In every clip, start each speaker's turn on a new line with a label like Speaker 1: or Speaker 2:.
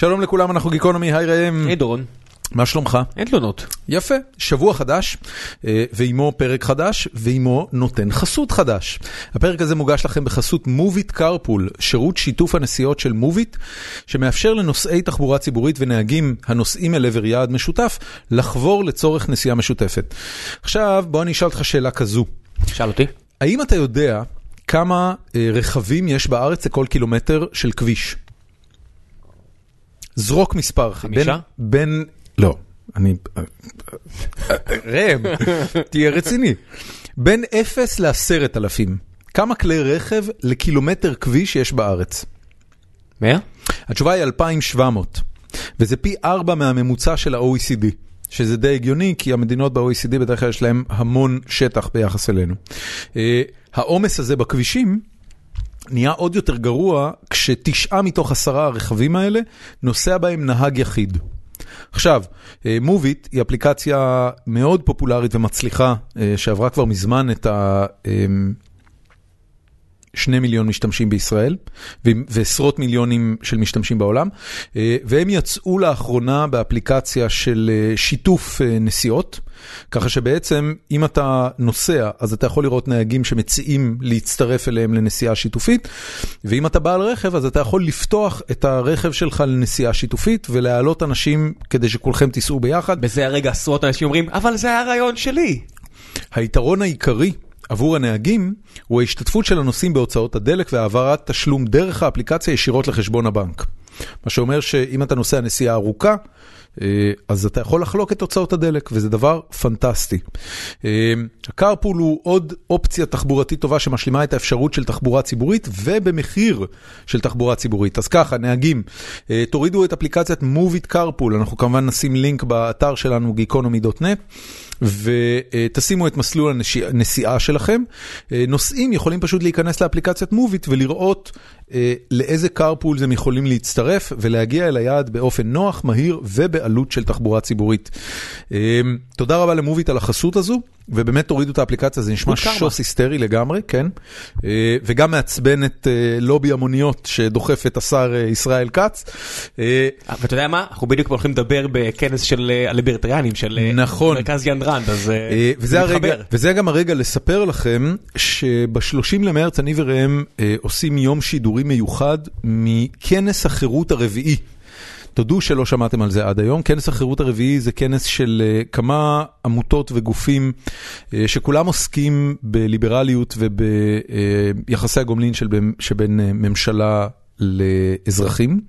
Speaker 1: שלום לכולם, אנחנו גיקונומי, היי ראם.
Speaker 2: היי דורון.
Speaker 1: מה שלומך?
Speaker 2: אין תלונות.
Speaker 1: יפה, שבוע חדש, אה, ועימו פרק חדש, ועימו נותן חסות חדש. הפרק הזה מוגש לכם בחסות מוביט קרפול, שירות שיתוף הנסיעות של מוביט, שמאפשר לנוסעי תחבורה ציבורית ונהגים הנוסעים אל עבר יעד משותף, לחבור לצורך נסיעה משותפת. עכשיו, בוא אני אשאל אותך שאלה כזו.
Speaker 2: שאל אותי.
Speaker 1: האם אתה יודע כמה אה, רכבים יש בארץ לכל קילומטר של כביש? זרוק מספר.
Speaker 2: חמישה?
Speaker 1: בין... לא, אני... ראם, תהיה רציני. בין 0 ל-10,000, כמה כלי רכב לקילומטר כביש יש בארץ?
Speaker 2: מאה?
Speaker 1: התשובה היא 2,700, וזה פי 4 מהממוצע של ה-OECD, שזה די הגיוני, כי המדינות ב-OECD בדרך כלל יש להן המון שטח ביחס אלינו. אה, העומס הזה בכבישים נהיה עוד יותר גרוע כשתשעה מתוך עשרה הרכבים האלה נוסע בהם נהג יחיד. עכשיו, מוביט היא אפליקציה מאוד פופולרית ומצליחה, אה, שעברה כבר מזמן את ה... שני מיליון משתמשים בישראל ועשרות מיליונים של משתמשים בעולם, אה, והם יצאו לאחרונה באפליקציה של אה, שיתוף אה, נסיעות, ככה שבעצם אם אתה נוסע אז אתה יכול לראות נהגים שמציעים להצטרף אליהם לנסיעה שיתופית, ואם אתה בעל רכב אז אתה יכול לפתוח את הרכב שלך לנסיעה שיתופית ולהעלות אנשים כדי שכולכם תיסעו ביחד.
Speaker 2: בזה הרגע עשרות אנשים אומרים, אבל זה היה הרעיון שלי.
Speaker 1: היתרון העיקרי עבור הנהגים הוא ההשתתפות של הנוסעים בהוצאות הדלק והעברת תשלום דרך האפליקציה ישירות לחשבון הבנק. מה שאומר שאם אתה נוסע נסיעה ארוכה, אה, אז אתה יכול לחלוק את הוצאות הדלק, וזה דבר פנטסטי. אה, הקרפול הוא עוד אופציה תחבורתית טובה שמשלימה את האפשרות של תחבורה ציבורית ובמחיר של תחבורה ציבורית. אז ככה, נהגים, אה, תורידו את אפליקציית מוביט קרפול, אנחנו כמובן נשים לינק באתר שלנו, geekonomy.net. ותשימו את מסלול הנסיעה שלכם. אה, נוסעים יכולים פשוט להיכנס לאפליקציית מוביט ולראות לאיזה carpools הם יכולים להצטרף ולהגיע אל היעד באופן נוח, מהיר ובעלות של תחבורה ציבורית. אה, תודה רבה למוביט על החסות הזו, ובאמת תורידו את האפליקציה, זה נשמע. שוס היסטרי לגמרי, כן. אה, וגם מעצבן את אה, לובי המוניות שדוחף את השר אה, ישראל כץ. אה,
Speaker 2: ואתה יודע מה? אנחנו בדיוק הולכים לדבר בכנס של אה, הליברטריאנים, של אה,
Speaker 1: נכון.
Speaker 2: מרכז יאן רנד, אז אה,
Speaker 1: אה,
Speaker 2: זה
Speaker 1: הרגע,
Speaker 2: מתחבר.
Speaker 1: וזה גם הרגע לספר לכם שב-30 למרץ אני וראם אה, עושים יום שידורי מיוחד מכנס החירות הרביעי. תודו שלא שמעתם על זה עד היום, כנס החירות הרביעי זה כנס של אה, כמה עמותות וגופים אה, שכולם עוסקים בליברליות וביחסי הגומלין של בין- שבין אה, ממשלה לאזרחים.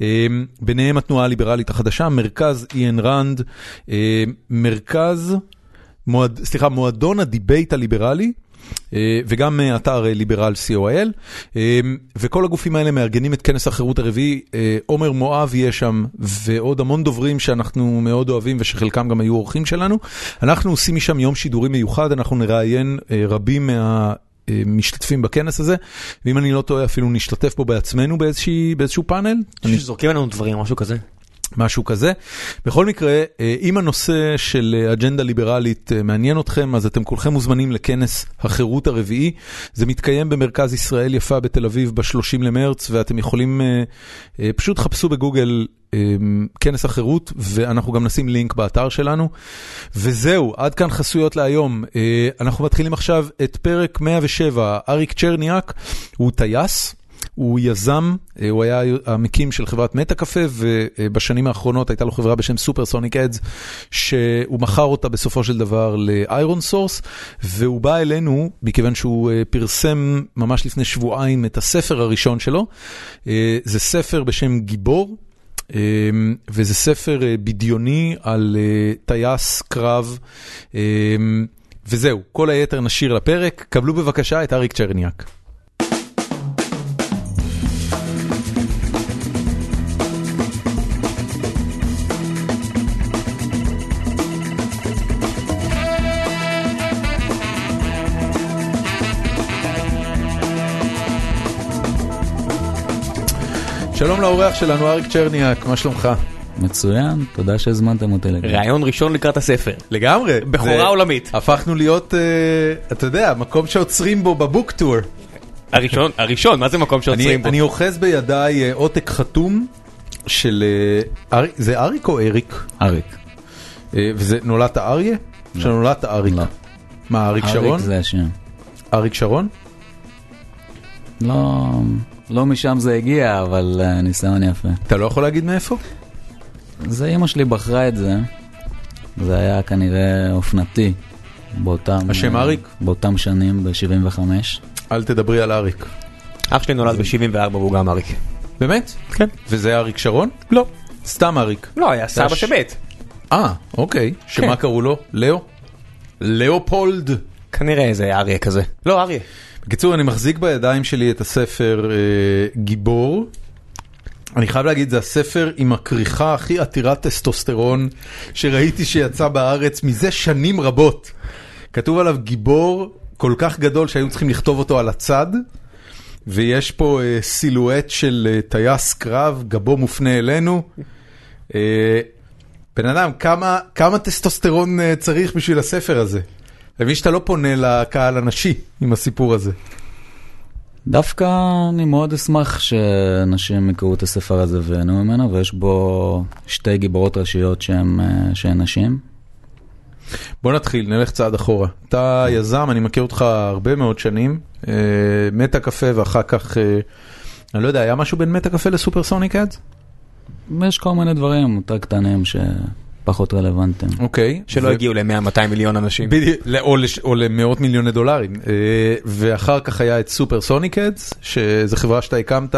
Speaker 1: אה, ביניהם התנועה הליברלית החדשה, מרכז איין ראנד, אה, מרכז, מועד, סליחה, מועדון הדיבייט הליברלי. אה, וגם אה, אתר אה, ליברל co.il וכל הגופים האלה מארגנים את כנס החירות הרביעי, עומר מואב יהיה שם ועוד המון דוברים שאנחנו מאוד אוהבים ושחלקם גם היו אורחים שלנו. אנחנו עושים משם יום שידורי מיוחד, אנחנו נראיין רבים מה... משתתפים בכנס הזה, ואם אני לא טועה אפילו נשתתף בו בעצמנו באיזשהו פאנל.
Speaker 2: אני חושב שזורקים עלינו דברים, משהו כזה.
Speaker 1: משהו כזה. בכל מקרה, אה, אם הנושא של אה, אג'נדה ליברלית אה, מעניין אתכם, אז אתם כולכם מוזמנים לכנס החירות הרביעי. זה מתקיים במרכז ישראל יפה בתל אביב ב-30 למרץ, ואתם יכולים, פשוט חפשו בגוגל כנס החירות, ואנחנו גם נשים לינק באתר שלנו. וזהו, עד כאן חסויות להיום. אנחנו מתחילים עכשיו את פרק 107. אריק צ'רניאק הוא טייס. הוא יזם, אה, הוא היה המקים של חברת Metacafe, ובשנים האחרונות הייתה לו חברה בשם Supersonic Ads, שהוא מכר אותה בסופו של דבר ל ironSource, והוא בא אלינו, מכיוון שהוא אה, פרסם ממש לפני שבועיים את הספר הראשון שלו. אה, זה ספר בשם גיבור. וזה ספר בדיוני על טייס קרב, וזהו, כל היתר נשאיר לפרק. קבלו בבקשה את אריק צ'רניאק. שלום לאורח שלנו, אריק צ'רניאק, מה שלומך?
Speaker 3: מצוין, תודה שהזמנתם אותי לגמרי.
Speaker 2: ראיון ראשון לקראת הספר.
Speaker 1: לגמרי.
Speaker 2: בכורה עולמית.
Speaker 1: הפכנו להיות, אה, אתה יודע, מקום שעוצרים בו בבוק טור.
Speaker 2: הראשון, הראשון, מה זה מקום
Speaker 1: אני
Speaker 2: שעוצרים בו?
Speaker 1: אני אוחז בידיי אה, עותק חתום של... אה, זה אריק או אריק?
Speaker 3: אריק.
Speaker 1: וזה נולדת אריה? שנולדת אריק.
Speaker 3: לא.
Speaker 1: מה, אריק שרון?
Speaker 3: אריק זה השם.
Speaker 1: אריק שרון?
Speaker 3: לא, לא משם זה הגיע, אבל אה, ניסיון יפה.
Speaker 1: אתה לא יכול להגיד מאיפה?
Speaker 3: זה אימא שלי בחרה את זה. זה היה כנראה אופנתי. באותם...
Speaker 1: השם
Speaker 3: אה,
Speaker 1: אריק?
Speaker 3: באותם שנים, ב-75.
Speaker 1: אל תדברי על אריק.
Speaker 2: אח שלי נולד ב-74 והוא גם אריק.
Speaker 1: באמת?
Speaker 2: כן.
Speaker 1: וזה אריק שרון?
Speaker 2: לא.
Speaker 1: סתם אריק.
Speaker 2: לא, היה סבא
Speaker 1: הש-
Speaker 2: שמת.
Speaker 1: אה, אוקיי. שמה
Speaker 2: כן.
Speaker 1: קראו לו? לאו? לאופולד.
Speaker 2: כנראה איזה אריה כזה. לא, אריה.
Speaker 1: בקיצור, אני מחזיק בידיים שלי את הספר אה, גיבור. אני חייב להגיד, זה הספר עם הכריכה הכי עתירת טסטוסטרון שראיתי שיצא בארץ מזה שנים רבות. כתוב עליו גיבור כל כך גדול שהיו צריכים לכתוב אותו על הצד, ויש פה אה, סילואט של אה, טייס קרב, גבו מופנה אלינו. אה, בן אדם, כמה, כמה טסטוסטרון אה, צריך בשביל הספר הזה? אתה מבין שאתה לא פונה לקהל הנשי עם הסיפור הזה.
Speaker 3: דווקא אני מאוד אשמח שאנשים יקראו את הספר הזה ויהנו ממנו, ויש בו שתי גיבורות ראשיות שהן אה, שהן נשים.
Speaker 1: בוא נתחיל, נלך צעד אחורה. אתה יזם, אני מכיר אותך הרבה מאוד שנים, אה, מטה קפה ואחר כך, אה, אני לא יודע, היה משהו בין מטה קפה לסופרסוניק אדס?
Speaker 3: ויש כל מיני דברים יותר קטנים שפחות רלוונטיים.
Speaker 1: אוקיי.
Speaker 2: שלא
Speaker 1: ו-
Speaker 2: הגיעו ל-100-200 מיליון אנשים.
Speaker 1: בדיוק, או לש- או למאות מיליוני דולרים. אה, ואחר כך היה את סופרסוניק אדס, שזו חברה שאתה הקמת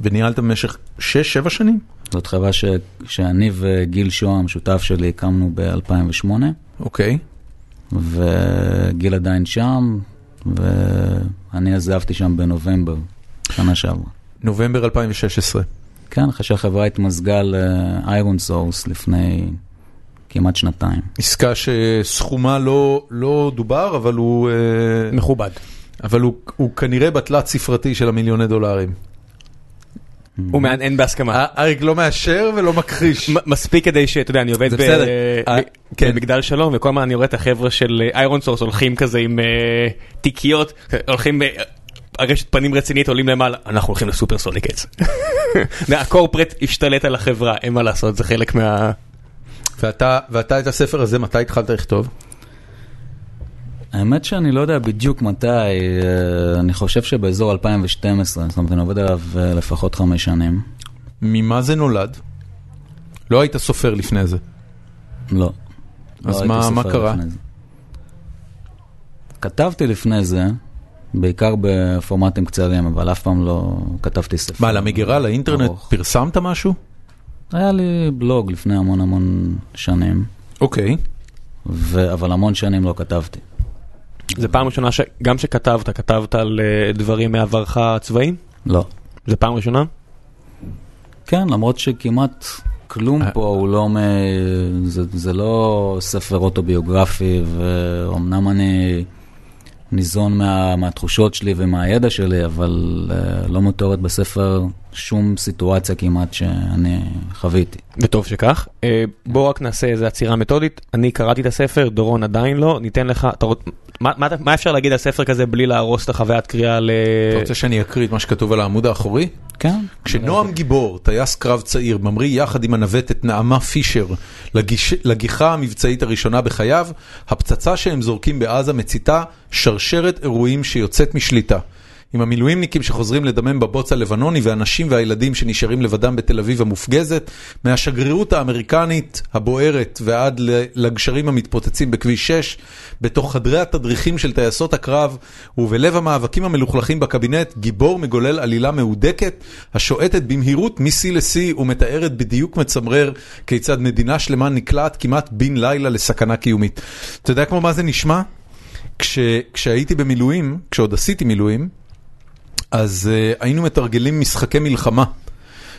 Speaker 1: וניהלת במשך 6-7 שנים?
Speaker 3: זאת חברה ש... שאני וגיל שוהם, שותף שלי, הקמנו ב-2008,
Speaker 1: אוקיי.
Speaker 3: וגיל עדיין שם, ואני עזבתי שם בנובמבר, שנה שעברה.
Speaker 1: נובמבר 2016.
Speaker 3: כן, אחרי שהחברה התמזגה ל ironSource לפני כמעט שנתיים.
Speaker 1: עסקה שסכומה לא, לא דובר, אבל הוא... אה,
Speaker 2: מכובד.
Speaker 1: אבל הוא, הוא כנראה בתלת ספרתי של המיליוני דולרים.
Speaker 2: הוא מהנהן בהסכמה.
Speaker 1: אריק לא מאשר ולא מכחיש.
Speaker 2: מספיק כדי שאתה יודע, אני עובד.
Speaker 1: אה, כן.
Speaker 2: במגדל שלום, וכל הזמן אני רואה את החבר'ה של ironSource הולכים כזה עם אה, תיקיות, הולכים, הרשת פנים רצינית עולים למעלה, אנחנו הולכים לסופר סוניקץ. הקורפרט השתלט על החברה, אין מה לעשות, זה חלק מה...
Speaker 1: ואתה, ואתה את הספר הזה, מתי התחלת לכתוב?
Speaker 3: האמת שאני לא יודע בדיוק מתי, אה, אני חושב שבאזור 2012, זאת אומרת, אני עובד עליו אה, לפחות חמש שנים.
Speaker 1: ממה זה נולד? לא היית סופר לפני זה.
Speaker 3: לא.
Speaker 1: אז
Speaker 3: לא
Speaker 1: מה- מה קרה?
Speaker 3: כתבתי לפני זה, בעיקר בפורמטים קצרים, אבל אף פעם לא כתבתי ספר.
Speaker 1: מה, למגירה, לאינטרנט,
Speaker 3: ארוך.
Speaker 1: פרסמת משהו?
Speaker 3: היה לי בלוג לפני המון המון שנים,
Speaker 1: אוקיי.
Speaker 3: ו... אבל המון שנים לא כתבתי.
Speaker 2: זה פעם ראשונה שגם שכתבת, כתבת על אה, דברים מעברך הצבאי?
Speaker 3: לא.
Speaker 2: זה פעם ראשונה?
Speaker 3: כן, למרות שכמעט כלום
Speaker 1: אה.
Speaker 3: פה הוא לא, מ... זה, זה לא ספר אוטוביוגרפי, ואומנם אני ניזון מה, מהתחושות שלי ומהידע שלי, אבל uh, לא מתוארת בספר שום סיטואציה כמעט שאני חוויתי.
Speaker 2: וטוב שכך. אה, בוא רק נעשה איזה עצירה מתודית. אני קראתי את הספר, דורון עדיין לא, ניתן לך, אתה מה- מה אפשר להגיד על ספר כזה בלי להרוס את החוויית קריאה ל...
Speaker 1: אתה רוצה שאני אקריא את מה שכתוב על העמוד האחורי?
Speaker 3: כן.
Speaker 1: כשנועם גיבור, טייס קרב צעיר, ממריא יחד עם הנווטת נעמה פישר לגיש... לגיחה המבצעית הראשונה בחייו, הפצצה שהם זורקים בעזה מציתה שרשרת אירועים שיוצאת משליטה. עם המילואימניקים שחוזרים לדמם בבוץ הלבנוני והנשים והילדים שנשארים לבדם בתל אביב המופגזת, מהשגרירות האמריקנית הבוערת ועד לגשרים המתפוצצים בכביש 6, בתוך חדרי התדריכים של טייסות הקרב ובלב המאבקים המלוכלכים בקבינט, גיבור מגולל עלילה מהודקת השועטת במהירות משיא לשיא ומתארת בדיוק מצמרר כיצד מדינה שלמה נקלעת כמעט בן לילה לסכנה קיומית. אתה יודע כמו מה זה נשמע? כש, כשהייתי במילואים, כשעוד עשיתי מילואים, אז uh, היינו מתרגלים משחקי מלחמה.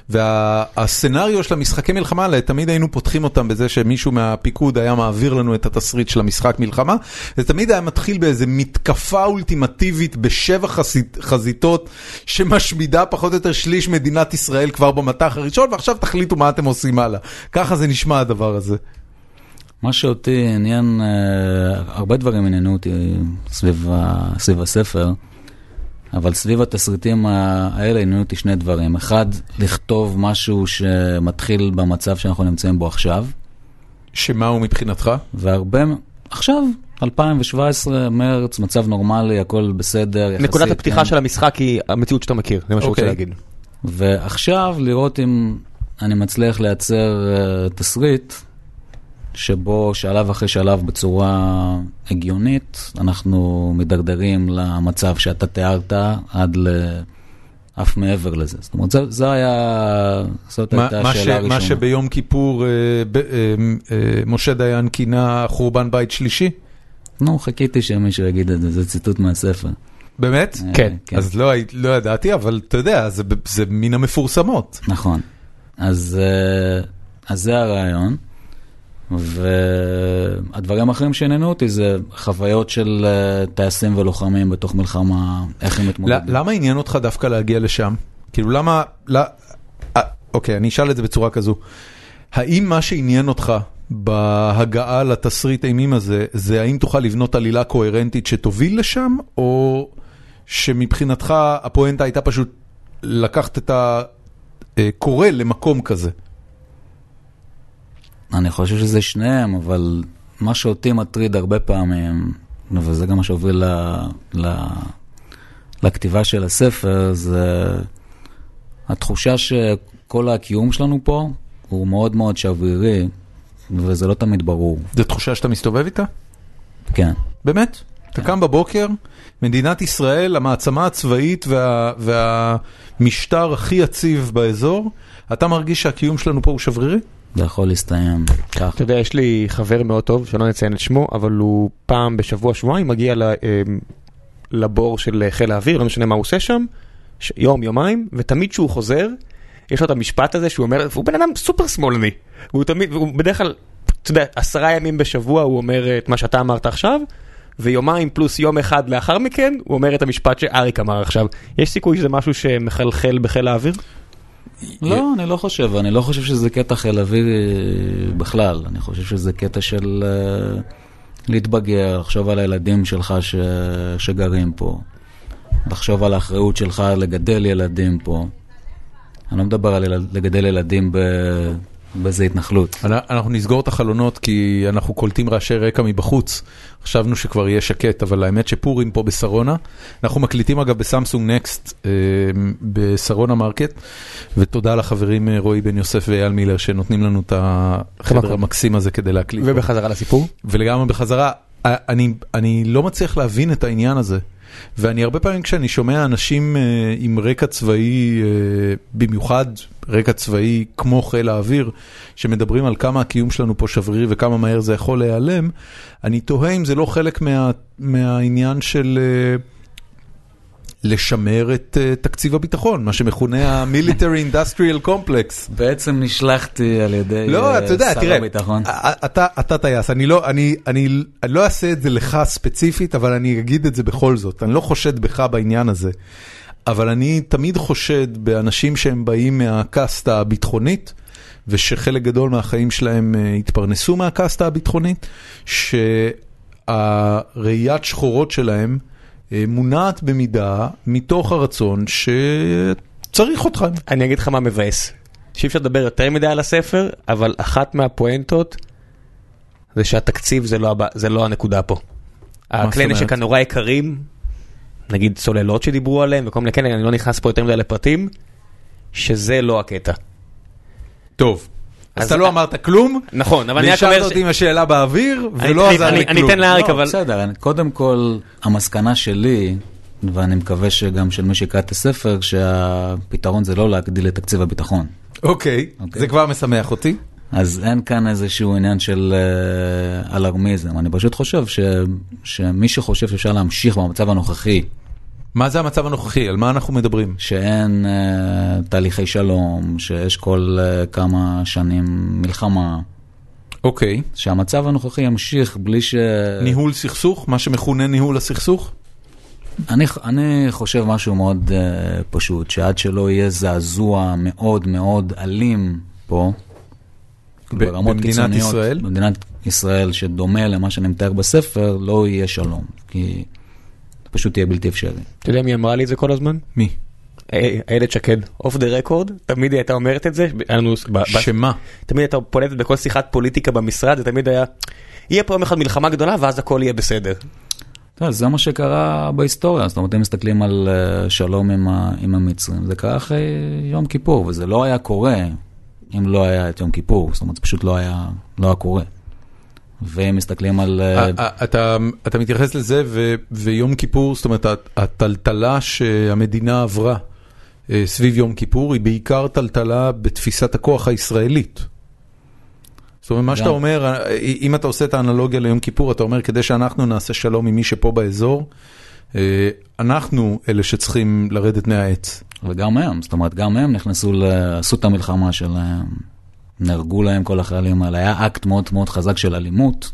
Speaker 1: והסצנריו של המשחקי מלחמה האלה, תמיד היינו פותחים אותם בזה שמישהו מהפיקוד היה מעביר לנו את התסריט של המשחק מלחמה. זה תמיד היה מתחיל באיזה מתקפה אולטימטיבית בשבע חזית, חזיתות שמשמידה פחות או יותר שליש מדינת ישראל כבר במטח הראשון, ועכשיו תחליטו מה אתם עושים הלאה. ככה זה נשמע הדבר הזה.
Speaker 3: מה שאותי עניין, אה, הרבה דברים עניינו אותי סביב, סביב הספר. אבל סביב התסריטים האלה עניינו אותי שני דברים. אחד, לכתוב משהו שמתחיל במצב שאנחנו נמצאים בו עכשיו.
Speaker 1: שמה הוא מבחינתך?
Speaker 3: והרבה, עכשיו, 2017, מרץ, מצב נורמלי, הכל בסדר, יחסית.
Speaker 2: נקודת הפתיחה
Speaker 3: כן.
Speaker 2: של המשחק היא המציאות שאתה מכיר, זה מה שאני רוצה
Speaker 1: אוקיי.
Speaker 2: להגיד.
Speaker 3: ועכשיו לראות אם אני מצליח לייצר uh, תסריט שבו שלב אחרי שלב בצורה הגיונית, אנחנו מדרדרים למצב שאתה תיארת עד לאף מעבר לזה. זאת אומרת, זה, זה היה, זאת
Speaker 1: מה,
Speaker 3: הייתה
Speaker 1: מה,
Speaker 3: השאלה
Speaker 1: ש,
Speaker 3: הראשונה.
Speaker 1: מה שביום כיפור אה, ב, אה, אה, משה דיין כינה חורבן בית שלישי?
Speaker 3: נו, חיכיתי שמישהו יגיד את זה, זה ציטוט מהספר.
Speaker 1: באמת?
Speaker 3: אה,
Speaker 2: כן.
Speaker 3: כן.
Speaker 1: אז לא, לא ידעתי, אבל אתה יודע, זה, זה מן המפורסמות.
Speaker 3: נכון. אז, אה, אז זה הרעיון. והדברים האחרים שעניינו אותי זה חוויות של אה, טייסים ולוחמים בתוך מלחמה, איך הם מתמודדים.
Speaker 1: למה עניין אותך דווקא להגיע לשם? כאילו למה, לא, אה, אוקיי, אני אשאל את זה בצורה כזו. האם מה שעניין אותך בהגעה לתסריט אימים הזה, זה האם תוכל לבנות עלילה קוהרנטית שתוביל לשם, או שמבחינתך הפואנטה הייתה פשוט לקחת את הקורא למקום כזה?
Speaker 3: אני חושב שזה שניהם, אבל מה שאותי מטריד הרבה פעמים, וזה גם מה שהוביל ל, ל, לכתיבה של הספר, זה התחושה שכל הקיום שלנו פה הוא מאוד מאוד שברירי, וזה לא תמיד ברור.
Speaker 1: זו תחושה שאתה מסתובב איתה?
Speaker 3: כן.
Speaker 1: באמת? אתה קם בבוקר, מדינת ישראל, המעצמה הצבאית וה, והמשטר הכי יציב באזור, אתה מרגיש שהקיום שלנו פה הוא שברירי?
Speaker 3: זה יכול להסתיים ככה.
Speaker 2: אתה יודע, יש לי חבר מאוד טוב, שלא נציין את שמו, אבל הוא פעם בשבוע, שבועיים מגיע אמ, לבור של חיל האוויר, לא משנה מה הוא עושה שם, יום, יומיים, ותמיד כשהוא חוזר, יש לו את המשפט הזה שהוא אומר, והוא בן אדם סופר שמאלני, והוא תמיד, והוא בדרך כלל, אתה יודע, עשרה ימים בשבוע הוא אומר את מה שאתה אמרת עכשיו, ויומיים פלוס יום אחד לאחר מכן, הוא אומר את המשפט שאריק אמר עכשיו. יש סיכוי שזה משהו שמחלחל בחיל האוויר?
Speaker 3: לא, אני לא חושב, אני לא חושב שזה קטע חיל אוויר אה, בכלל, אני חושב שזה קטע של אה, להתבגר, לחשוב על הילדים שלך ש... שגרים פה, לחשוב על האחריות שלך לגדל ילדים פה. אני לא מדבר על לגדל ילדים ב... באיזה התנחלות.
Speaker 1: אנ- אנחנו נסגור את החלונות כי אנחנו קולטים רעשי רקע מבחוץ. חשבנו שכבר יהיה שקט, אבל האמת שפורים פה בשרונה. אנחנו מקליטים אגב ב Samsung Next אה, בשרונה מרקט, ותודה לחברים אה, רועי בן יוסף ואייל מילר שנותנים לנו את החדר. המקסים הזה כדי להקליט.
Speaker 2: ובחזרה לסיפור?
Speaker 1: ולגמרי בחזרה, אה, אני, אני לא מצליח להבין את העניין הזה. ואני הרבה פעמים כשאני שומע אנשים אה, עם רקע צבאי, אה, במיוחד רקע צבאי כמו חיל האוויר, שמדברים על כמה הקיום שלנו פה שברירי וכמה מהר זה יכול להיעלם, אני תוהה אם זה לא חלק מה, מהעניין של אה, לשמר את אה, תקציב הביטחון, מה שמכונה ה-Military Industrial Complex.
Speaker 3: בעצם נשלחתי על ידי
Speaker 1: לא,
Speaker 3: אה,
Speaker 1: אתה יודע,
Speaker 3: שר
Speaker 1: תראה,
Speaker 3: הביטחון.
Speaker 1: א- אתה אתה טייס, אני לא אני- אני- אני לא אעשה את זה לך ספציפית, אבל אני אגיד את זה בכל זאת. אני לא חושד בך בעניין הזה, אבל אני תמיד חושד באנשים שהם באים מהקאסטה הביטחונית, ושחלק גדול מהחיים שלהם אה, התפרנסו מהקאסטה הביטחונית, שהראיית שחורות שלהם אה, מונעת במידה מתוך הרצון שצריך אותך.
Speaker 2: אני אגיד לך מה מבאס. שאי אפשר לדבר יותר מדי על הספר, אבל אחת מהפואנטות זה שהתקציב זה לא, הבא, זה לא הנקודה פה. הכלי נשק? הנורא יקרים, נגיד צוללות שדיברו עליהם וכל מיני כאלה, אני לא נכנס פה יותר מדי לפרטים, שזה לא הקטע.
Speaker 1: טוב. אז אתה לא אמרת כלום,
Speaker 2: נכון, אבל אני רק
Speaker 1: נשארת
Speaker 2: אומר...
Speaker 1: אותי עם השאלה באוויר,
Speaker 2: אני-
Speaker 1: ולא
Speaker 2: אני-
Speaker 1: עזר
Speaker 2: אני-
Speaker 1: לי
Speaker 2: אני
Speaker 1: כלום.
Speaker 2: אתן לאריק,
Speaker 3: לא,
Speaker 2: אבל...
Speaker 3: בסדר, אני- קודם כל, המסקנה שלי, ואני מקווה שגם של מי שקרא את הספר, שהפתרון זה לא להגדיל את תקציב הביטחון.
Speaker 1: אוקיי,
Speaker 3: אוקיי.
Speaker 1: זה כבר משמח אותי.
Speaker 3: אז אין כאן איזשהו עניין של uh, אלרמיזם, אני פשוט חושב ש, שמי שחושב שאפשר להמשיך במצב הנוכחי,
Speaker 1: מה זה המצב הנוכחי? על מה אנחנו מדברים?
Speaker 3: שאין uh, תהליכי שלום, שיש כל uh, כמה שנים מלחמה,
Speaker 1: אוקיי.
Speaker 3: שהמצב הנוכחי ימשיך בלי ש...
Speaker 1: ניהול סכסוך? מה שמכונה ניהול הסכסוך?
Speaker 3: אני, אני חושב משהו מאוד uh, פשוט, שעד שלא יהיה זעזוע מאוד מאוד אלים פה,
Speaker 1: ב-
Speaker 3: ברמות
Speaker 1: במדינת
Speaker 3: קיצוניות,
Speaker 1: ישראל?
Speaker 3: במדינת ישראל, שדומה למה שאני מתאר בספר, לא יהיה שלום. כי פשוט יהיה בלתי אפשרי.
Speaker 2: אתה יודע מי אמרה לי את זה כל הזמן?
Speaker 1: מי?
Speaker 2: אה, איילת שקד, אוף דה רקורד, תמיד היא הייתה אומרת את זה,
Speaker 1: שמה?
Speaker 2: תמיד הייתה פולטת בכל שיחת פוליטיקה במשרד, זה תמיד היה, יהיה פה יום אחד מלחמה גדולה ואז הכל יהיה בסדר.
Speaker 3: זה מה שקרה בהיסטוריה, זאת אומרת, אם מסתכלים על אה, שלום עם, ה, עם המצרים, זה קרה אחרי יום כיפור, וזה לא היה קורה אם לא היה את יום כיפור, זאת אומרת, זה פשוט לא היה, לא היה קורה. ואם מסתכלים על... אה,
Speaker 1: אתה, מתייחס לזה ויום כיפור, זאת אומרת, הט- הטלטלה שהמדינה עברה אה, סביב יום כיפור היא בעיקר טלטלה בתפיסת הכוח הישראלית. זאת אומרת, מה שאתה. אומר, אה, אם אתה עושה את האנלוגיה ליום כיפור, אתה אומר, כדי שאנחנו נעשה שלום עם מי שפה באזור, אנחנו אלה שצריכים לרדת מהעץ.
Speaker 3: וגם הם, זאת אומרת, גם הם נכנסו, עשו את המלחמה שלהם, נהרגו להם כל החיילים האלה, היה אקט מאוד מאוד חזק של אלימות,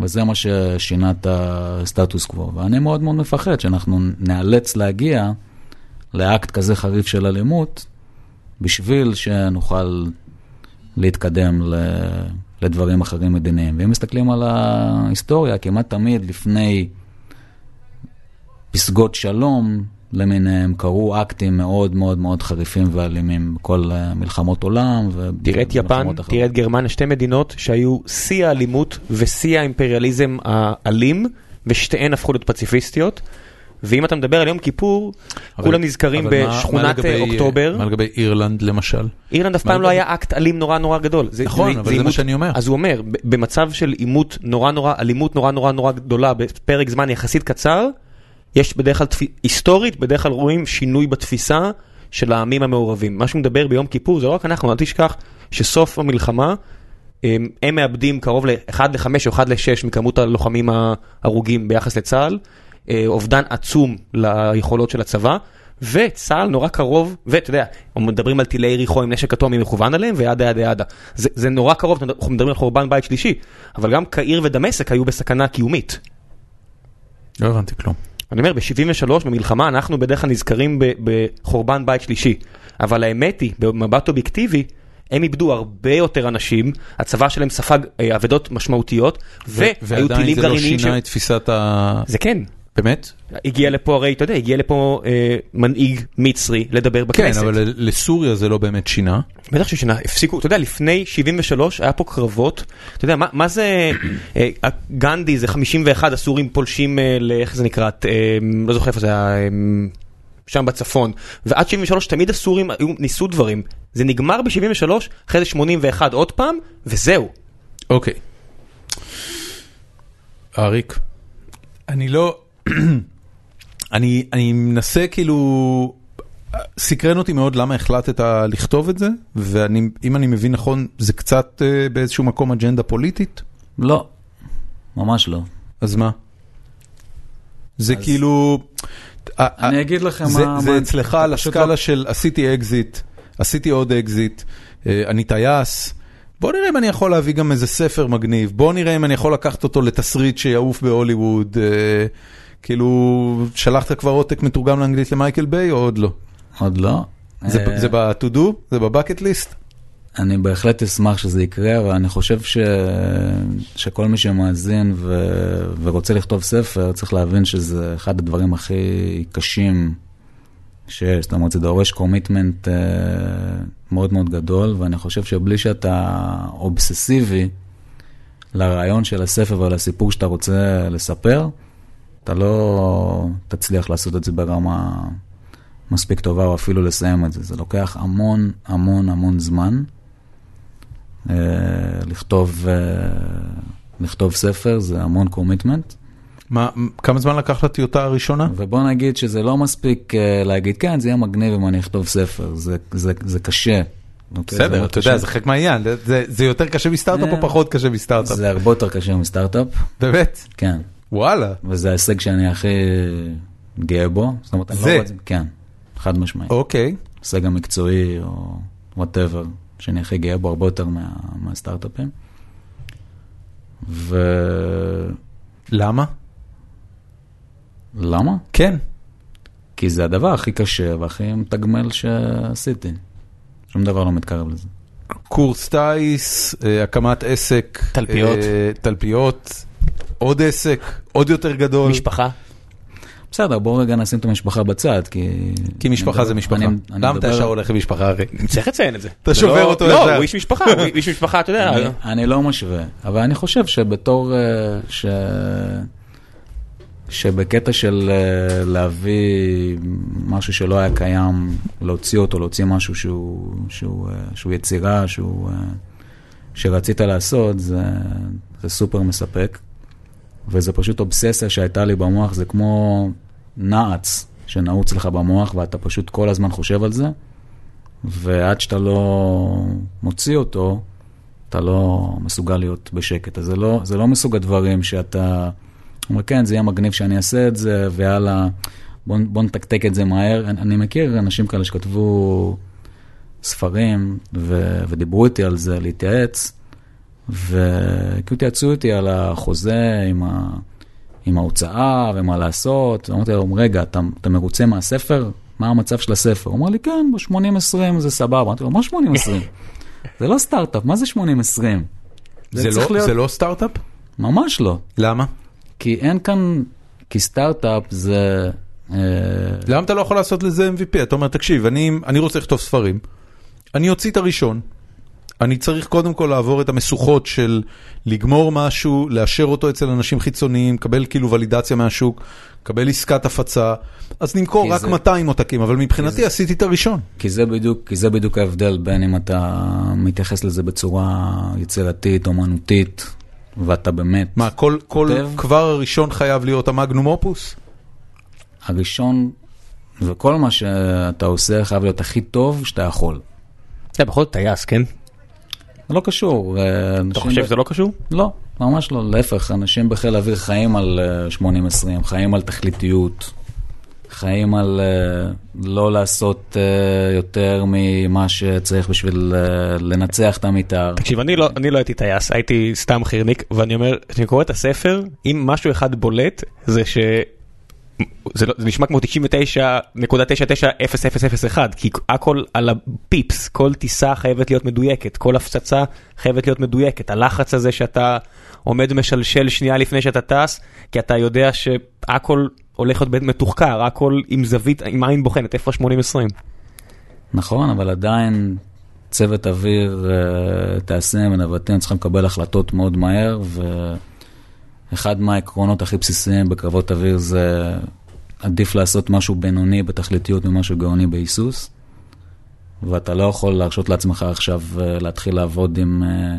Speaker 3: וזה מה ששינה את הסטטוס קוו. ואני מאוד מאוד מפחד שאנחנו ניאלץ להגיע לאקט כזה חריף של אלימות, בשביל שנוכל להתקדם ל... לדברים אחרים מדיניים. ואם מסתכלים על ההיסטוריה, כמעט תמיד לפני פסגות שלום למיניהם, קרו אקטים מאוד מאוד מאוד חריפים ואלימים בכל אה, מלחמות עולם.
Speaker 2: תראה את יפן. תראה את גרמניה, שתי מדינות שהיו שיא האלימות ושיא האימפריאליזם האלים, ושתיהן הפכו להיות פציפיסטיות. ואם אתה מדבר על יום כיפור,
Speaker 1: אבל-
Speaker 2: כולם נזכרים
Speaker 1: אבל מה- מה
Speaker 2: בשכונת
Speaker 1: לגבי,
Speaker 2: אה, אוקטובר.
Speaker 1: מה לגבי אירלנד למשל?
Speaker 2: אירלנד אף
Speaker 1: מה
Speaker 2: פעם לא
Speaker 1: לגבי-
Speaker 2: היה אקט אלים נורא נורא גדול. זה-
Speaker 1: נכון, אבל זה מה
Speaker 2: עימות-
Speaker 1: שאני אומר.
Speaker 2: אז הוא אומר, במצב של עימות נורא נורא, אלימות נורא נורא נורא גדולה בפרק זמן יחסית קצר, יש בדרך כלל, היסטורית, בדרך כלל רואים שינוי בתפיסה של העמים המעורבים. מה שהוא מדבר ביום כיפור זה לא רק אנחנו, אל תשכח שסוף המלחמה, הם, הם מאבדים קרוב ל-1 ל-5 או 1 ל-6 מכמות הלוחמים ההרוגים ביחס לצה"ל, אה, אובדן עצום ליכולות של הצבא. וצה"ל נורא קרוב, ואתה יודע, מדברים על טילי יריחו עם נשק אטומי מכוון עליהם וידה ידה ידה. זה, זה נורא קרוב, אנחנו מדברים על חורבן בית שלישי, אבל גם קהיר ודמשק היו בסכנה קיומית.
Speaker 1: לא הבנתי כלום.
Speaker 2: אני אומר, ב-73 במלחמה אנחנו בדרך כלל נזכרים בחורבן בית שלישי, אבל האמת היא, במבט אובייקטיבי, הם איבדו הרבה יותר אנשים, הצבא שלהם ספג אה, אבדות משמעותיות, והיו
Speaker 1: ועדיין
Speaker 2: טילים
Speaker 1: זה לא
Speaker 2: גרעיניים
Speaker 1: שינה את תפיסת ה...
Speaker 2: זה כן.
Speaker 1: באמת?
Speaker 2: הגיע לפה הרי, אתה יודע, הגיע לפה אה, מנהיג מצרי לדבר
Speaker 1: כן,
Speaker 2: בכנסת.
Speaker 1: אבל ל- לסוריה זה לא באמת שינה.
Speaker 2: בטח ששינה, הפסיקו, אתה יודע, לפני 73 היה פה קרבות, אתה יודע, מה, מה זה, אה, גנדי זה 51, הסורים פולשים, אה, ל- איך זה נקרא, אה, לא זוכר איפה זה היה, אה, שם בצפון, ועד 73 תמיד הסורים היו, ניסו דברים, זה נגמר ב-73, אחרי זה 81 עוד פעם, וזהו.
Speaker 1: אוקיי. אריק, אני לא... אני, אני מנסה כאילו... סקרן אותי מאוד למה החלטת לכתוב את זה, ואם אני מבין נכון, זה קצת אה, באיזשהו מקום אג'נדה פוליטית?
Speaker 3: לא, ממש לא.
Speaker 1: אז מה? זה
Speaker 3: אז-
Speaker 1: כאילו...
Speaker 3: אני אגיד לכם
Speaker 1: זה,
Speaker 3: מה...
Speaker 1: זה
Speaker 3: מה-
Speaker 1: אצלך על
Speaker 3: פשוט
Speaker 1: הסקאלה
Speaker 3: לא-
Speaker 1: של עשיתי אקזיט, עשיתי עוד אקזיט, אה, אני טייס, בוא נראה אם אני יכול להביא גם איזה ספר מגניב, בוא נראה אם אני יכול לקחת אותו לתסריט שיעוף בהוליווד, אה, כאילו, שלחת כבר עותק מתורגם לאנגלית למייקל ביי או עוד לא?
Speaker 3: עוד לא.
Speaker 1: זה,
Speaker 3: אה,
Speaker 1: ב-to do? זה ב bucket list?
Speaker 3: אני בהחלט אשמח שזה יקרה, אבל אני חושב ש... שכל מי שמאזין ו... ורוצה לכתוב ספר, צריך להבין שזה אחד הדברים הכי קשים שיש. זאת אומרת, זה דורש commitment אה, מאוד מאוד גדול, ואני חושב שבלי שאתה אובססיבי לרעיון של הספר ולסיפור שאתה רוצה לספר, אתה לא תצליח לעשות את זה ברמה מספיק טובה, או אפילו לסיים את זה. זה לוקח המון המון המון זמן. אה, לכתוב, אה, לכתוב ספר זה המון קומיטמנט,
Speaker 1: מה, כמה זמן לקח לטיוטה הראשונה?
Speaker 3: ובוא נגיד שזה לא מספיק אה, להגיד, כן, זה יהיה מגניב אם אני אכתוב ספר, זה, זה, זה קשה. אוקיי?
Speaker 1: בסדר, אתה
Speaker 3: קשה.
Speaker 1: יודע, זה חלק מהעניין, זה- זה- יותר קשה מסטארט-אפ או פחות קשה מסטארט-אפ?
Speaker 3: זה הרבה יותר קשה מסטארט-אפ,
Speaker 1: באמת?
Speaker 3: כן.
Speaker 1: וואלה.
Speaker 3: וזה ההישג שאני הכי גאה בו. זאת אומרת, אני
Speaker 1: זה?
Speaker 3: לא רוצה, כן, חד משמעית.
Speaker 1: אוקיי.
Speaker 3: ההישג המקצועי או whatever, שאני הכי גאה בו הרבה יותר מה, מהסטארט-אפים. ולמה?
Speaker 1: למה? כן.
Speaker 3: כי זה הדבר הכי קשה והכי מתגמל שעשיתי. שום דבר לא מתקרב לזה.
Speaker 1: קורס טיס, אה, הקמת עסק,
Speaker 2: תלפיות.
Speaker 1: אה, תלפיות, עוד עסק, עוד יותר גדול.
Speaker 2: משפחה.
Speaker 3: בסדר, בואו רגע נשים את המשפחה בצד, כי...
Speaker 1: כי משפחה זה משפחה. למה אתה ישר הולך עם משפחה אחי?
Speaker 2: צריך לציין את זה.
Speaker 1: אתה שובר
Speaker 2: לא-
Speaker 1: אותו
Speaker 2: לא,
Speaker 1: ישר.
Speaker 2: הוא איש משפחה, הוא איש משפחה, אתה יודע.
Speaker 3: אני- לא משווה, אבל אני חושב שבתור, אה, ש... שבקטע של אה, להביא משהו שלא היה קיים, להוציא אותו, להוציא משהו שהוא, שהוא, אה, שהוא יצירה, שהוא, שרצית לעשות, זה, זה סופר מספק. וזה פשוט אובססיה שהייתה לי במוח, זה כמו נעץ שנעוץ לך במוח ואתה פשוט כל הזמן חושב על זה, ועד שאתה לא מוציא אותו, אתה לא מסוגל להיות בשקט. אז זה לא, זה לא מסוג הדברים שאתה אומר, כן, זה יהיה מגניב שאני אעשה את זה, ויאללה, בוא, בוא נתקתק את זה מהר. אני, אני מכיר אנשים כאלה שכתבו ספרים ו, ודיברו איתי על זה, להתייעץ, וכאילו התייעצו איתי על החוזה עם, ה, עם ההוצאה ומה לעשות. אמרתי להם, רגע, אתה, אתה מרוצה מהספר? מה המצב של הספר? הוא אמר לי, כן, ב-80-20 זה סבבה. אמרתי לו, מה 80-20? זה לא סטארט-אפ, מה זה 80-20?
Speaker 1: זה
Speaker 3: צריך
Speaker 1: לא-
Speaker 3: להיות-
Speaker 1: זה לא סטארט-אפ?
Speaker 3: ממש לא.
Speaker 1: למה?
Speaker 3: כי אין כאן, כי סטארט-אפ זה... אה,
Speaker 1: למה אתה לא יכול לעשות לזה MVP? אתה אומר, תקשיב, אני, אני רוצה לכתוב ספרים, אני אוציא את הראשון, אני צריך קודם כל לעבור את המשוכות של לגמור משהו, לאשר אותו אצל אנשים חיצוניים, לקבל כאילו ולידציה מהשוק, לקבל עסקת הפצה, אז נמכור רק
Speaker 3: זה-
Speaker 1: 200 עותקים, אבל מבחינתי עשיתי את הראשון.
Speaker 3: כי זה בדיוק, כי זה בדיוק ההבדל בין אם אתה מתייחס לזה בצורה יצירתית, אומנותית, ואתה באמת...
Speaker 1: מה, כל, כל? כבר הראשון חייב להיות המגנום אופוס?
Speaker 3: הראשון, וכל מה שאתה עושה חייב להיות הכי טוב שאתה יכול.
Speaker 2: אתה בכל זאת טייס, כן?
Speaker 3: זה לא קשור. אה,
Speaker 2: אתה חושב שזה לא קשור?
Speaker 3: לא, ממש לא, להפך, אנשים בחיל האוויר חיים על אה, 80-20, חיים על תכליתיות, חיים על אה, לא לעשות אה, יותר ממה שצריך בשביל אה, לנצח את המתאר.
Speaker 2: תקשיב, אני לא, אני לא הייתי טייס, הייתי סתם חירניק, ואני אומר, כשאני קורא את הספר, אם משהו אחד בולט, זה ש... זה, לא, זה נשמע כמו 99.99001, כי הכל על הפיפס, כל טיסה חייבת להיות מדויקת, כל הפצצה חייבת להיות מדויקת. הלחץ הזה שאתה עומד משלשל שנייה לפני שאתה טס, כי אתה יודע שהכל הולך להיות מתוחקר, הכל עם זווית, עם עין בוחנת, איפה ה-80-20?
Speaker 3: נכון, אבל עדיין צוות אוויר, אה, טייסים ונווטים צריכים לקבל החלטות מאוד מהר, ואחד מהעקרונות הכי בסיסיים בקרבות אוויר זה עדיף לעשות משהו בינוני בתכליתיות ממשהו גאוני בהיסוס, ואתה לא יכול להרשות לעצמך עכשיו אה, להתחיל לעבוד עם אה,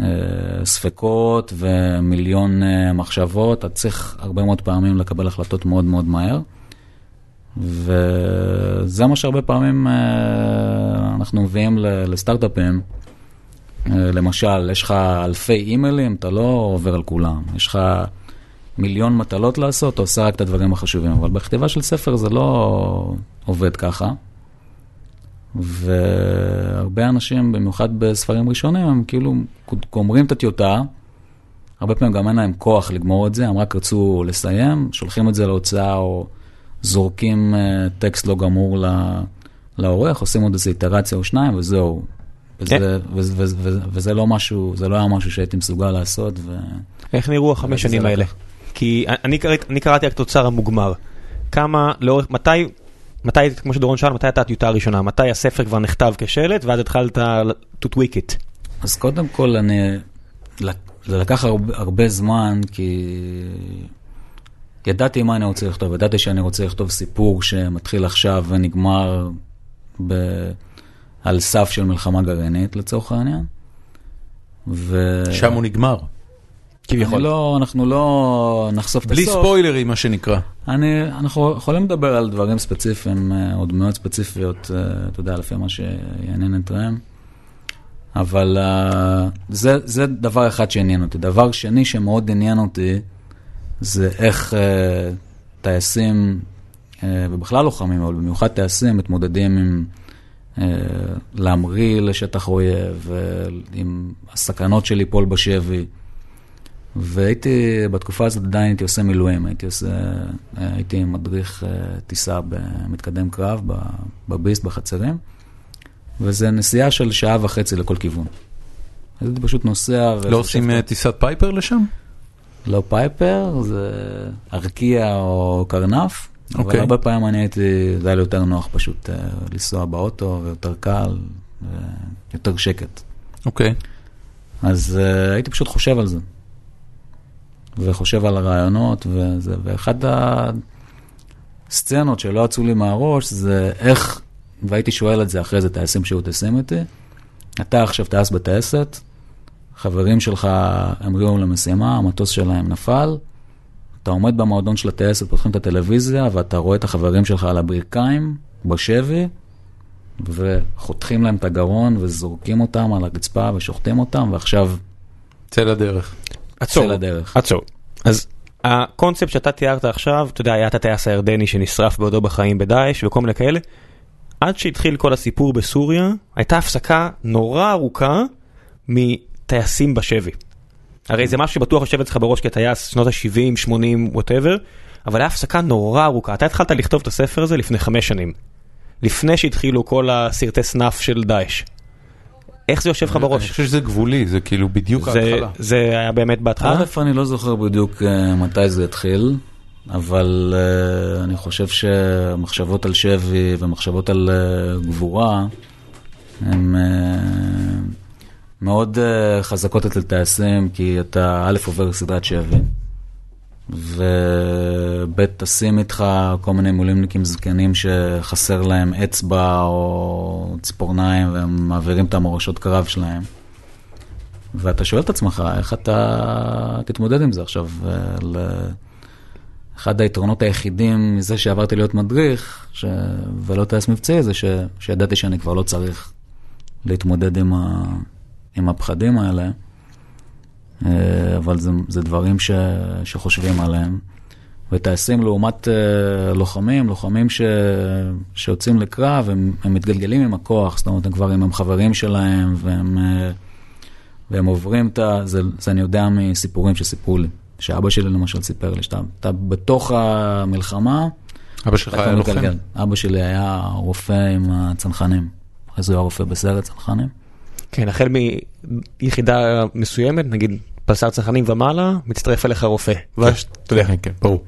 Speaker 3: אה, ספקות ומיליון מחשבות, אתה צריך הרבה מאוד פעמים לקבל החלטות מאוד מאוד מהר. וזה מה שהרבה פעמים אנחנו מביאים לסטארט-אפים. למשל, יש לך אלפי אימיילים, אתה לא עובר על כולם. יש לך מיליון מטלות לעשות, אתה עושה רק את הדברים החשובים. אבל בכתיבה של ספר זה לא עובד ככה. והרבה אנשים, במיוחד בספרים ראשונים, הם כאילו גומרים את הטיוטה. הרבה פעמים גם אין להם כוח לגמור את זה, הם רק רצו לסיים, שולחים את זה להוצאה או זורקים אה, טקסט לא גמור לעורך, עושים עוד איזו איטרציה או שניים וזהו. וזה,
Speaker 2: כן.
Speaker 3: וזה, וזה, וזה, וזה לא משהו, זה לא היה משהו שהייתי מסוגל לעשות. ו...
Speaker 2: איך נראו החמש שנים האלה? כי אני קראתי, אני קראתי רק את התוצר המוגמר. כמה, לאורך, מתי, מתי, כמו שדורון שאל, מתי הייתה הטיוטה הראשונה? מתי הספר כבר נכתב כשלט, ואז התחלת to tweak it?
Speaker 3: אז קודם כל, אני, זה לקח הרבה, הרבה זמן, כי ידעתי מה אני רוצה לכתוב, ידעתי שאני רוצה לכתוב סיפור שמתחיל עכשיו ונגמר ב, על סף של מלחמה גרעינית, לצורך העניין. ו...
Speaker 1: שם הוא נגמר.
Speaker 2: כביכול.
Speaker 3: לא, אנחנו לא נחשוף את
Speaker 1: בלי
Speaker 3: הסוף.
Speaker 1: ספוילרים, מה שנקרא.
Speaker 3: אני, אנחנו יכולים לדבר על דברים ספציפיים, אה, או דמויות ספציפיות, אה, אתה יודע, לפי מה שיעניין את ראם. אבל אה, זה, זה דבר אחד שעניין אותי. דבר שני שמאוד עניין אותי, זה איך אה, טייסים, אה, ובכלל לוחמים, אבל במיוחד טייסים, מתמודדים עם להמריא לשטח אויב, עם הסכנות של ליפול בשבי. והייתי, בתקופה הזאת עדיין הייתי עושה מילואים, הייתי עושה, הייתי מדריך אה, טיסה במתקדם קרב, בביסט, בחצרים, וזה נסיעה של שעה וחצי לכל כיוון. אז הייתי פשוט נוסע.
Speaker 1: לא עושים אה, טיסת פייפר לשם?
Speaker 3: לא פייפר, זה ארקיע או קרנף. אבל
Speaker 1: אוקיי.
Speaker 3: הרבה פעמים אני הייתי, זה היה לי יותר נוח פשוט אה, לנסוע באוטו, ויותר קל, ויותר שקט.
Speaker 1: אוקיי.
Speaker 3: אז uh, הייתי פשוט חושב על זה. וחושב על הרעיונות, וזה, ואחת הסצנות שלא יצאו לי מהראש זה איך, והייתי שואל את זה אחרי זה טייסים שהיו טייסים איתי, אתה עכשיו טייס בטייסת, חברים שלך המריאו למשימה, המטוס שלהם נפל, אתה עומד במועדון של הטייסת, פותחים את הטלוויזיה, ואתה רואה את החברים שלך על הברכיים, בשבי, וחותכים להם את הגרון וזורקים אותם על הרצפה ושוחטים אותם, ועכשיו
Speaker 1: צא לדרך.
Speaker 2: עצור,
Speaker 3: צא לדרך.
Speaker 2: עצור. אז הקונספט שאתה תיארת עכשיו, אתה יודע, היה את הטייס הירדני שנשרף בעודו בחיים בדאעש וכל מיני כאלה. עד שהתחיל כל הסיפור בסוריה, הייתה הפסקה נורא ארוכה מטייסים בשבי. הרי זה משהו שבטוח יושב אצלך בראש כטייס שנות ה-70, 80, ווטאבר, אבל היה הפסקה נורא ארוכה. אתה התחלת לכתוב את הספר הזה לפני חמש שנים. לפני שהתחילו כל הסרטי סנאף של דאעש. איך זה יושב לך
Speaker 1: אני
Speaker 2: בראש?
Speaker 1: חושב שזה גבולי, זה כאילו בדיוק
Speaker 2: זה,
Speaker 1: ההתחלה.
Speaker 2: זה היה באמת בהתחלה?
Speaker 3: א', אני לא זוכר בדיוק אה, מתי זה התחיל, אבל אה, אני חושב שמחשבות על שבי ומחשבות על אה, גבורה הן אה, מאוד אה, חזקות אצל טייסים, כי אתה א', עובר סדרת שבי, וב', טסים איתך כל מיני מילואימניקים זקנים שחסר להם אצבע או ציפורניים והם מעבירים את המורשות קרב שלהם. ואתה שואל את עצמך, איך אתה תתמודד עם זה עכשיו? ל- אחד היתרונות היחידים מזה שעברתי להיות מדריך, ש... ולא טייס מבצעי, זה ש... שידעתי שאני כבר לא צריך להתמודד עם, ה... עם הפחדים האלה, אה, אבל זה, זה דברים ש... שחושבים עליהם. וטייסים לעומת אה, לוחמים, לוחמים ש... שיוצאים לקרב, הם, הם מתגלגלים עם הכוח, זאת אומרת, הם כבר עם החברים שלהם, והם... אה, והם עוברים את ה... זה, זה אני יודע מסיפורים שסיפרו לי. שאבא שלי למשל סיפר לי, שאתה אתה בתוך המלחמה,
Speaker 1: אבא שלך היה
Speaker 3: כבר
Speaker 1: לוחם?
Speaker 3: מתגלגל. אבא שלי היה רופא עם הצנחנים. אז הוא היה רופא בסרט צנחנים.
Speaker 2: כן, החל מיחידה מסוימת, נגיד בשר צרכנים ומעלה, מצטרף אליך רופא. ואז, אתה יודע,
Speaker 1: כן, כן, ברור.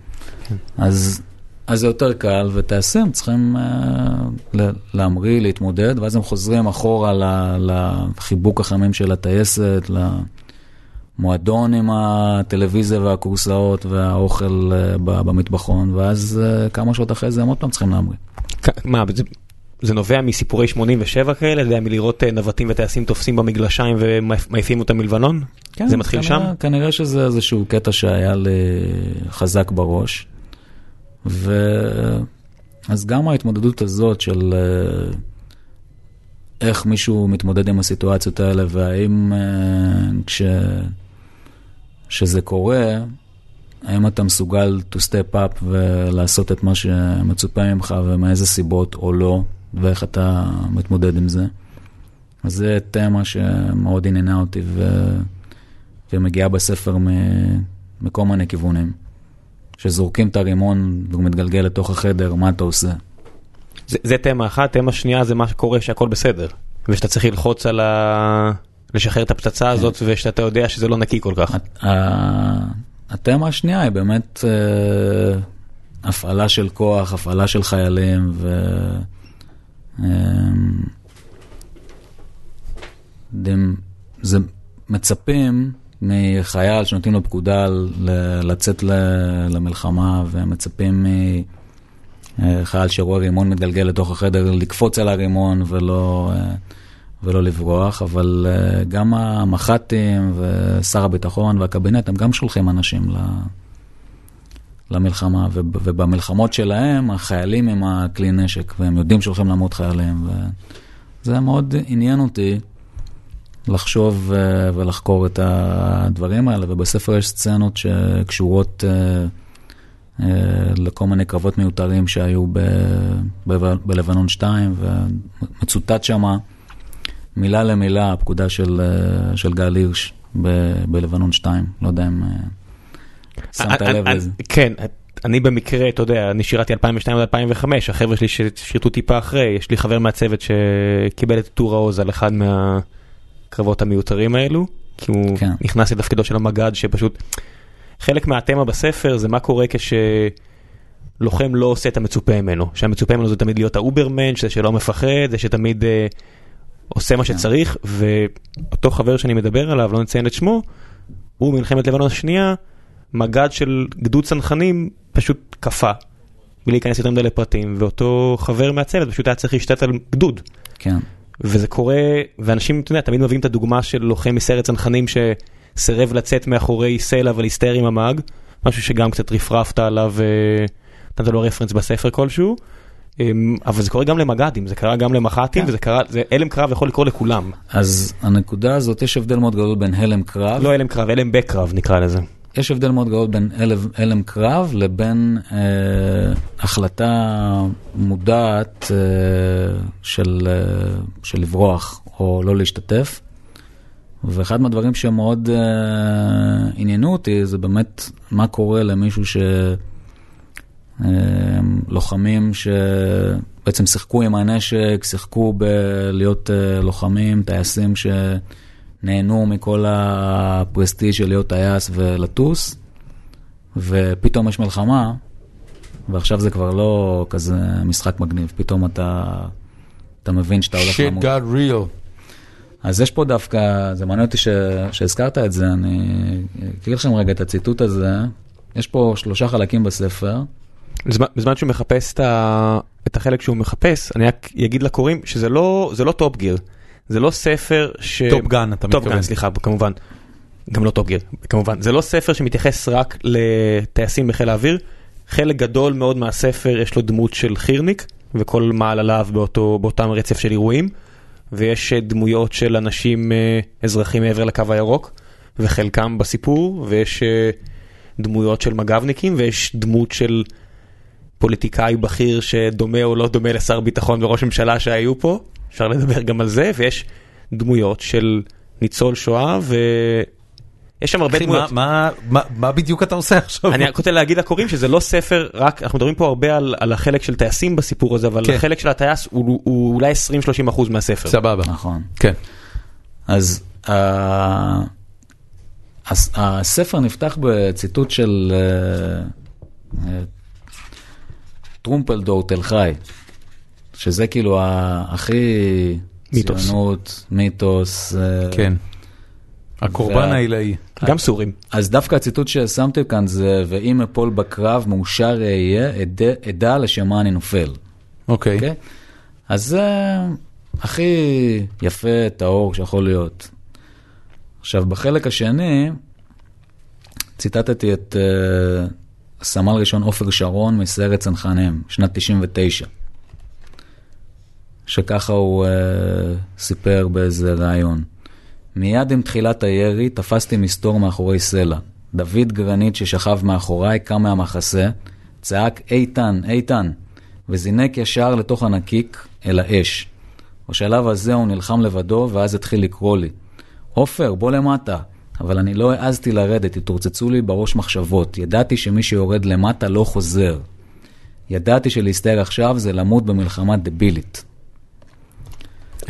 Speaker 3: אז, אז זה יותר קל, וטייסים צריכים אה, להמריא, להתמודד, ואז הם חוזרים אחורה לחיבוק החמים של הטייסת, למועדון עם הטלוויזיה והכורסאות והאוכל אה, במטבחון, ואז אה, כמה שעות אחרי זה הם עוד פעם צריכים להמריא.
Speaker 2: מה, זה, זה נובע מסיפורי 87 כאלה, אתה יודע, מלראות אה, נווטים וטייסים תופסים במגלשיים ומעיפים אותם מלבנון? זה מתחיל
Speaker 3: כנראה,
Speaker 2: שם?
Speaker 3: כנראה שזה איזשהו קטע שהיה חזק בראש. ו... אז גם ההתמודדות הזאת של אה, איך מישהו מתמודד עם הסיטואציות האלה, והאם אה, כש... שזה קורה, האם אתה מסוגל to step up ולעשות את מה שמצופה ממך ומאיזה סיבות או לא, ואיך אתה מתמודד עם זה. אז זה תמה שמאוד עניינה אותי ו... ומגיעה בספר מ... מכל מיני כיוונים. שזורקים את הרימון והוא מתגלגל לתוך החדר, מה אתה עושה?
Speaker 2: זה, זה תמה אחת, תמה שנייה זה מה שקורה שהכל בסדר. ושאתה צריך ללחוץ על ה... לשחרר את הפצצה הזאת ושאתה יודע שזה לא נקי כל כך.
Speaker 3: התמה השנייה היא באמת אה, הפעלה של כוח, הפעלה של חיילים, ו... דם- זה מצפים מחייל שנותנים לו פקודה ל- לצאת ל- למלחמה, ומצפים מחייל שרואה רימון מתגלגל לתוך החדר לקפוץ על הרימון ולא, אה, ולא לברוח, אבל אה, גם המח"טים ושר הביטחון והקבינט, הם גם שולחים אנשים ל... למלחמה, וב- ובמלחמות שלהם, החיילים עם הכלי נשק, והם יודעים שהולכים למות חיילים, וזה מאוד עניין אותי לחשוב אה, ולחקור את הדברים האלה, ובספר יש סצנות שקשורות אה, אה, לכל מיני קרבות מיותרים שהיו ב- ב- בלבנון 2, ומצוטט שמה מילה למילה הפקודה של, של גל הירש ב- בלבנון 2, לא יודע אם... אה, שמת
Speaker 2: אני-
Speaker 3: לב
Speaker 2: אני-
Speaker 3: לזה.
Speaker 2: כן, אני במקרה, אתה יודע, אני שירתי 2002 עד 2005, החבר'ה שלי ששירתו טיפה אחרי, יש לי חבר מהצוות שקיבל את עיטור העוז על אחד מהקרבות המיותרים האלו, כי הוא
Speaker 3: כן.
Speaker 2: נכנס לתפקידו של המג"ד שפשוט, חלק מהתמה בספר זה מה קורה כשלוחם לא עושה את המצופה ממנו, שהמצופה ממנו זה תמיד להיות ה uberman, שזה שלא מפחד, זה שתמיד אה, עושה מה שצריך, ואותו חבר שאני מדבר עליו, לא נציין את שמו, הוא במלחמת לבנון השנייה, מג"ד של גדוד צנחנים פשוט קפא, בלי להיכנס יותר מדי לפרטים, ואותו חבר מהצוות פשוט היה צריך להשתת על גדוד.
Speaker 3: כן.
Speaker 2: וזה קורה, ואנשים, אתה יודע, תמיד מביאים את הדוגמה של לוחם מסיירת צנחנים שסירב לצאת מאחורי סלע ולהסתער עם המאג, משהו שגם קצת רפרפת עליו, אה, נתת לו רפרנס בספר כלשהו, אמ, אבל זה קורה גם למג"דים, זה קרה גם למח"טים,
Speaker 3: כן.
Speaker 2: וזה קרה, זה הלם קרב יכול לקרות לכולם.
Speaker 3: אז הנקודה הזאת, יש הבדל מאוד גדול בין הלם קרב,
Speaker 2: לא הלם קרב, הלם בקרב נקרא לזה.
Speaker 3: יש הבדל מאוד גדול בין הלם, קרב לבין אה, החלטה מודעת אה, של, אה, של לברוח או לא להשתתף. ואחד מהדברים שמאוד אה, עניינו אותי זה באמת מה קורה למישהו ש... אה, לוחמים שבעצם שיחקו עם הנשק, שיחקו בלהיות אה, לוחמים, טייסים שנהנו מכל הפרסטיג' של להיות טייס ולטוס, ופתאום יש מלחמה, ועכשיו זה כבר לא כזה משחק מגניב, פתאום אתה, אתה מבין שאתה הולך
Speaker 1: shit
Speaker 3: למות.
Speaker 1: got real.
Speaker 3: אז יש פה דווקא, זה מעניין אותי ש, שהזכרת את זה, אני אקריא לכם רגע את הציטוט הזה. יש פה שלושה חלקים בספר.
Speaker 2: בזמן, בזמן שהוא מחפש את, ה, את החלק שהוא מחפש, אני רק אגיד לקוראים שזה לא, לא Top Gear, זה לא ספר ש...
Speaker 1: Top Gun, אתה
Speaker 2: Top
Speaker 1: מתכוון.
Speaker 2: Gun, סליחה, כמובן. גם לא Top Gear, כמובן. זה לא ספר שמתייחס רק לטייסים בחיל האוויר. חלק גדול מאוד מהספר יש לו דמות של חירניק, וכל מעלליו באותו, באותם רצף של אירועים. ויש אה, דמויות של אנשים אה, אזרחים מעבר לקו הירוק, וחלקם בסיפור, ויש אה, דמויות של מג"בניקים, ויש דמות של פוליטיקאי בכיר שדומה או לא דומה לשר ביטחון וראש ממשלה שהיו פה, אפשר לדבר גם על זה, ויש דמויות של ניצול שואה, ויש שם הרבה
Speaker 1: אחי,
Speaker 2: דמויות.
Speaker 1: מה- מה- מה- מה בדיוק אתה עושה עכשיו?
Speaker 2: אני רק רוצה להגיד לקוראים שזה לא ספר רק, אנחנו מדברים פה הרבה על, על החלק של טייסים בסיפור הזה, אבל
Speaker 1: כן.
Speaker 2: החלק של הטייס הוא, הוא אולי 20-30 אחוז מהספר.
Speaker 1: סבבה.
Speaker 3: נכון.
Speaker 1: כן.
Speaker 3: אז uh, הס, הספר נפתח בציטוט של uh, uh, טרומפלדור תל חי, שזה כאילו הכי
Speaker 2: מיתוס.
Speaker 3: ציונות, מיתוס. uh,
Speaker 1: כן. הקורבן
Speaker 3: וה-
Speaker 1: העילאי.
Speaker 2: גם סורים.
Speaker 3: אז דווקא הציטוט ששמתי כאן זה, ואם אפול בקרב מאושר אהיה, אדע, אדע לשם מה אני נופל.
Speaker 1: אוקיי.
Speaker 3: אוקיי? אז זה הכי יפה, טהור שיכול להיות. עכשיו, בחלק השני, ציטטתי את uh, סמל ראשון עופר שרון מסיירת צנחנים, שנת 99. שככה הוא uh, סיפר באיזה ראיון. מיד עם תחילת הירי תפסתי מסתור מאחורי סלע. דוד גרנית ששכב מאחוריי קם מהמחסה, צעק איתן, איתן, וזינק ישר לתוך הנקיק אל האש. בשלב הזה הוא נלחם לבדו, ואז התחיל לקרוא לי. עופר, בוא למטה. אבל אני לא העזתי לרדת, התרוצצו לי בראש מחשבות. ידעתי שמי שיורד למטה לא חוזר. ידעתי שלהסתער עכשיו זה למות במלחמה דבילית.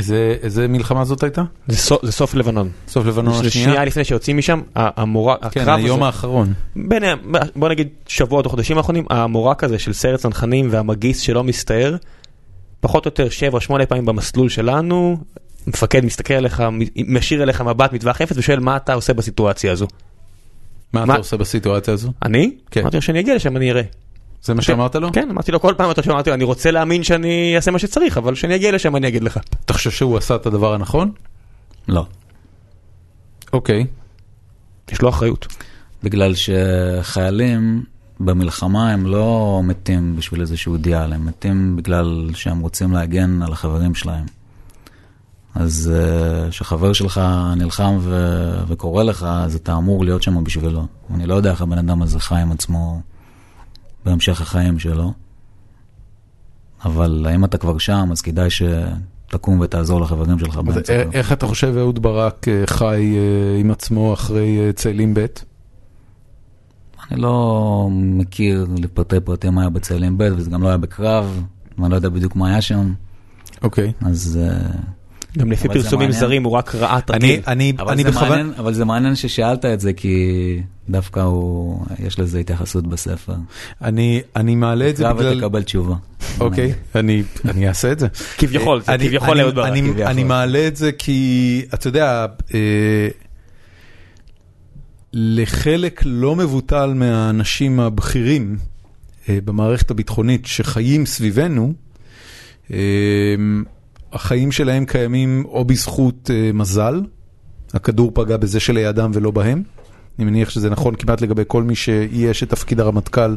Speaker 1: איזה- איזה מלחמה זאת הייתה?
Speaker 2: זה סוף, זה סוף לבנון.
Speaker 1: סוף לבנון
Speaker 2: זה שנייה
Speaker 1: השנייה?
Speaker 2: לפני שיוצאים משם, המורה,
Speaker 1: כן,
Speaker 2: הקרב
Speaker 1: היום
Speaker 2: הזה,
Speaker 1: האחרון.
Speaker 2: בין, בוא נגיד שבועות או חודשים האחרונים, המורק הזה של סיירת צנחנים והמגיס שלא מסתער, פחות או יותר 7-8 פעמים במסלול שלנו, מפקד מסתכל עליך, משאיר אליך מבט מטווח אפס ושואל מה אתה עושה בסיטואציה הזו.
Speaker 1: מה
Speaker 2: מה-
Speaker 1: אתה עושה בסיטואציה הזו?
Speaker 2: אני?
Speaker 1: כן.
Speaker 2: אמרתי לו שאני אגיע לשם אני אראה.
Speaker 1: זה מה שאמרת לו?
Speaker 2: כן, אמרתי לו כל פעם אתה שאמרתי לו אני רוצה להאמין שאני אעשה מה שצריך, אבל כשאני אגיע לשם אני אגיד לך.
Speaker 1: אתה חושב שהוא עשה את הדבר הנכון?
Speaker 3: לא.
Speaker 1: אוקיי.
Speaker 2: יש לו אחריות.
Speaker 3: בגלל שחיילים במלחמה הם לא מתים בשביל איזשהו אידיאל, הם מתים בגלל שהם רוצים להגן על החברים שלהם. אז אה, כשחבר שלך נלחם ו- וקורא לך, אז אתה אמור להיות שם בשבילו. אני לא יודע איך הבן אדם הזה חי עם עצמו בהמשך החיים שלו, אבל אם אתה כבר שם, אז כדאי שתקום ותעזור לחברים שלך באמצע.
Speaker 1: א- איך אתה חושב אהוד ברק אה, חי אה, עם עצמו אחרי אה, צאלים ב'?
Speaker 3: אני לא מכיר לפרטי פרטים מה היה בצאלים ב', וזה גם לא היה בקרב, ואני לא יודע בדיוק מה היה שם,
Speaker 1: אוקיי.
Speaker 3: אז uh,
Speaker 2: גם לפי פרסומים. זרים הוא רק רעת
Speaker 1: אני,
Speaker 2: רגיל.
Speaker 1: אני,
Speaker 3: אבל,
Speaker 1: אני
Speaker 3: זה
Speaker 1: בכוון...
Speaker 3: מעניין, אבל זה מעניין ששאלת את זה, כי דווקא הוא, יש לזה התייחסות בספר.
Speaker 1: אני, אני מעלה את זה בגלל...
Speaker 3: ותקבל תשובה.
Speaker 1: אוקיי, אני, אני אעשה את זה.
Speaker 2: כביכול, זה
Speaker 1: אני-
Speaker 2: כביכול אהוד ברק.
Speaker 1: אני- מעלה את זה כי, אתה יודע, אה, לחלק לא מבוטל מהאנשים הבכירים אה, במערכת הביטחונית שחיים סביבנו, אה, החיים שלהם קיימים או בזכות אה, מזל, הכדור פגע בזה שלידם ולא בהם. אני מניח שזה נכון כמעט לגבי כל מי שאייש את תפקיד הרמטכ"ל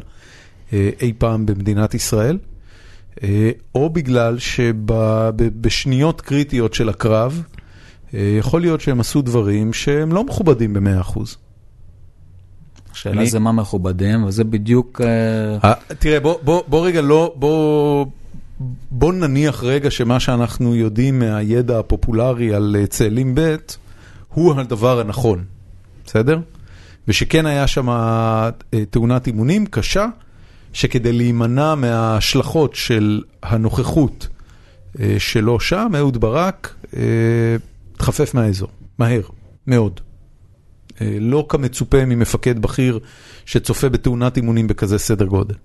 Speaker 1: אה, אי פעם במדינת ישראל. אה, או בגלל שבשניות קריטיות של הקרב, אה, יכול להיות שהם עשו דברים שהם לא מכובדים ב-100%.
Speaker 3: השאלה
Speaker 1: אני-
Speaker 3: זה מה מכובדים, וזה בדיוק... אה,
Speaker 1: אה, תראה, בוא, בוא, בוא רגע לא, בוא, בוא נניח רגע שמה שאנחנו יודעים מהידע הפופולרי על אה, צאלים ב' הוא הדבר הנכון, בסדר? ושכן היה שם אה, תאונת אימונים קשה, שכדי להימנע מההשלכות של הנוכחות אה, שלו שם, אהוד ברק התחפף מהאזור, מהר, מאוד. לא כמצופה ממפקד בכיר שצופה בתאונת אימונים בכזה סדר גודל.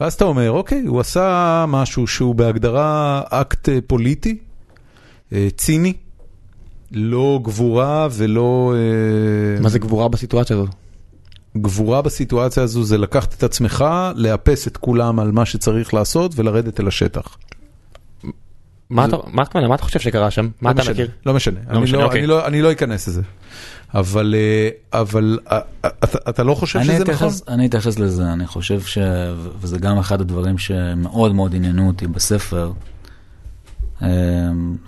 Speaker 1: ואז אתה אומר, אוקיי, הוא עשה משהו שהוא בהגדרה אקט אה, פוליטי, אה, ציני, לא גבורה ולא... אה,
Speaker 2: מה זה גבורה בסיטואציה הזאת?
Speaker 1: גבורה בסיטואציה הזו זה לקחת את עצמך, לאפס את כולם על מה שצריך לעשות ולרדת אל השטח.
Speaker 2: מה אתה- מה אתה מה אתה חושב שקרה שם? מה
Speaker 1: לא
Speaker 2: אתה מכיר?
Speaker 1: לא משנה,
Speaker 2: לא
Speaker 1: אני לא-
Speaker 2: אוקיי.
Speaker 1: אני לא- אני לא אכנס לזה. אבל אה, אבל אה, אתה- לא חושב
Speaker 3: אני
Speaker 1: שזה נכון?
Speaker 3: אני אתייחס לזה, אני חושב ש... וזה גם אחד הדברים שמאוד מאוד עניינו אותי בספר, אה,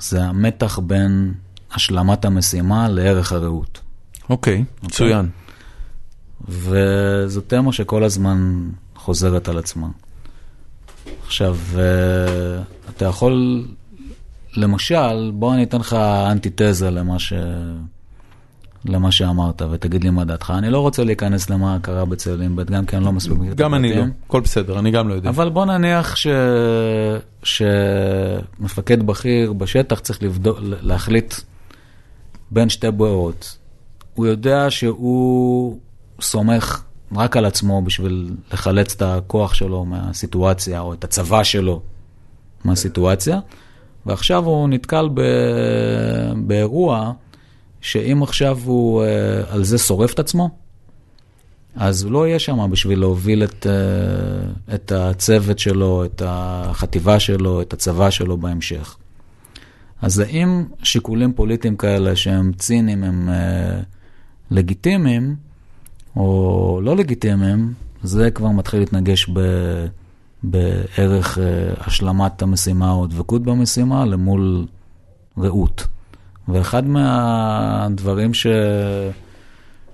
Speaker 3: זה המתח בין השלמת המשימה לערך הרעות.
Speaker 1: אוקיי, מצוין.
Speaker 3: וזו תמה שכל הזמן חוזרת על עצמה. עכשיו, אתה יכול, למשל, בוא אני אתן לך אנטיתזה למה, ש... למה שאמרת, ותגיד לי מה דעתך. אני לא רוצה להיכנס למה קרה בצאלים ב', גם כי אני לא מספיק
Speaker 1: גם אני לא. הכל בסדר, אני גם לא יודע.
Speaker 3: אבל בוא נניח ש... שמפקד בכיר בשטח צריך לבדוק, להחליט בין שתי ברירות. הוא יודע שהוא סומך רק על עצמו בשביל לחלץ את הכוח שלו מהסיטואציה, או את הצבא שלו מהסיטואציה, ועכשיו הוא נתקל ב... באירוע שאם עכשיו הוא אה, על זה שורף את עצמו, אז הוא לא יהיה שם בשביל להוביל את, אה, את הצוות שלו, את החטיבה שלו, את הצבא שלו בהמשך. אז האם שיקולים פוליטיים כאלה שהם ציניים הם אה, לגיטימיים או לא לגיטימיים, זה כבר מתחיל להתנגש ב, בערך אה, השלמת המשימה או דבקות במשימה למול רעות. ואחד מהדברים ש...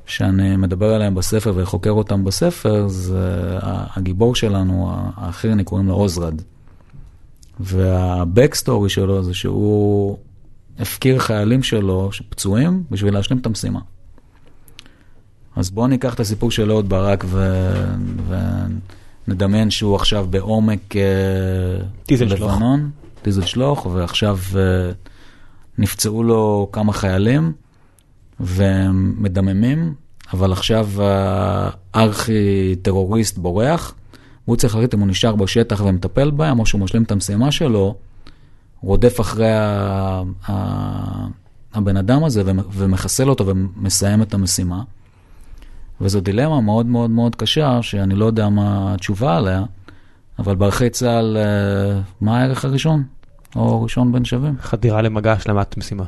Speaker 3: שאני מדבר עליהם בספר וחוקר אותם בספר, זה הגיבור שלנו, האחירני, קוראים לו עוזרד. והבקסטורי שלו זה שהוא הפקיר חיילים שלו פצועים בשביל להשלים את המשימה. אז בואו ניקח את הסיפור של אהוד ברק ו... ונדמיין שהוא עכשיו בעומק אה. לבנון, טיזל שלוח, ועכשיו אה, נפצעו לו כמה חיילים. והם מדממים, אבל עכשיו הארכי טרוריסט בורח, והוא צריך להחליט אם הוא נשאר בשטח ומטפל בהם, או שהוא משלים את המשימה שלו, רודף אחרי ה... הבן אדם הזה ומ- ומחסל אותו ומסיים את המשימה. וזו דילמה מאוד מאוד מאוד קשה, שאני לא יודע מה התשובה עליה, אבל בערכי צה"ל, אה, מה הערך הראשון? או ראשון בין שווים?
Speaker 2: חדירה למגע השלמת משימה.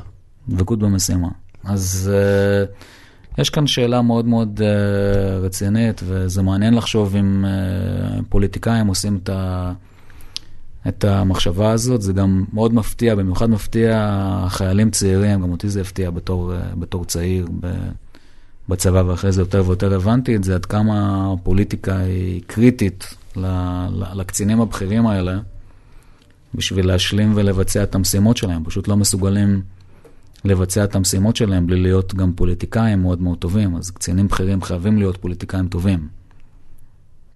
Speaker 3: דבקות במשימה. אז uh, יש כאן שאלה מאוד מאוד uh, רצינית, וזה מעניין לחשוב אם uh, פוליטיקאים עושים את, ה, את המחשבה הזאת. זה גם מאוד מפתיע, במיוחד מפתיע חיילים צעירים, גם אותי זה הפתיע בתור, uh, בתור צעיר ב, בצבא, ואחרי זה יותר ויותר הבנתי את זה, עד כמה הפוליטיקה היא קריטית לקצינים הבכירים האלה, בשביל להשלים ולבצע את המשימות שלהם. פשוט לא מסוגלים... לבצע את המשימות שלהם בלי להיות גם פוליטיקאים מאוד מאוד טובים. אז קצינים בכירים חייבים להיות פוליטיקאים טובים.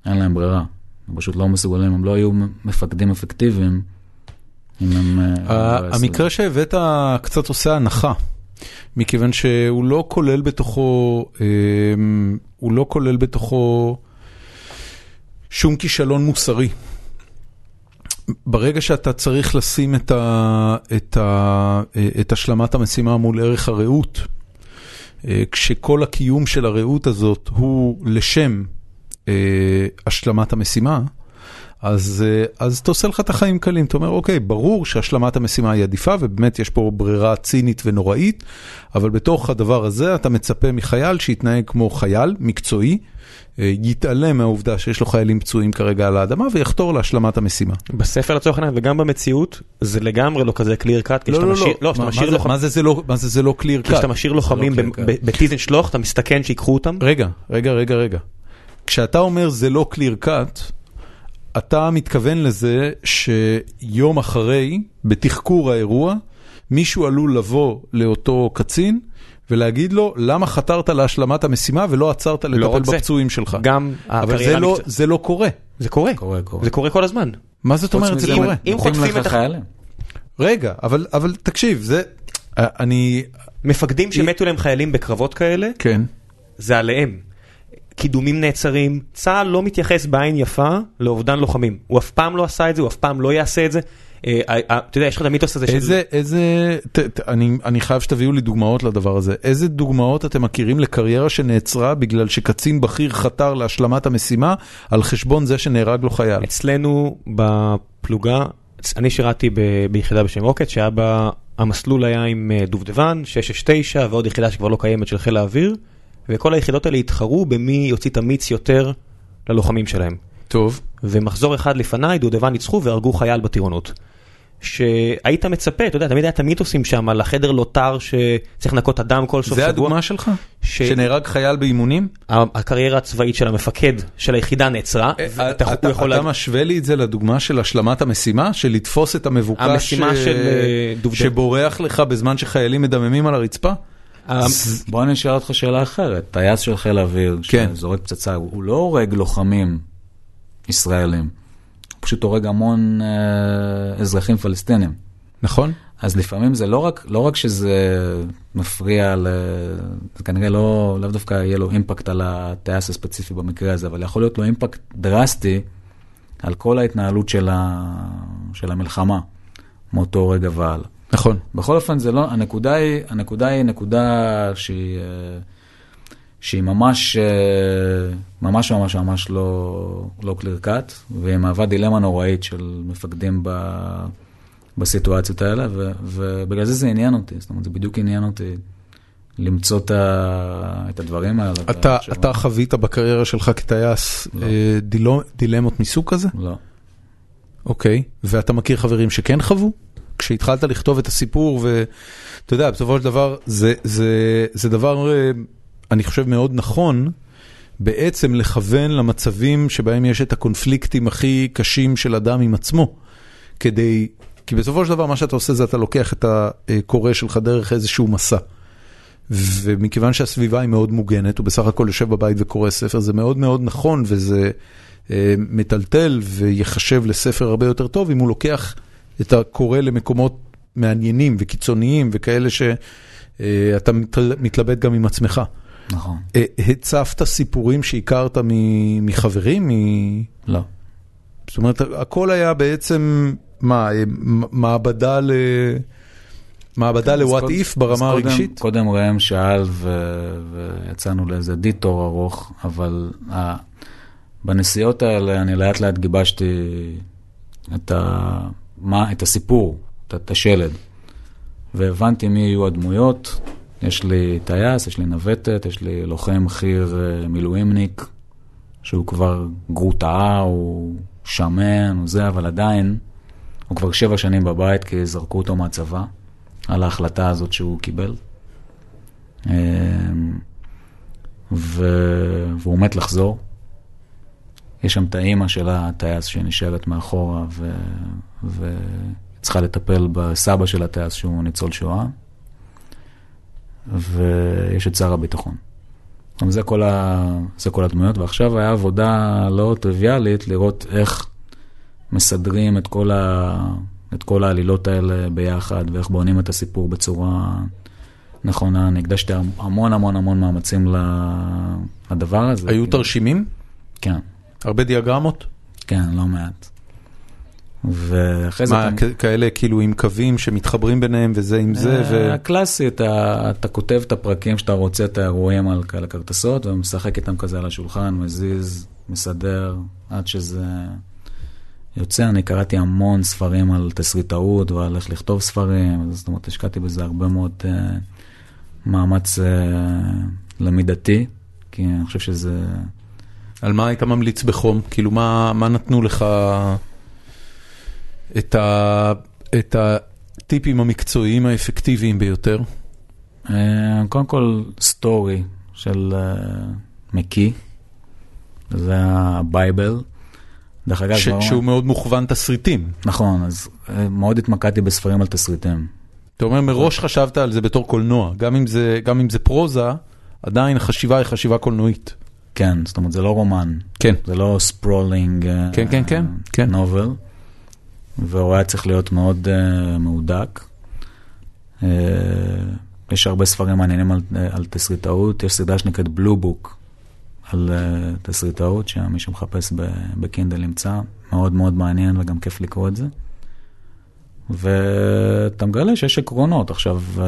Speaker 3: אין להם ברירה. הם פשוט לא מסוגלים, הם לא היו מפקדים אפקטיביים אם הם... אה, לא.
Speaker 1: המקרה שהבאת קצת עושה הנחה, מכיוון שהוא לא כולל בתוכו, אמ, הוא לא כולל בתוכו שום כישלון מוסרי. ברגע שאתה צריך לשים את, ה, את, ה, את השלמת המשימה מול ערך הרעות, אה, כשכל הקיום של הרעות הזאת הוא לשם אה, השלמת המשימה, אז, אה, אז אתה עושה לך את החיים קלים, אתה אומר, אוקיי, ברור שהשלמת המשימה היא עדיפה, ובאמת יש פה ברירה צינית ונוראית, אבל בתוך הדבר הזה אתה מצפה מחייל שיתנהג כמו חייל מקצועי, אה, יתעלם מהעובדה שיש לו חיילים פצועים כרגע על האדמה, ויחתור להשלמת המשימה.
Speaker 2: בספר לצורך העניין וגם במציאות זה לגמרי לא כזה clear cut, כי כשאתה
Speaker 1: לא,
Speaker 2: משאיר,
Speaker 1: לא,
Speaker 2: לא, לוחמים-
Speaker 1: מה זה זה לא- מה זה זה לא קליר
Speaker 2: כשאתה? משאיר לוחמים
Speaker 3: clear cut.
Speaker 2: בטיזן שלוח אתה מסתכן שיקחו אותם.
Speaker 1: רגע, רגע, רגע, רגע. כשאתה אומר זה לא קליר קאט, אתה מתכוון לזה שיום אחרי, בתחקור האירוע, מישהו עלול לבוא לאותו קצין ולהגיד לו, למה חתרת להשלמת המשימה ולא עצרת
Speaker 2: לא
Speaker 1: לטפל
Speaker 2: זה,
Speaker 1: בפצועים שלך?
Speaker 2: גם
Speaker 1: אבל זה לא,
Speaker 2: המקצועית.
Speaker 1: זה לא קורה.
Speaker 2: זה קורה,
Speaker 3: קורה, קורה.
Speaker 2: זה קורה כל הזמן.
Speaker 1: מה זאת אומרת זה קורה?
Speaker 2: אם חוטפים את הח-
Speaker 3: חיילים.
Speaker 1: רגע, אבל, אבל תקשיב, זה... אני...
Speaker 2: מפקדים שמתו להם חיילים בקרבות כאלה,
Speaker 1: כן.
Speaker 2: זה עליהם. קידומים נעצרים, צה"ל לא מתייחס בעין יפה לאובדן לוחמים. הוא אף פעם לא עשה את זה, הוא אף פעם לא יעשה את זה. אה, אה, אה, אתה יודע, יש לך את המיתוס הזה של...
Speaker 1: איזה, איזה, אני, אני חייב שתביאו לי דוגמאות לדבר הזה. איזה דוגמאות אתם מכירים לקריירה שנעצרה בגלל שקצין בכיר חתר להשלמת המשימה על חשבון זה שנהרג לו חייל?
Speaker 2: אצלנו בפלוגה, אני שירתי ביחידה בשם רוקט, שהיה בה, המסלול היה עם דובדבן, 669 ועוד יחידה שכבר לא קיימת של חיל האוויר, וכל היחידות האלה התחרו במי יוציא את המיץ יותר ללוחמים שלהם.
Speaker 1: טוב.
Speaker 2: ומחזור אחד לפניי דובדבן ניצחו והרגו חייל בטירונות. שהיית מצפה, אתה יודע, תמיד היה את המיתוסים שם על החדר לוטר שצריך לנקות אדם כל סוף
Speaker 1: זה
Speaker 2: שבוע.
Speaker 1: הדוגמה שלך?
Speaker 2: ש-
Speaker 1: שנהרג חייל באימונים?
Speaker 2: הקריירה הצבאית של המפקד של היחידה נעצרה, ואתה-
Speaker 1: אה, אתה,
Speaker 2: יכול
Speaker 1: אתה
Speaker 2: לה-
Speaker 1: משווה לי את זה לדוגמה של השלמת המשימה? של לתפוס את המבוקש ש-
Speaker 2: של, אה, דובדבן.
Speaker 1: שבורח לך בזמן שחיילים מדממים על הרצפה?
Speaker 2: ה-
Speaker 3: בוא אני אשאל אותך שאלה אחרת. טייס של חיל האוויר,
Speaker 1: כן.
Speaker 3: שזורק פצצה, הוא הוא לא הורג לוחמים ישראלים, הוא פשוט הורג המון אה, אזרחים פלסטינים.
Speaker 1: נכון?
Speaker 3: אז לפעמים זה לא רק, לא רק שזה מפריע, ל... זה כנראה לא, לאו דווקא יהיה לו אימפקט על הטייס הספציפי במקרה הזה, אבל יכול להיות לו אימפקט דרסטי על כל ההתנהלות של, ה... של המלחמה מאותו רגע והלאה.
Speaker 1: נכון.
Speaker 3: בכל אופן, זה לא, הנקודה היא, הנקודה היא נקודה שהיא, אה, שהיא ממש, אה, ממש ממש ממש לא, לא קליר קאט, והיא מהווה דילמה נוראית של מפקדים ב, בסיטואציות האלה, ו, ובגלל זה זה עניין אותי, זאת אומרת, זה בדיוק עניין אותי למצוא את, ה, את הדברים האלה.
Speaker 1: אתה. אתה חווית בקריירה שלך כטייס
Speaker 3: לא.
Speaker 1: אה, דילמות מסוג כזה?
Speaker 3: לא.
Speaker 1: אוקיי, ואתה מכיר חברים שכן חוו? כשהתחלת לכתוב את הסיפור, ואתה יודע, בסופו של דבר, זה, זה, זה דבר, אה, אני חושב, מאוד נכון, בעצם לכוון למצבים שבהם יש את הקונפליקטים הכי קשים של אדם עם עצמו, כדי, כי בסופו של דבר מה שאתה עושה זה אתה לוקח את הקורא שלך דרך איזשהו מסע. ומכיוון שהסביבה היא מאוד מוגנת, הוא בסך הכל יושב בבית וקורא ספר, זה מאוד מאוד נכון וזה אה, מטלטל ויחשב לספר הרבה יותר טוב אם הוא לוקח את הקורא למקומות מעניינים וקיצוניים וכאלה שאתה מתלבט גם עם עצמך.
Speaker 3: נכון.
Speaker 1: אה, הצפת סיפורים שהכרת מחברים? מ-
Speaker 3: לא.
Speaker 1: זאת אומרת, הכל היה בעצם, מה, אה, מעבדה ל... מעבדה
Speaker 3: אז
Speaker 1: ל-what if ברמה הרגשית?
Speaker 3: קודם ראם שאל ו... ויצאנו לאיזה דיטור ארוך, אבל ה... בנסיעות האלה אני לאט לאט גיבשתי את, ה... מה... את הסיפור, את, את השלד, והבנתי מי יהיו הדמויות. יש לי טייס, יש לי נווטת, יש לי לוחם חי"ר אה, מילואימניק, שהוא כבר גרוטאה, הוא שמן, הוא זה, אבל עדיין, הוא כבר שבע שנים בבית כי זרקו אותו מהצבא. על ההחלטה הזאת שהוא קיבל. אמ, ו... והוא מת לחזור. יש שם את האימא של הטייס שנשארת מאחורה ו... וצריכה לטפל בסבא של הטייס שהוא ניצול שואה. ויש את שר הביטחון. זה כל, ה... זה כל הדמויות, ועכשיו היה עבודה לא טריוויאלית לראות איך מסדרים את כל את כל העלילות האלה ביחד, ואיך בונים את הסיפור בצורה נכונה. אני הקדשתי המון המון המון מאמצים לדבר הזה.
Speaker 1: היו תרשימים?
Speaker 3: כן,
Speaker 1: הרבה דיאגרמות?
Speaker 3: כן, לא מעט. ואחרי זה...
Speaker 1: מה,
Speaker 3: אתה-
Speaker 1: כאלה כאילו עם קווים שמתחברים ביניהם וזה עם זה, ו...
Speaker 3: אה, הקלאסי, אתה, אתה כותב את הפרקים שאתה רוצה, את האירועים על כאלה כרטסות, ומשחק איתם כזה על השולחן, מזיז, מסדר, עד שזה יוצא. אני קראתי המון ספרים על תסריטאות ועל איך לכתוב ספרים, זאת אומרת, השקעתי בזה הרבה מאוד uh, מאמץ uh, למידתי, כי אני חושב שזה...
Speaker 1: על מה היית ממליץ בחום? כאילו, מה, מה נתנו לך את, ה, את הטיפים המקצועיים האפקטיביים ביותר?
Speaker 3: Uh, קודם כל, סטורי של uh, מקי, זה הבייבל. דרך אגב,
Speaker 1: ש,
Speaker 3: כבר-
Speaker 1: שהוא מאוד מוכוון תסריטים.
Speaker 3: נכון, אז אה, מאוד התמקדתי בספרים על תסריטים.
Speaker 1: אתה אומר, מראש חשבת על זה בתור קולנוע, גם אם זה, גם אם זה פרוזה, עדיין החשיבה היא חשיבה קולנועית.
Speaker 3: כן, זאת אומרת, זה לא רומן,
Speaker 1: כן.
Speaker 3: זה לא sprawling
Speaker 1: כן, כן, כן, כן.
Speaker 3: novel, והוא היה צריך להיות מאוד uh, מהודק. Uh, יש הרבה ספרים מעניינים על, אה, על תסריטאות, יש סדרה שנקראת Blue Book על uh, תסריטאות, שמי שמחפש ב Kindle ימצא, מאוד מאוד מעניין וגם כיף לקרוא את זה. ואתה מגלה שיש עקרונות. עכשיו, uh,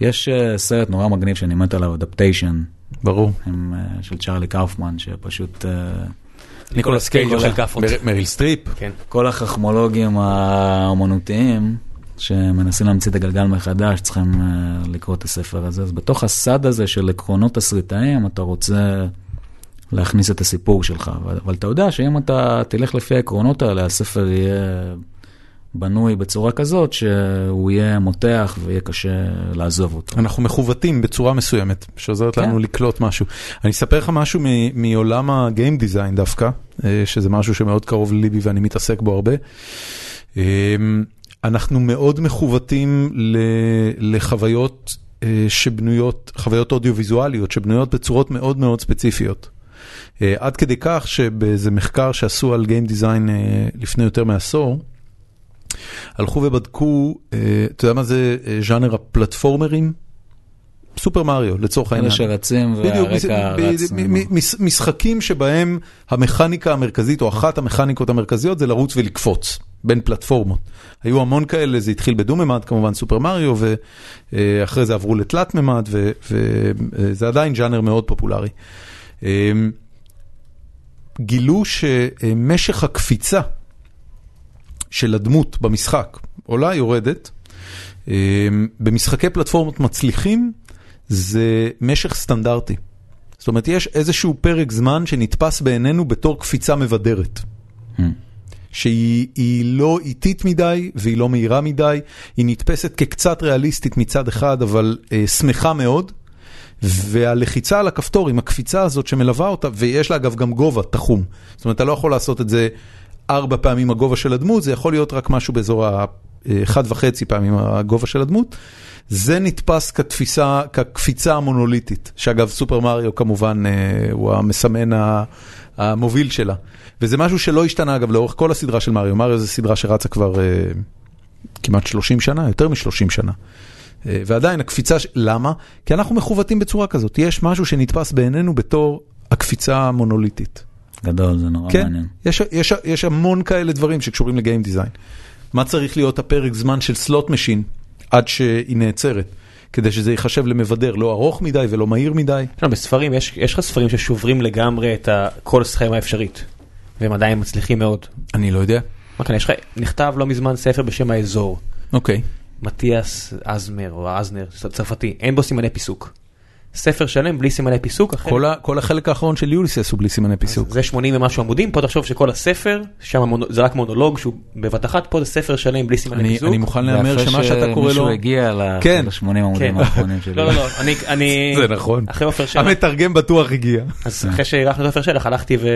Speaker 3: יש uh, סרט נורא מגניב שאני מת עליו, Adaptation,
Speaker 1: ברור.
Speaker 3: עם, uh, של צ'ארלי קאופמן, שפשוט... Uh,
Speaker 2: ניקולס קייג' אוכל כאפות.
Speaker 1: מר- מריל סטריפ.
Speaker 2: כן.
Speaker 3: כל החכמולוגים האומנותיים שמנסים להמציא את הגלגל מחדש, צריכים uh, לקרוא את הספר הזה. אז בתוך הסד הזה של עקרונות תסריטאים, אתה רוצה להכניס את הסיפור שלך. אבל אתה יודע שאם אתה תלך לפי העקרונות האלה, הספר יהיה בנוי בצורה כזאת שהוא יהיה מותח ויהיה קשה לעזוב אותו.
Speaker 1: אנחנו מכוותים בצורה מסוימת, שעוזרת
Speaker 3: כן.
Speaker 1: לנו לקלוט משהו. אני אספר לך משהו מ- מעולם הגיים דיזיין דווקא, אה, שזה משהו שמאוד קרוב לליבי ואני מתעסק בו הרבה. אה, אנחנו מאוד מכוותים ל- לחוויות אה, שבנויות, חוויות אודיו-ויזואליות שבנויות בצורות מאוד מאוד ספציפיות. עד כדי כך שבאיזה מחקר שעשו על גיים דיזיין לפני יותר מעשור, הלכו ובדקו, אה, אתה יודע מה זה אה, ז'אנר הפלטפורמרים? סופר מריו לצורך העניין.
Speaker 3: אלה שרצים והרקע רץ.
Speaker 1: משחקים שבהם המכניקה המרכזית או אחת המכניקות המרכזיות זה לרוץ ולקפוץ בין פלטפורמות. היו המון כאלה, זה התחיל בדו-ממד כמובן סופר מריו ואחרי זה עברו לתלת ממד וזה עדיין ז'אנר מאוד פופולרי. אה, גילו שמשך הקפיצה של הדמות במשחק עולה יורדת, אה, במשחקי פלטפורמות מצליחים זה משך סטנדרטי. זאת אומרת, יש איזשהו פרק זמן שנתפס בעינינו בתור קפיצה מבדרת.
Speaker 3: Hmm.
Speaker 1: שהיא היא לא איטית מדי והיא לא מהירה מדי, היא נתפסת כקצת ריאליסטית מצד אחד, אבל אה, שמחה מאוד. והלחיצה על הכפתור עם הקפיצה הזאת שמלווה אותה, ויש לה אגב גם גובה תחום. זאת אומרת, אתה לא יכול לעשות את זה ארבע פעמים הגובה של הדמות, זה יכול להיות רק משהו באזור האחד וחצי פעמים הגובה של הדמות. זה נתפס כתפיסה, כקפיצה המונוליטית, שאגב סופר מריו כמובן אה, הוא המסמן המוביל שלה. וזה משהו שלא השתנה אגב לאורך כל הסדרה של מריו, מריו זו סדרה שרצה כבר אה, כמעט 30 שנה, יותר מ-30 שנה. אה, ועדיין הקפיצה, למה? כי אנחנו מכוותים בצורה כזאת, יש משהו שנתפס בעינינו בתור הקפיצה המונוליטית.
Speaker 3: גדול, זה נורא
Speaker 1: כן,
Speaker 3: מעניין.
Speaker 1: יש, יש, יש המון כאלה דברים שקשורים ל game design. מה צריך להיות הפרק זמן של slot machine עד שהיא נעצרת, כדי שזה ייחשב למבדר, לא ארוך מדי ולא מהיר מדי.
Speaker 2: עכשיו, בספרים, יש יש לך ספרים ששוברים לגמרי את כל סכמה האפשרית, והם עדיין מצליחים מאוד.
Speaker 1: אני לא יודע.
Speaker 2: מה כאן, יש לך, נכתב לא מזמן ספר בשם האזור,
Speaker 1: אוקיי.
Speaker 2: מתיאס אזמר או אזנר, צרפתי, אין בו סימני פיסוק. ספר שלם בלי סימני פיסוק, החלק-
Speaker 1: כל, ה, כל החלק האחרון של יוליסס הוא בלי סימני פיסוק.
Speaker 2: זה 80 ומשהו עמודים, פה תחשוב שכל הספר, שם המונו- זה רק מונולוג שהוא בבת אחת, פה זה ספר שלם בלי סימני
Speaker 1: אני,
Speaker 2: פיסוק.
Speaker 1: אני מוכן להמר שמה שאתה קורא לו...
Speaker 3: מישהו הגיע
Speaker 1: כן.
Speaker 3: ל-80 עמודים
Speaker 2: כן.
Speaker 3: האחרונים שלי.
Speaker 2: לא, לא, לא, אני, אני,
Speaker 1: זה נכון.
Speaker 2: אחרי עופר שלח,
Speaker 1: המתרגם בטוח הגיע.
Speaker 2: אז אחרי שאירחנו את עופר שלח, הלכתי ו-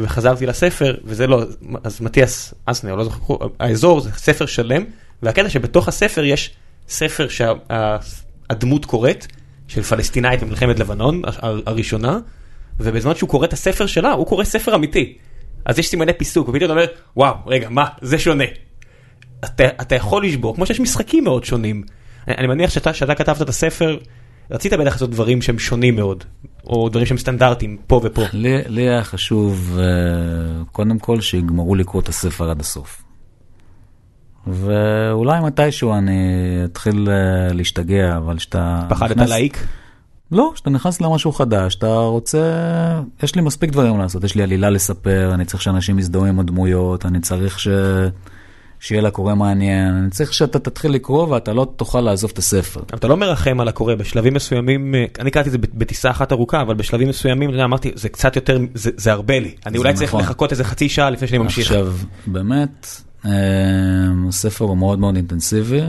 Speaker 2: וחזרתי לספר, וזה לא, אז מתיאס אסנר, לא זוכר, האזור זה ספר שלם, והקטע שבתוך הספר יש ספר שהדמות קוראת, של פלסטינאית במלחמת לבנון הראשונה, ובזמן שהוא קורא את הספר שלה, הוא קורא ספר אמיתי. אז יש סימני פיסוק, ופתאום אתה אומר, וואו, רגע, מה, זה שונה. אתה, אתה יכול לשבור, כמו שיש משחקים מאוד שונים. אני, אני מניח שאתה, שאתה כתבת את הספר, רצית בטח לעשות דברים שהם שונים מאוד, או דברים שהם סטנדרטיים, פה ופה.
Speaker 3: לי היה חשוב, אה, קודם כל, שיגמרו לקרוא את הספר עד הסוף. ואולי מתישהו אני אתחיל אה, להשתגע, אבל שאתה...
Speaker 2: פחדת
Speaker 3: נכנס-
Speaker 2: להעיק?
Speaker 3: לא, שאתה נכנס למשהו חדש, אתה רוצה, יש לי מספיק דברים לעשות, יש לי עלילה לספר, אני צריך שאנשים יזדהו עם הדמויות, אני צריך ש... שיהיה לקורא מעניין, אני צריך שאתה תתחיל לקרוא ואתה לא תוכל לעזוב את הספר.
Speaker 2: אתה לא מרחם על הקורא, בשלבים מסוימים, אה, אני קראתי את זה בטיסה אחת ארוכה, אבל בשלבים מסוימים, אתה יודע, אמרתי, זה קצת יותר, זה, זה הרבה לי. אני אולי צריך
Speaker 3: נכון.
Speaker 2: לחכות איזה חצי שעה לפני שאני ממשיך.
Speaker 3: עכשיו, באמת, הספר הוא מאוד מאוד אינטנסיבי,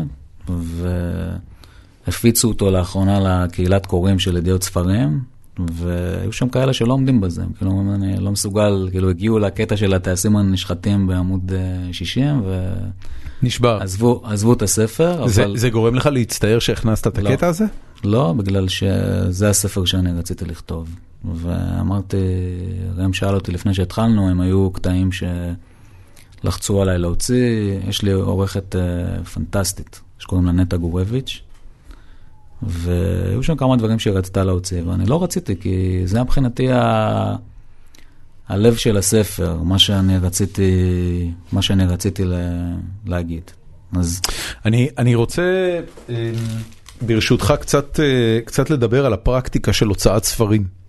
Speaker 3: והפיצו אותו לאחרונה לקהילת קוראים של ידיעות ספרים, והיו שם כאלה שלא עומדים בזה, כאילו, אומרים, אני לא מסוגל, כאילו, הגיעו לקטע של הטייסים הנשחטים בעמוד אה, 60,
Speaker 1: נשבר.
Speaker 3: ועזבו עזבו את הספר,
Speaker 1: זה-
Speaker 3: אבל
Speaker 1: זה גורם לך להצטער שהכנסת את
Speaker 3: לא.
Speaker 1: הקטע הזה?
Speaker 3: לא, בגלל שזה הספר שאני רציתי לכתוב. ואמרתי, ראם שאל אותי לפני שהתחלנו, הם היו קטעים שלחצו עליי להוציא. יש לי עורכת אה, פנטסטית, שקוראים לה נטע גורביץ', והיו שם כמה דברים שהיא רצתה להוציא, ואני לא רציתי, כי זה היה מבחינתי ה... הלב של הספר, מה שאני רציתי, מה שאני רציתי ל... להגיד. אז
Speaker 1: אני, אני רוצה, אה, ברשותך, קצת, אה, קצת לדבר על הפרקטיקה של הוצאת ספרים.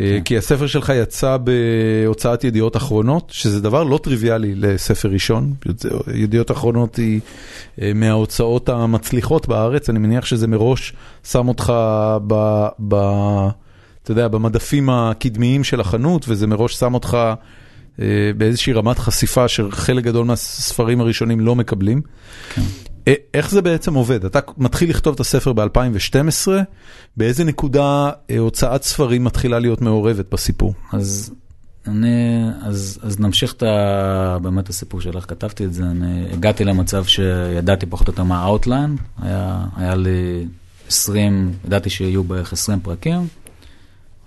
Speaker 1: אה, כי הספר שלך יצא בהוצאת ידיעות אחרונות, שזה דבר לא טריוויאלי לספר ראשון. ידיעות אחרונות היא אה, מההוצאות המצליחות בארץ, אני מניח שזה מראש שם אותך ב... ב אתה יודע, במדפים הקדמיים של החנות, וזה מראש שם אותך אה, באיזושהי רמת חשיפה שחלק גדול מהספרים הראשונים לא מקבלים.
Speaker 3: כן.
Speaker 1: אה, איך זה בעצם עובד? אתה מתחיל לכתוב את הספר ב-2012, באיזה נקודה אה, הוצאת ספרים מתחילה להיות מעורבת בסיפור?
Speaker 3: אז אני, אז, אז נמשיך את ה, באמת הסיפור של איך כתבתי את זה. אני הגעתי למצב שידעתי פחות או יותר מה ה outline, היה, היה לי 20, ידעתי שיהיו בערך 20 פרקים,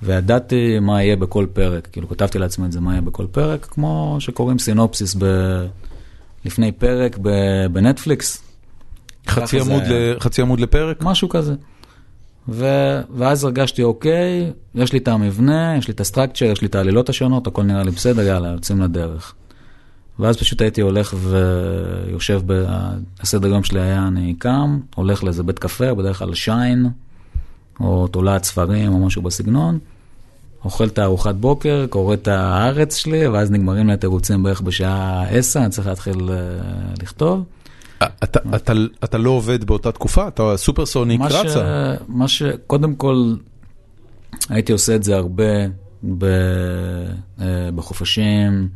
Speaker 3: וידעתי מה יהיה בכל פרק, כאילו כתבתי לעצמי את זה, מה יהיה בכל פרק, כמו שקוראים סינופסיס ב, לפני פרק ב, בנטפליקס.
Speaker 1: חצי עמוד. ל, חצי עמוד לפרק?
Speaker 3: משהו כזה. ו... ואז הרגשתי, אוקיי, יש לי את המבנה, יש לי את הסטרקצ'ר, יש לי את העלילות השונות, הכל נראה לי בסדר, יאללה, יוצאים לדרך. ואז פשוט הייתי הולך ויושב, ב... הסדר יום שלי היה, אני קם, הולך לאיזה בית קפה, בדרך כלל שיין, או תולעת ספרים או משהו בסגנון, אוכל את הארוחת בוקר, קורא את הארץ שלי, ואז נגמרים לי התירוצים בערך בשעה 10, אני צריך להתחיל אה, לכתוב.
Speaker 1: אתה, לא עובד באותה תקופה? אתה סופרסוניק. רצה?
Speaker 3: מה ש... קודם כל, הייתי עושה את זה הרבה. אה, בחופשים,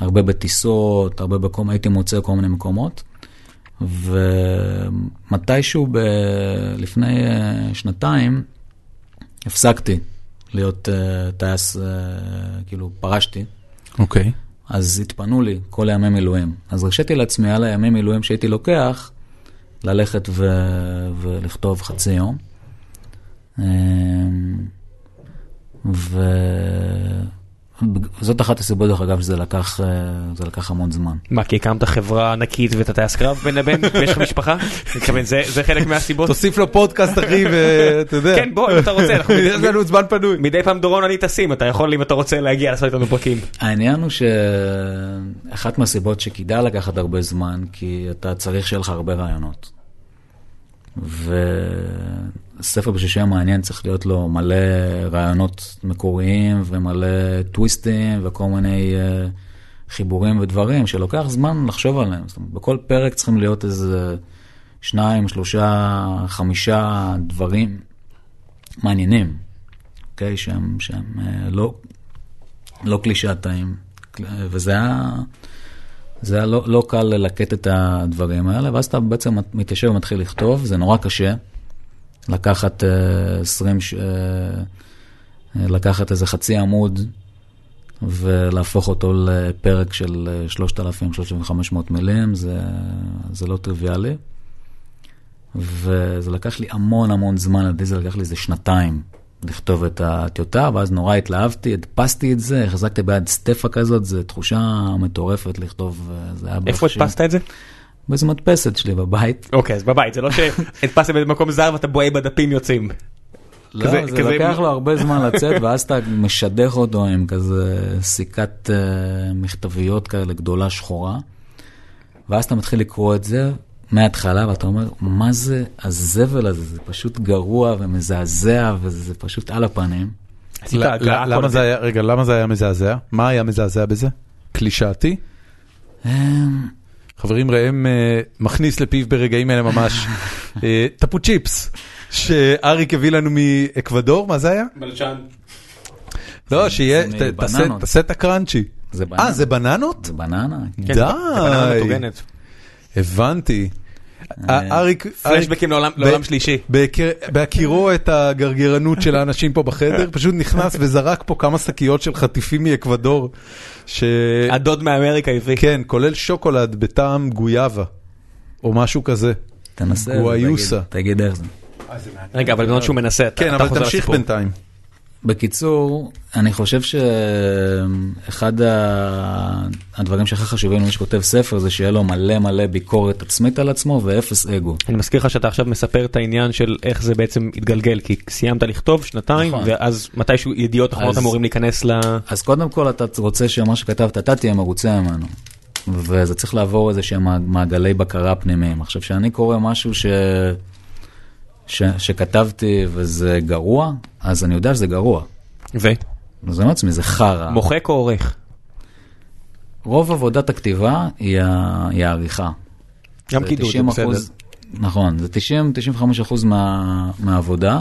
Speaker 3: הרבה בטיסות, הרבה בקום, הייתי מוצא כל מיני מקומות. ומתישהו ב... לפני אה, שנתיים הפסקתי להיות אה, טייס, כאילו פרשתי.
Speaker 1: אוקיי.
Speaker 3: אז התפנו לי כל הימי מילואים. אז הרשיתי לעצמי על הימי מילואים שהייתי לוקח, ללכת ו... ולכתוב חצי יום. אמ, וזאת אחת הסיבות, דרך אגב, שזה לקח, אה, זה לקח המון זמן.
Speaker 2: מה, כי הקמת חברה ענקית ואתה טייס קרב בין לבין, ויש לך משפחה? זה חלק מהסיבות?
Speaker 1: תוסיף לו פודקאסט אחי ואתה יודע.
Speaker 2: כן, בוא, אם אתה רוצה, אנחנו-
Speaker 1: יש לנו זמן פנוי.
Speaker 2: מדי פעם דורון אני טסים, אתה יכול אם אתה רוצה להגיע לעשות איתנו פרקים.
Speaker 3: העניין הוא שאחת מהסיבות שכדאי לקחת הרבה זמן, כי אתה צריך שיהיה לך הרבה רעיונות. וספר בשביל שיהיה מעניין צריך להיות לו מלא רעיונות מקוריים ומלא טוויסטים וכל מיני uh, חיבורים ודברים שלוקח זמן לחשוב עליהם. זאת אומרת, בכל פרק צריכים להיות איזה שניים, שלושה, חמישה דברים מעניינים, אוקיי? שהם, שהם uh, לא, לא קלישאתיים, וזה היה, זה היה לא, לא קל ללקט את הדברים האלה, ואז אתה בעצם מתיישב ומתחיל לכתוב, זה נורא קשה לקחת uh, 20, ש- uh, לקחת איזה חצי עמוד ולהפוך אותו לפרק של 3,000-3,500 מילים, זה, זה לא טריוויאלי. וזה לקח לי המון המון זמן, לדעתי זה לקח לי איזה שנתיים לכתוב את הטיוטה, ואז נורא התלהבתי, הדפסתי את זה, החזקתי ביד סטפה כזאת, זו תחושה מטורפת לכתוב, אה, זה היה
Speaker 2: איפה הדפסת את זה?
Speaker 3: באיזה מדפסת שלי בבית.
Speaker 2: אוקיי, אז בבית, זה לא שהדפסת במקום זר ואתה בוהה בדפים יוצאים.
Speaker 3: לא,
Speaker 2: כזה-
Speaker 3: זה
Speaker 2: כזה-
Speaker 3: לוקח לו הרבה זמן לצאת, ואז אתה משדך אותו עם כזה סיכת אה, מכתביות כאלה גדולה שחורה, ואז אתה מתחיל לקרוא את זה מההתחלה, ואתה אומר, מה זה הזבל הזה? זה פשוט גרוע ומזעזע, וזה פשוט על הפנים.
Speaker 1: למה זה היה, רגע, למה זה היה מזעזע? מה היה מזעזע בזה? קלישאתי? חברים, ראם אה, מכניס לפיו ברגעים אלה ממש אה, טפו צ'יפס, שאריק הביא לנו מאקוודור, מה זה היה?
Speaker 2: מלשן.
Speaker 1: לא, שיהיה,
Speaker 3: זה
Speaker 1: ת- תעשה-. תעשה את הקראנצ'י.
Speaker 3: זה.
Speaker 1: אה, זה בננות?
Speaker 3: זה בננה? כן.
Speaker 1: די.
Speaker 2: בננה מטוגנת.
Speaker 1: הבנתי.
Speaker 3: אה,
Speaker 1: אריק, אריק,
Speaker 2: פלשבקים לעולם- שלישי.
Speaker 1: בהכיר- בהכירו את הגרגרנות של האנשים פה בחדר, פשוט נכנס וזרק פה כמה שקיות של חטיפים מאקוודור.
Speaker 2: הדוד מאמריקה הביא.
Speaker 1: כן, כולל שוקולד בטעם גויאבה, או משהו כזה.
Speaker 3: תנסה, תגיד איך זה.
Speaker 2: רגע, אבל בזמן שהוא מנסה, אתה
Speaker 1: כן,
Speaker 2: אתה
Speaker 1: אבל
Speaker 2: חוזר
Speaker 1: תמשיך
Speaker 2: לסיפור.
Speaker 1: בינתיים.
Speaker 3: בקיצור, אני חושב שאחד הדברים שהכי חשובים למי שכותב ספר זה שיהיה לו מלא מלא ביקורת עצמית על עצמו ואפס אגו.
Speaker 2: אני מזכיר לך שאתה עכשיו מספר את העניין של איך זה בעצם התגלגל, כי סיימת לכתוב שנתיים,
Speaker 3: נכון.
Speaker 2: ואז מתישהו ידיעות אחרונות
Speaker 3: אז-
Speaker 2: אמורים להיכנס ל...
Speaker 3: אז קודם כל אתה רוצה שמה שכתבת אתה תהיה מרוצה ממנו. וזה צריך לעבור איזה שהם מעגלי בקרה פנימיים. עכשיו, כשאני קורא משהו ש... ש... שכתבתי וזה גרוע, אז אני יודע שזה גרוע.
Speaker 2: ו?
Speaker 3: אז אני אומר לעצמי, זה חרא.
Speaker 2: מוחק או עורך?
Speaker 3: רוב עבודת הכתיבה היא, ה... היא העריכה.
Speaker 2: גם קידוד, זה
Speaker 3: 90
Speaker 2: בסדר.
Speaker 3: נכון, זה 90-95 אחוז מה, מהעבודה.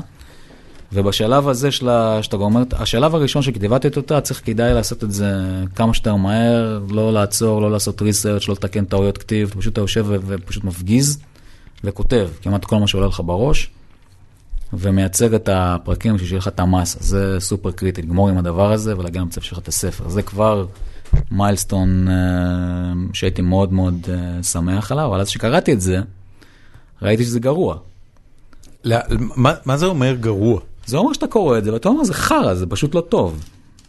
Speaker 3: ובשלב הזה של ה- שאתה גומר, השלב הראשון שכתיבתי אותה, צריך כדאי לעשות את זה כמה שיותר מהר, לא לעצור, לא לעשות ריסרצ', לא לתקן טעויות כתיב, פשוט אתה יושב ופשוט מפגיז וכותב כמעט כל מה שעולה לך בראש, ומייצר את הפרקים בשביל שיהיה לך את המסה, זה סופר קריטי, לגמור עם הדבר הזה ולהגיע למצב שיש לך את הספר. זה כבר מיילסטון אה, שהייתי מאוד מאוד אה, שמח עליו, אבל אז שקראתי את זה, ראיתי שזה גרוע.
Speaker 1: לא, מה- מה זה אומר גרוע?
Speaker 3: זה אומר שאתה קורא את זה ואתה אומר זה חרא, זה פשוט לא טוב.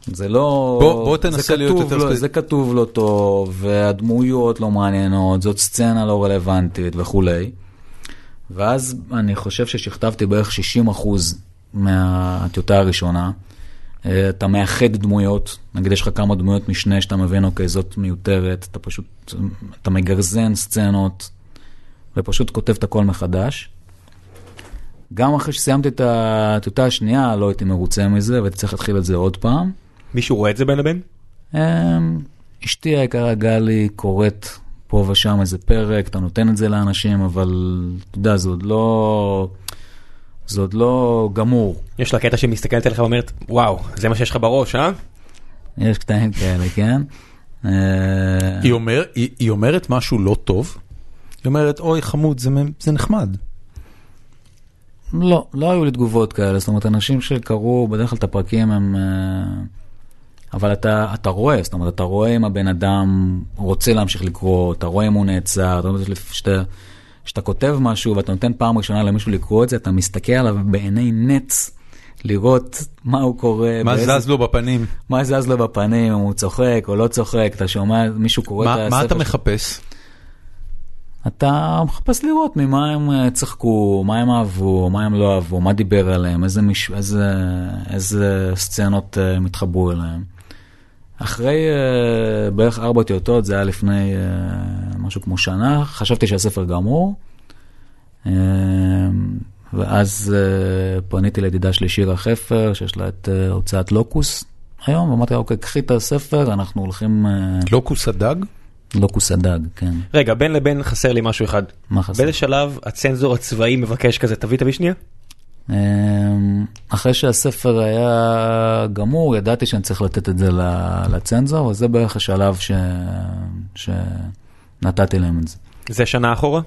Speaker 3: זה לא...
Speaker 1: בוא- בוא תנסה
Speaker 3: זה
Speaker 1: להיות יותר
Speaker 3: לא. זה כתוב לא טוב, והדמויות לא מעניינות, זאת סצנה לא רלוונטית וכולי. ואז אני חושב ששכתבתי בערך 60 אחוז מהטיוטה הראשונה. אה, אתה מאחד דמויות, נגיד יש לך כמה דמויות משנה שאתה מבין, אוקיי, זאת מיותרת, אתה פשוט, אתה מגרזן סצנות, ופשוט כותב את הכל מחדש. גם אחרי שסיימתי את הטיוטה השנייה, לא הייתי מרוצה מזה, והייתי צריך להתחיל את זה עוד פעם.
Speaker 2: מישהו רואה את זה בין לבין?
Speaker 3: אמ, אשתי היקרה גלי קוראת פה ושם איזה פרק, אתה נותן את זה לאנשים, אבל אתה יודע, זה עוד לא... זה עוד לא גמור.
Speaker 2: יש לה קטע שמסתכלת עליך ואומרת, וואו, זה מה שיש לך בראש, אה?
Speaker 3: יש קטעים כאלה, כן? אה,
Speaker 1: היא אומר- היא היא אומרת משהו לא טוב? היא אומרת, אוי חמוד, זה זה נחמד.
Speaker 3: לא, לא היו לי תגובות כאלה, זאת אומרת, אנשים שקראו בדרך כלל את הפרקים הם... אה, אבל אתה, אתה רואה, זאת אומרת, אתה רואה אם הבן אדם רוצה להמשיך לקרוא, אתה רואה אם הוא נעצר, אתה רואה שאתה, שאתה כותב משהו ואתה נותן פעם ראשונה למישהו לקרוא את זה, אתה מסתכל עליו בעיני נץ, לראות מה הוא קורא,
Speaker 1: מה
Speaker 3: באיזה-
Speaker 1: זז לו בפנים?
Speaker 3: מה זז לו בפנים, אם הוא צוחק או לא צוחק, אתה שומע מישהו קורא
Speaker 1: מה
Speaker 3: את
Speaker 1: מה
Speaker 3: הספר
Speaker 1: אתה
Speaker 3: שלך.
Speaker 1: מחפש?
Speaker 3: אתה מחפש לראות ממה הם אה, צחקו, מה הם אהבו, מה הם לא אהבו, מה דיבר עליהם, איזה, מש... איזה, איזה סצנות אה, הם התחברו אליהם. אחרי uh, בערך ארבע טיוטות, זה היה לפני uh, משהו כמו שנה, חשבתי שהספר גמור. Uh, ואז uh, פניתי לידידה שלי שירה חפר, שיש לה את uh, הוצאת לוקוס היום, ואמרתי לה, אוקיי, קחי את הספר, אנחנו הולכים... Uh,
Speaker 1: לוקוס הדג?
Speaker 3: לוקוס הדג, כן.
Speaker 2: רגע, בין לבין חסר לי משהו אחד.
Speaker 3: מה חסר?
Speaker 2: באיזה שלב הצנזור הצבאי מבקש כזה, תביא, תביא שנייה?
Speaker 3: אמ, אחרי שהספר היה גמור, ידעתי שאני צריך לתת את זה לצנזור, וזה בערך השלב ש... שנתתי להם את זה.
Speaker 2: זה שנה אחורה?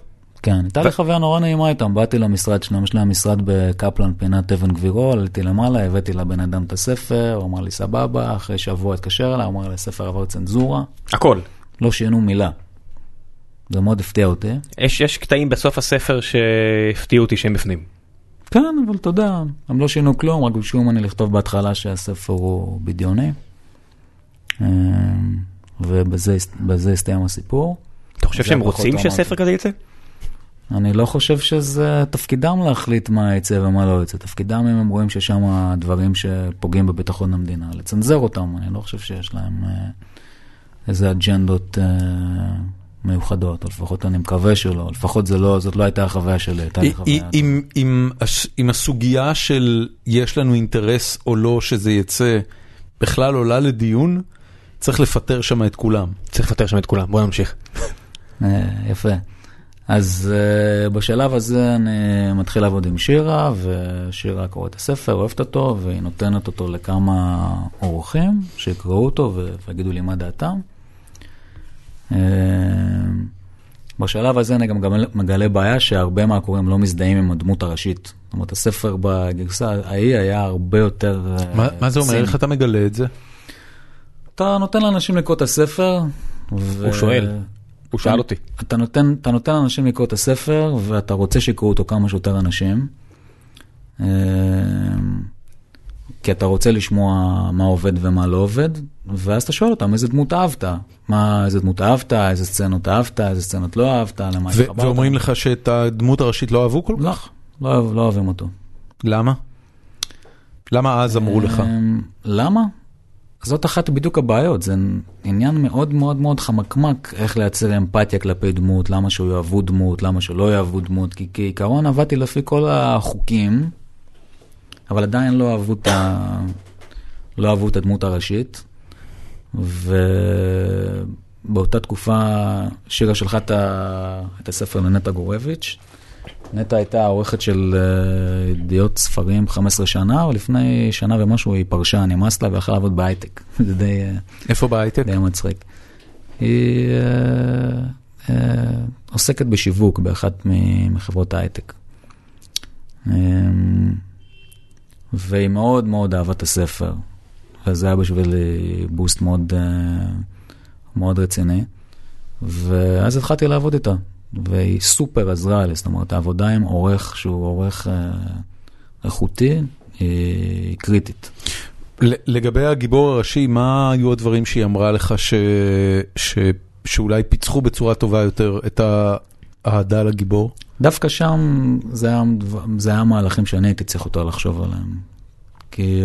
Speaker 3: כן, הייתה לי חוויה נורא נעימה איתם, באתי למשרד שלהם, יש להם משרד בקפלן, פינת אבן גבירול, עליתי למעלה, הבאתי לבן אדם את הספר, הוא אמר לי סבבה, אחרי שבוע התקשר אליי, הוא אמר לי, הספר עבר צנזורה,
Speaker 2: הכל.
Speaker 3: לא שינו מילה. זה מאוד הפתיע אותי.
Speaker 2: יש, יש קטעים בסוף הספר שהפתיעו אותי שהם בפנים.
Speaker 3: כן, אבל אתה יודע, הם לא שינו כלום, רק ביקשו ממני לכתוב בהתחלה שהספר הוא בדיוני. אמ, ובזה הס- בזה הסתיים הסיפור.
Speaker 2: אתה חושב שהם רוצים. שספר כזה יצא?
Speaker 3: אני לא חושב שזה תפקידם להחליט מה יצא ומה לא יצא. תפקידם אם הם רואים שיש שם דברים שפוגעים בביטחון המדינה, לצנזר אותם. אני לא חושב שיש להם אה, איזה אג'נדות אה, מיוחדות, או לפחות אני מקווה שלא, לפחות זה לא, זאת לא הייתה החוויה שלי, הייתה לי חוויה.
Speaker 1: אם, אם, הס- אם הסוגיה של יש לנו אינטרס או לא שזה יצא בכלל עולה לדיון, צריך לפטר שם את כולם.
Speaker 2: צריך לפטר שם את כולם, בוא נמשיך.
Speaker 3: אה, יפה. אז uh, בשלב הזה אני מתחיל לעבוד עם שירה, ושירה קוראת את הספר, אוהבת אותו, והיא נותנת אותו לכמה אורחים שיקראו אותו ויגידו לי מה דעתם. Uh, בשלב הזה אני גם מגלה- בעיה שהרבה מהקוראים לא מזדהים עם הדמות הראשית. זאת אומרת, הספר בגרסה ההיא היה הרבה יותר...
Speaker 1: מה, מה זה אומר? איך אתה מגלה את זה?
Speaker 3: אתה נותן לאנשים לקרוא את הספר. ו...
Speaker 2: הוא שואל. הוא שאל אותי.
Speaker 3: אתה נותן, אתה נותן לאנשים לקרוא את הספר, ואתה רוצה שיקראו אותו כמה שיותר אנשים. כי אתה רוצה לשמוע מה עובד ומה לא עובד, ואז אתה שואל אותם איזה דמות אהבת, מה, איזה דמות אהבת, איזה סצנות אהבת, איזה סצנות לא אהבת, למה התחברת.
Speaker 1: ואומרים לך שאת הדמות הראשית לא אהבו כל
Speaker 3: לא,
Speaker 1: כך?
Speaker 3: לא, אוהב- לא אוהבים אותו.
Speaker 1: למה? למה אז אמרו לך?
Speaker 3: אמ, למה? זאת אחת בדיוק הבעיות, זה עניין מאוד מאוד מאוד חמקמק איך לייצר אמפתיה כלפי דמות, למה שהוא יאהבו דמות, למה שלא יאהבו דמות, כי כעיקרון עבדתי לפי כל החוקים, אבל עדיין לא אהבו את, ה... לא אהבו את הדמות הראשית, ובאותה תקופה שירה שלחה את, ה... את הספר לנטע גורביץ'. נטע הייתה עורכת של אה, ידיעות ספרים 15 שנה, אבל לפני שנה ומשהו היא פרשה, נמאס לה והלכה לעבוד בהייטק. זה די, אה,
Speaker 1: איפה בהייטק?
Speaker 3: די מצחיק. היא אה, אה, עוסקת בשיווק באחת מחברות ההייטק. אה, והיא מאוד מאוד אהבה את הספר, וזה היה בשבילי בוסט מאוד, אה, מאוד רציני. ואז התחלתי לעבוד איתה, והיא סופר עזרה לי, זאת אומרת, העבודה עם עורך שהוא עורך אה, איכותי, היא קריטית.
Speaker 1: לגבי הגיבור הראשי, מה היו הדברים שהיא אמרה לך ש... ש... שאולי פיצחו בצורה טובה יותר את האהדה לגיבור?
Speaker 3: דווקא שם זה היה, זה היה מהלכים שאני הייתי צריך יותר לחשוב עליהם. כי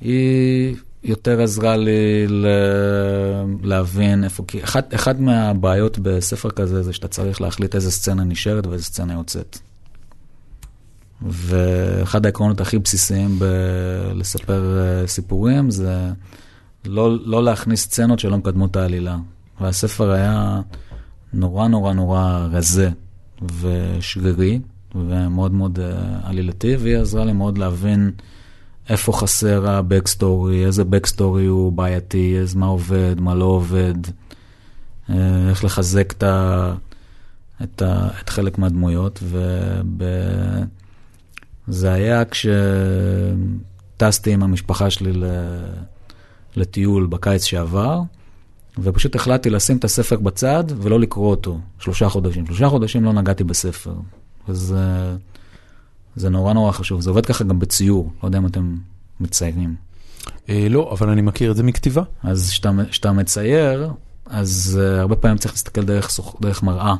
Speaker 3: היא יותר עזרה לי ל... להבין איפה, כי אחד, אחד מהבעיות בספר כזה זה שאתה צריך להחליט איזה סצנה נשארת ואיזה סצנה יוצאת. ואחד העקרונות הכי בסיסיים בלספר אה, סיפורים זה לא, לא להכניס סצנות שלא מקדמות את העלילה. והספר היה נורא נורא נורא רזה ושרירי ומאוד מאוד uh, עלילתי, והיא עזרה לי מאוד להבין איפה חסר ה-Backstory, איזה Backstory הוא בעייתי, איזה מה עובד, מה לא עובד, uh, איך לחזק את, ה, את, ה, את חלק מהדמויות, וזה היה כשטסתי עם המשפחה שלי לטיול בקיץ שעבר. ופשוט החלטתי לשים את הספר בצד ולא לקרוא אותו שלושה חודשים. שלושה חודשים לא נגעתי בספר. וזה זה נורא נורא חשוב. זה עובד ככה גם בציור, לא יודע אם אתם מציירים.
Speaker 1: אה, לא, אבל אני מכיר את זה מכתיבה.
Speaker 3: אז כשאתה מצייר, אז uh, הרבה פעמים צריך להסתכל דרך, סוח, דרך מראה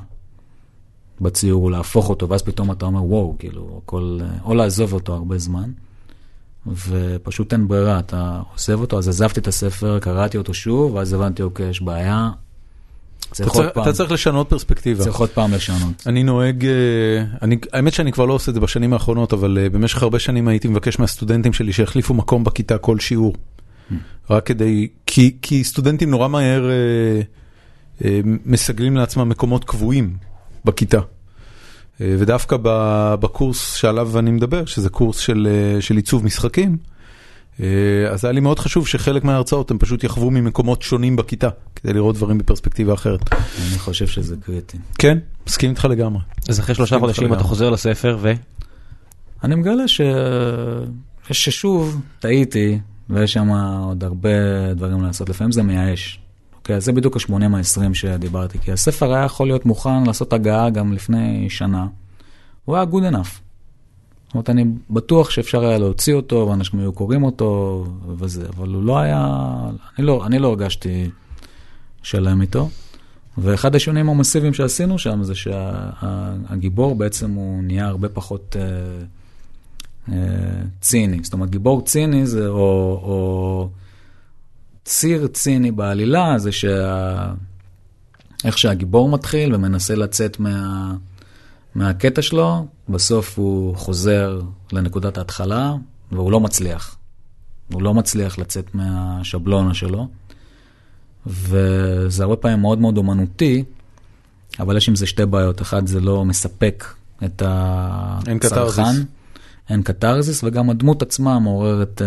Speaker 3: בציור, להפוך אותו, ואז פתאום אתה אומר, וואו, כאילו, הכל, uh, או לעזוב אותו הרבה זמן. ופשוט אין ברירה, אתה עוזב אותו, אז עזבתי את הספר, קראתי אותו שוב, ואז הבנתי, אוקיי, יש בעיה.
Speaker 1: אתה צריך, אתה צריך לשנות פרספקטיבה.
Speaker 3: צריך עוד פעם לשנות.
Speaker 1: אני נוהג, אני, האמת שאני כבר לא עושה את זה בשנים האחרונות, אבל במשך הרבה שנים הייתי מבקש מהסטודנטים שלי שיחליפו מקום בכיתה כל שיעור. רק כדי, כי, כי סטודנטים נורא מהר אה, אה, מסגלים לעצמם מקומות קבועים בכיתה. אה, ודווקא בקורס שעליו אני מדבר, שזה קורס של, של עיצוב משחקים, אז היה לי מאוד חשוב שחלק מההרצאות הם פשוט יחוו ממקומות שונים בכיתה, כדי לראות דברים בפרספקטיבה אחרת.
Speaker 3: אני חושב שזה קריטי.
Speaker 1: כן, מסכים איתך לגמרי.
Speaker 2: אז אחרי שלושה חודשים אתה חוזר לספר ו...
Speaker 3: אני מגלה ש... ששוב טעיתי, ויש שם עוד הרבה דברים לעשות, לפעמים זה מייאש. אוקיי, זה בדיוק ה-80 מה-20 שדיברתי, כי הספר היה יכול להיות מוכן לעשות הגעה גם לפני שנה. הוא היה good enough. זאת אומרת, אני בטוח שאפשר היה להוציא אותו, ואנשים היו קוראים אותו, וזה, אבל הוא לא היה, אני לא, אני לא הרגשתי שלם איתו. ואחד השינויים המסיביים שעשינו שם זה שהגיבור בעצם הוא נהיה הרבה פחות אה, אה, ציני. זאת אומרת, גיבור ציני זה, או, או ציר ציני בעלילה, זה שה... איך שהגיבור מתחיל ומנסה לצאת מה, מהקטע שלו, בסוף הוא חוזר לנקודת ההתחלה והוא לא מצליח. הוא לא מצליח לצאת מהשבלונה שלו, וזה הרבה פעמים מאוד מאוד אומנותי, אבל יש עם זה שתי בעיות. אחד, זה לא מספק את
Speaker 1: אין
Speaker 3: הצרכן.
Speaker 1: קתרזיס.
Speaker 3: אין קתרזיס, וגם הדמות עצמה מעוררת אה,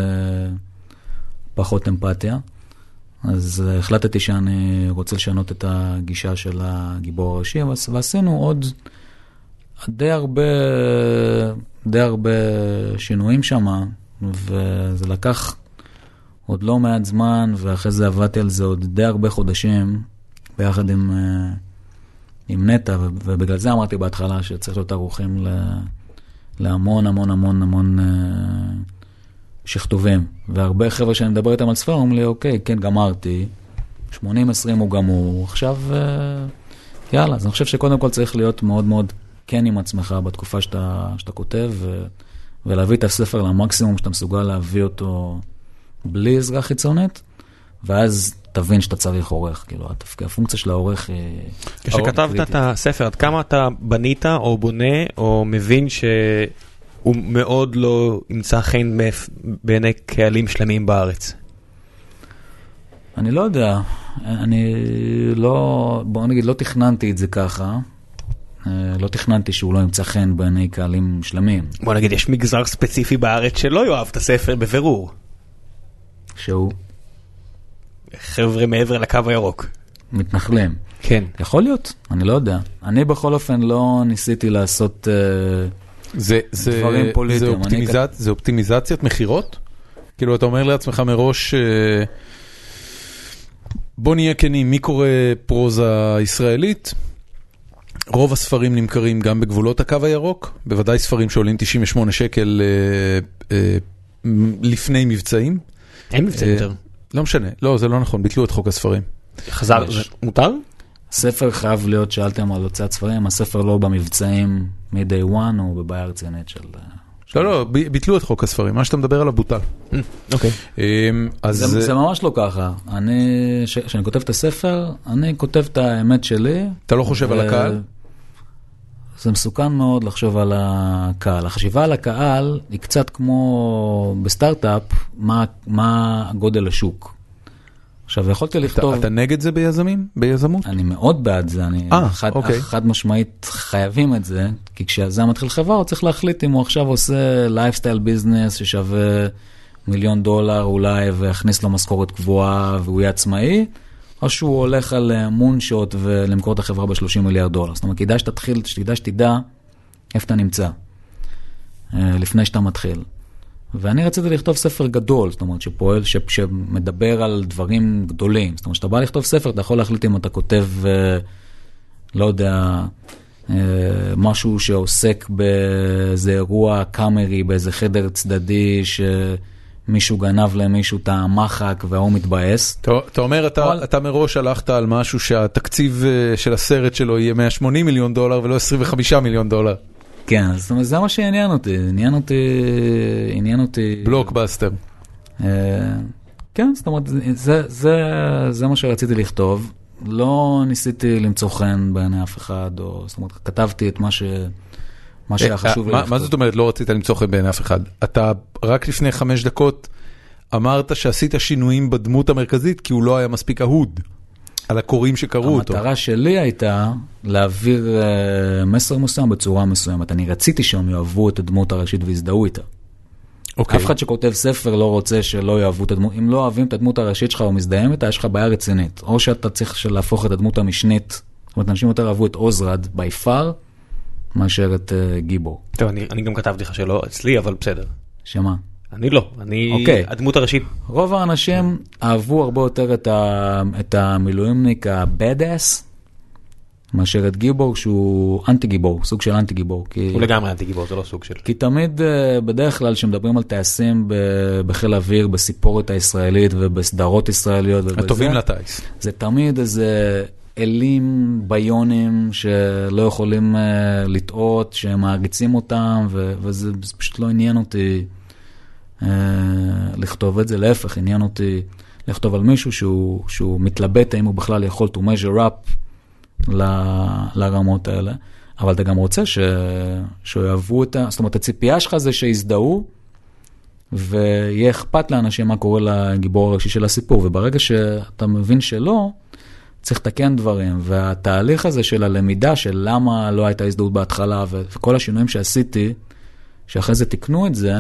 Speaker 3: פחות אמפתיה. אז אה, החלטתי שאני רוצה לשנות את הגישה של הגיבור הראשי, ועש- ועשינו עוד די הרבה, די הרבה שינויים שם, וזה לקח עוד לא מעט זמן, ואחרי זה עבדתי על זה עוד די הרבה חודשים, ביחד עם, אה, עם נטע, ובגלל זה אמרתי בהתחלה שצריך להיות ערוכים ל- להמון המון המון המון אה, שכתובים. והרבה חבר'ה שאני מדבר איתם על ספרים אומרים לי, אוקיי, כן, גמרתי, 80-20 הוא גמור, עכשיו אה, יאללה. אז אני חושב שקודם כל צריך להיות מאוד מאוד כן עם עצמך בתקופה שאתה, שאתה כותב, ו, ולהביא את הספר למקסימום שאתה מסוגל להביא אותו בלי עזרה חיצונית, ואז תבין שאתה צריך עורך. כאילו, התפק... הפונקציה של העורך היא...
Speaker 2: כשכתבת. את הספר, עד כמה אתה בנית או בונה או מבין שהוא מאוד לא ימצא חן בעיני קהלים שלמים בארץ?
Speaker 3: אני לא יודע, אני לא, בוא נגיד, לא תכננתי את זה ככה. אה, לא תכננתי שהוא לא ימצא חן בעיני קהלים שלמים,
Speaker 2: בוא נגיד, יש מגזר ספציפי בארץ שלא יאהב את הספר בבירור.
Speaker 3: שהוא
Speaker 2: חבר'ה מעבר לקו הירוק.
Speaker 3: מתנחלים.
Speaker 2: כן.
Speaker 3: יכול להיות, אני לא יודע. אני בכל אופן לא ניסיתי לעשות...
Speaker 1: זה,
Speaker 3: דברים פוליטיים,
Speaker 1: זה,
Speaker 3: אני
Speaker 1: אופטימיזצ... זה אופטימיזציית מכירות? כאילו אתה אומר לעצמך מראש, אה, בוא נהיה כנים, מי קורא פרוזה ישראלית? רוב הספרים נמכרים גם בגבולות הקו הירוק, בוודאי ספרים שעולים 98 שקל אה, אה, לפני מבצעים.
Speaker 2: אין מבצע
Speaker 1: אה,
Speaker 2: יותר.
Speaker 1: לא משנה, לא זה לא נכון, ביטלו את חוק הספרים.
Speaker 2: חזר. זה מותר?
Speaker 3: ספר חייב להיות, שאלתם על הוצאת ספרים, הספר לא במבצעים מ-day one, הוא בבעיה רצינית של... אה, של-
Speaker 1: לא, לא, ב- ביטלו את חוק הספרים, מה שאתה מדבר עליו בוטל.
Speaker 2: אוקיי.
Speaker 1: אה, אז
Speaker 3: זה, זה ממש לא ככה. אני, כשאני כותב את הספר, אני כותב את האמת שלי.
Speaker 1: אתה לא חושב על הקהל?
Speaker 3: זה מסוכן מאוד לחשוב על הקהל. החשיבה על הקהל היא קצת כמו בסטארט-אפ, מה, מה גודל השוק. עכשיו, יכולתי לכתוב,
Speaker 1: אתה, אתה נגד זה ביזמים? ביזמות?
Speaker 3: אני מאוד בעד זה, אני
Speaker 1: אה,
Speaker 3: חד,
Speaker 1: אוקיי.
Speaker 3: חד משמעית חייבים את זה, כי כשיזם מתחיל חברה הוא צריך להחליט אם הוא עכשיו עושה lifestyle business ששווה מיליון דולר אולי ויכניס לו משכורת קבועה והוא יהיה עצמאי, או שהוא הולך על moonshot ולמכור את החברה ב-30 מיליארד דולר. זאת אומרת, כדאי שתתחיל, שתדע שתדע איפה אתה נמצא, אה, לפני שאתה מתחיל. ואני רציתי לכתוב ספר גדול, זאת אומרת, שפועל, ש, שמדבר על דברים גדולים. זאת אומרת, כשאתה בא לכתוב ספר, אתה יכול להחליט אם אתה כותב, אה, לא יודע, אה, משהו שעוסק באיזה אירוע קאמרי, באיזה חדר צדדי, שמישהו גנב למישהו את המחק וההוא מתבאס.
Speaker 1: אתה, אתה אומר, אתה,
Speaker 3: אבל-
Speaker 1: אתה מראש הלכת על משהו שהתקציב אה, של הסרט שלו יהיה 180 מיליון דולר ולא 25 מיליון דולר.
Speaker 3: כן, זאת אומרת, זה מה שעניין אותי, עניין אותי, עניין אותי...
Speaker 1: בלוקבאסטר.
Speaker 3: אה, כן, זאת אומרת, זה, זה, זה מה שרציתי לכתוב. לא ניסיתי למצוא חן בעיני אף אחד, או זאת אומרת, כתבתי את מה, ש, מה שהיה חשוב לי לכתוב.
Speaker 1: מה זאת אומרת לא רצית למצוא חן בעיני אף אחד? אתה רק לפני חמש דקות אמרת שעשית שינויים בדמות המרכזית כי הוא לא היה מספיק אהוד. על הקוראים שקראו אותו.
Speaker 3: המטרה שלי הייתה להעביר אה, מסר מסוים בצורה מסוימת. אני רציתי שהם יאהבו את הדמות הראשית ויזדהו איתה.
Speaker 1: אוקיי.
Speaker 3: אף אחד שכותב ספר לא רוצה שלא יאהבו את הדמות, אם לא אוהבים את הדמות הראשית שלך או מזדהים איתה, יש לך בעיה רצינית. או שאתה צריך להפוך את הדמות המשנית, זאת אומרת, אנשים יותר אהבו את עוזרד by far, מאשר את uh, גיבור.
Speaker 2: טוב, אני, אני גם כתבתי לך שלא אצלי, אבל בסדר.
Speaker 3: שמה?
Speaker 2: אני לא, אני
Speaker 3: אוקיי.
Speaker 2: הדמות הראשית.
Speaker 3: רוב האנשים אהבו הרבה יותר את, ה, את המילואימניק ה-badass, מאשר את גיבור שהוא אנטי גיבור, סוג של אנטי גיבור. כי...
Speaker 2: הוא לגמרי אנטי גיבור, זה לא סוג של...
Speaker 3: כי תמיד, אה, בדרך כלל, כשמדברים על טייסים בחיל האוויר, בסיפורת הישראלית ובסדרות ישראליות ובזה,
Speaker 1: הטובים לטיס.
Speaker 3: זה תמיד איזה אלים ביונים שלא יכולים uh, לטעות, שמעריצים אותם, ו- וזה פשוט לא עניין אותי uh, לכתוב את זה, להפך, עניין אותי לכתוב על מישהו שהוא, שהוא מתלבט האם הוא בכלל יכול to measure up ל- לרמות האלה, אבל אתה גם רוצה ש- שיאהבו את ה... זאת אומרת, הציפייה שלך זה שיזדהו. ויהיה אכפת לאנשים מה קורה לגיבור הראשי של הסיפור, וברגע שאתה מבין שלא, צריך לתקן דברים, והתהליך הזה של הלמידה של למה לא הייתה הזדהות בהתחלה, וכל השינויים שעשיתי, שאחרי זה תיקנו את זה,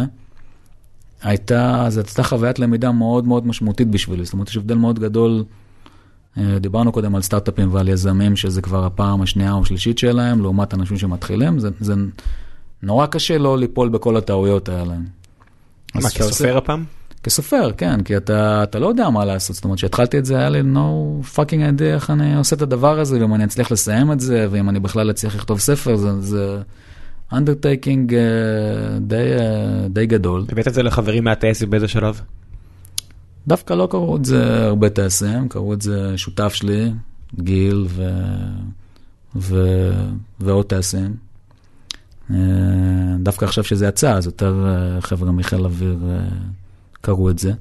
Speaker 3: הייתה, זו הייתה חוויית למידה מאוד מאוד משמעותית בשבילי. זאת אומרת, יש הבדל מאוד גדול, אה, דיברנו קודם על סטארט-אפים ועל יזמים, שזה כבר הפעם השנייה או השלישית שלהם, לעומת אנשים שמתחילים, זה, זה נורא קשה לא ליפול בכל הטעויות האלה.
Speaker 2: מה, כסופר הפעם?
Speaker 3: כסופר, כן, כי אתה, אתה לא יודע מה לעשות. זאת אומרת, כשהתחלתי את זה, היה לי no fucking idea איך אני עושה את הדבר הזה, ואם אני אצליח לסיים את זה, ואם אני בכלל אצליח לכתוב ספר, זה, זה undertaking uh, די, uh, די גדול.
Speaker 2: הבאת את זה לחברים מהטייסים באיזה שלב?
Speaker 3: דווקא לא קראו את זה הרבה טייסים, קראו את זה שותף שלי, גיל ו... ו... ועוד טייסים. אה, דווקא עכשיו שזה יצא, אז יותר אה, חבר'ה מחיל אוויר אה, קראו את זה.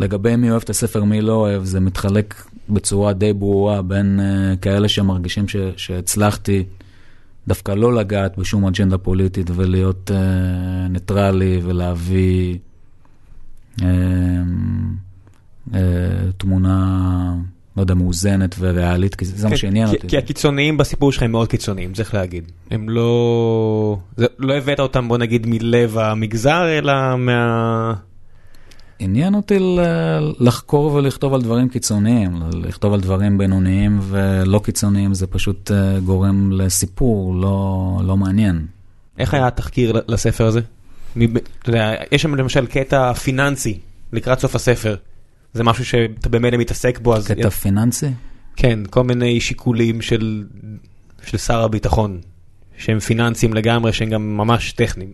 Speaker 3: לגבי מי אוהב את הספר, מי לא אוהב, זה מתחלק בצורה די ברורה בין כאלה שמרגישים ש, שהצלחתי דווקא לא לגעת בשום אג'נדה פוליטית ולהיות ניטרלי ולהביא תמונה לא יודע, מאוזנת וריאלית, כי זה מה שעניין אותי.
Speaker 2: כי הקיצוניים בסיפור שלך הם מאוד קיצוניים, צריך להגיד. הם לא... לא הבאת אותם, בוא נגיד, מלב המגזר, אלא מה...
Speaker 3: עניין אותי לחקור ולכתוב על דברים קיצוניים, לכתוב על דברים בינוניים ולא קיצוניים, זה פשוט אה, גורם לסיפור לא, לא מעניין.
Speaker 2: איך היה התחקיר לספר הזה? אתה יודע, יש שם למשל קטע פיננסי לקראת סוף הספר. זה משהו שאתה במילא מתעסק בו, אז...
Speaker 3: קטע פיננסי?
Speaker 2: כן, כל מיני שיקולים של, של שר הביטחון, שהם פיננסיים לגמרי, שהם גם ממש טכניים.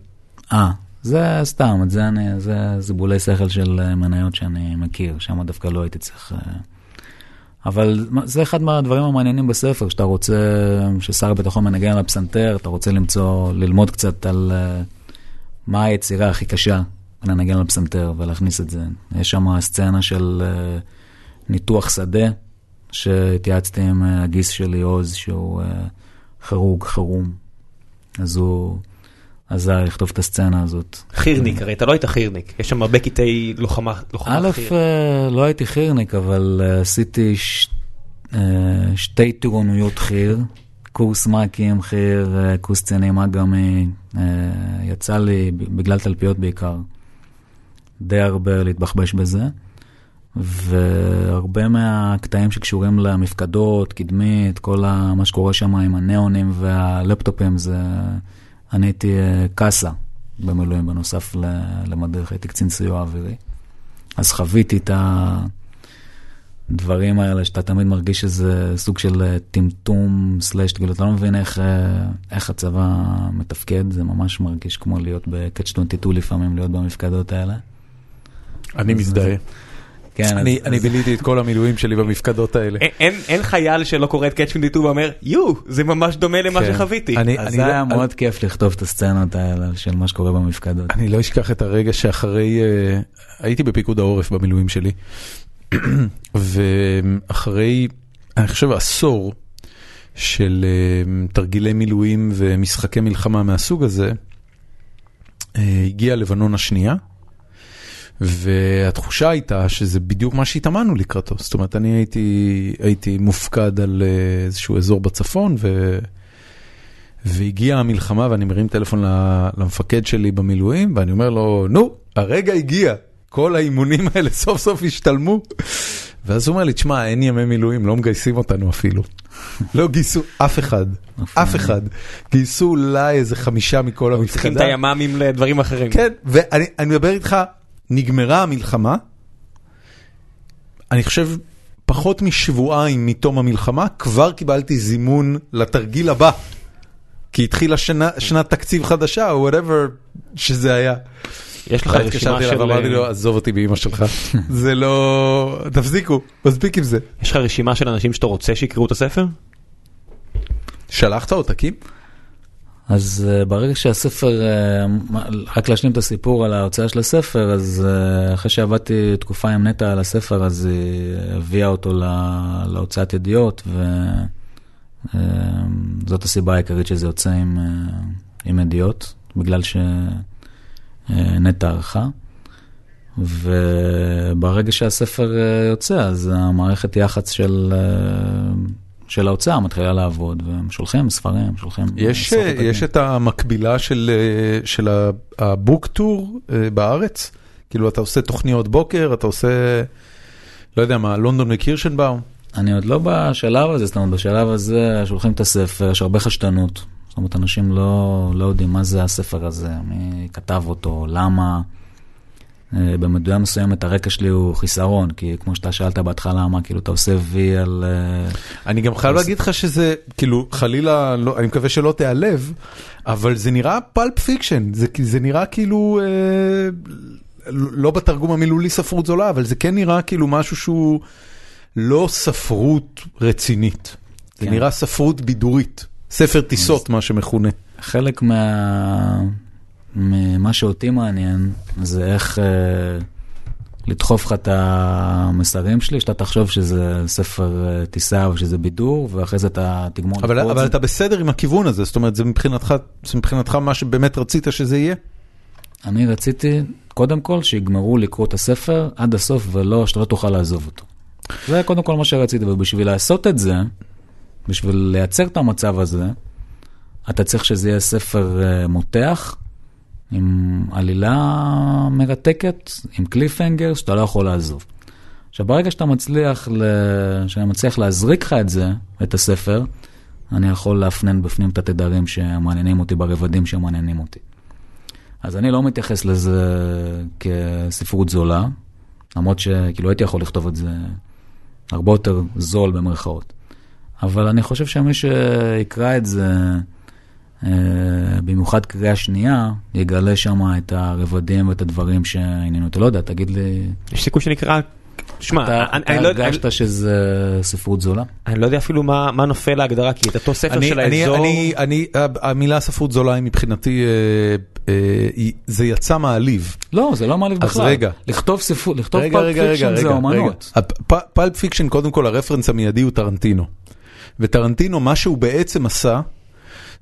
Speaker 3: אה, זה סתם, זה אני, זה זיבולי שכל של אה, מניות שאני מכיר, שם דווקא לא הייתי צריך... אה, אבל זה אחד מהדברים המעניינים בספר, שאתה רוצה, ששר הביטחון מנגן על הפסנתר, אתה רוצה למצוא, ללמוד קצת על uh, מה היצירה הכי קשה לנגן על פסנתר ולהכניס את זה. יש שם סצנה של ניתוח שדה, שהתייעצתי עם הגיס שלי עוז, שהוא uh, חרוג, חרום. אז הוא עזר לכתוב את הסצנה הזאת.
Speaker 2: חירניק, הרי אתה לא היית חירניק, יש שם הרבה קטעי לוחמה, לוחמה
Speaker 3: א', uh, לא הייתי חירניק, אבל uh, עשיתי ש... uh, שתי טירוניות חי"ר. קורס מ"כים, חי"ר, קורס קצינים אג"מי, יצא לי בגלל תלפיות בעיקר. די הרבה להתבחבש בזה. והרבה מהקטעים שקשורים למפקדות, קדמית, כל מה שקורה שם עם הניאונים והלפטופים, זה... אני הייתי אה, קאסה במילואים בנוסף למדריך, הייתי קצין סיוע אווירי. אז חוויתי את הדברים האלה שאתה תמיד מרגיש שזה סוג של אה, טמטום, סלאש, כאילו אתה לא מבין איך, אה, איך הצבא מתפקד, זה ממש מרגיש כמו להיות ב-catch 22 לפעמים, להיות במפקדות האלה.
Speaker 1: אני מזדהה.
Speaker 3: כן,
Speaker 1: אני, אז, אני אז... ביליתי את כל המילואים שלי במפקדות האלה.
Speaker 2: אין, אין, אין חייל שלא קורא את קאצ' 22 ואומר, יו, זה ממש דומה למה כן. שחוויתי.
Speaker 3: אני, אז אני זה לא, היה אני... מאוד כיף לכתוב את הסצנות האלה של מה שקורה במפקדות.
Speaker 1: אני לא אשכח את הרגע שאחרי, uh, הייתי בפיקוד העורף במילואים שלי, ואחרי, אני חושב עשור של uh, תרגילי מילואים ומשחקי מלחמה מהסוג הזה, uh, הגיעה לבנון השנייה. והתחושה הייתה שזה בדיוק מה שהתאמנו לקראתו, זאת אומרת אני הייתי, הייתי מופקד על אה, איזשהו אזור בצפון ו... והגיעה המלחמה ואני מרים טלפון למפקד שלי במילואים ואני אומר לו, נו, הרגע הגיע, כל האימונים האלה סוף סוף השתלמו. ואז הוא אומר לי, תשמע, אין ימי מילואים, לא מגייסים אותנו אפילו. לא גייסו אף אחד, אף אחד. גייסו אולי איזה חמישה מכל המפקדה.
Speaker 2: צריכים את הימ"מים לדברים אחרים.
Speaker 1: כן, ואני מדבר איתך נגמרה המלחמה, אני חושב פחות משבועיים מתום המלחמה, כבר קיבלתי זימון לתרגיל הבא. כי התחילה שנה, שנת תקציב חדשה, או whatever שזה היה.
Speaker 2: יש לך רשימה
Speaker 1: התקשרתי אליו
Speaker 2: של...
Speaker 1: ואמרתי לו, עזוב אותי באמא שלך. זה לא... תפסיקו, מספיק עם זה.
Speaker 2: יש לך רשימה של אנשים שאתה רוצה שיקראו את הספר?
Speaker 1: שלחת עותקים?
Speaker 3: אז uh, ברגע שהספר, uh, רק להשלים את הסיפור על ההוצאה של הספר, אז uh, אחרי שעבדתי תקופה עם נטע על הספר, אז היא הביאה אותו לה, להוצאת ידיעות, וזאת uh, הסיבה העיקרית שזה יוצא עם, uh, עם ידיעות, בגלל שנטע uh, ערכה. וברגע שהספר uh, יוצא, אז המערכת יח"צ של... של ההוצאה מתחילה לעבוד, והם שולחים ספרים, שולחים...
Speaker 1: יש, יש את המקבילה של, של הבוק טור בארץ? כאילו אתה עושה תוכניות בוקר, אתה עושה, לא יודע מה, לונדון וקירשנבאום?
Speaker 3: אני עוד לא בשלב הזה, זאת אומרת, בשלב הזה שולחים את הספר, יש הרבה חשדנות. זאת אומרת, אנשים לא, לא יודעים מה זה הספר הזה, מי כתב אותו, למה. במידה מסוימת הרקע שלי הוא חיסרון, כי כמו שאתה שאלת בהתחלה, מה כאילו אתה עושה וי על...
Speaker 1: אני גם חייב להגיד לך שזה, כאילו, חלילה, לא, אני מקווה שלא תיעלב, אבל זה נראה pulp fiction, זה, זה נראה כאילו, אה, לא בתרגום המילולי ספרות זולה, אבל זה כן נראה כאילו משהו שהוא לא ספרות רצינית, זה כן. נראה ספרות בידורית, ספר טיסות, מה שמכונה.
Speaker 3: חלק מה... ממה שאותי מעניין זה איך אה, לדחוף לך את המסרים שלי, שאתה תחשוב שזה ספר אה, טיסה או שזה בידור, ואחרי זה אתה תגמור
Speaker 1: אבל, אבל זה. אתה בסדר עם הכיוון הזה, זאת אומרת, זה מבחינתך, זה מבחינתך מה שבאמת רצית שזה יהיה?
Speaker 3: אני רציתי, קודם כל, שיגמרו לקרוא את הספר עד הסוף, ולא, שאתה לא תוכל לעזוב אותו. זה קודם כל מה שרציתי, ובשביל לעשות את זה, בשביל לייצר את המצב הזה, אתה צריך שזה יהיה ספר אה, מותח. עם עלילה מרתקת, עם קליפהנגר, שאתה לא יכול לעזוב. עכשיו, ברגע שאתה מצליח, ל... שאני מצליח להזריק לך את זה, את הספר, אני יכול להפנן בפנים את התדרים שמעניינים אותי ברבדים שמעניינים אותי. אז אני לא מתייחס לזה כספרות זולה, למרות שכאילו הייתי יכול לכתוב את זה הרבה יותר זול במרכאות. אבל אני חושב שמי שיקרא את זה, במיוחד קריאה שנייה, יגלה שם את הרבדים ואת הדברים שעניינו אותו. לא יודע, תגיד לי...
Speaker 2: יש סיכוי שנקרא... שמע,
Speaker 3: אתה, לא יודע... אתה הרגשת שזה ספרות זולה?
Speaker 2: אני לא יודע אפילו מה, מה נופל להגדרה, כי את אותו ספר
Speaker 1: אני,
Speaker 2: של
Speaker 1: אני,
Speaker 2: האזור...
Speaker 1: אני, אני, המילה ספרות זולה היא מבחינתי, אה, אה, זה יצא מעליב.
Speaker 3: לא, זה לא מעליב בכלל.
Speaker 1: אז רגע.
Speaker 3: לכתוב ספרות, לכתוב pulp fiction זה אומנות.
Speaker 1: pulp fiction, קודם כל הרפרנס המיידי הוא טרנטינו. וטרנטינו, מה שהוא בעצם עשה,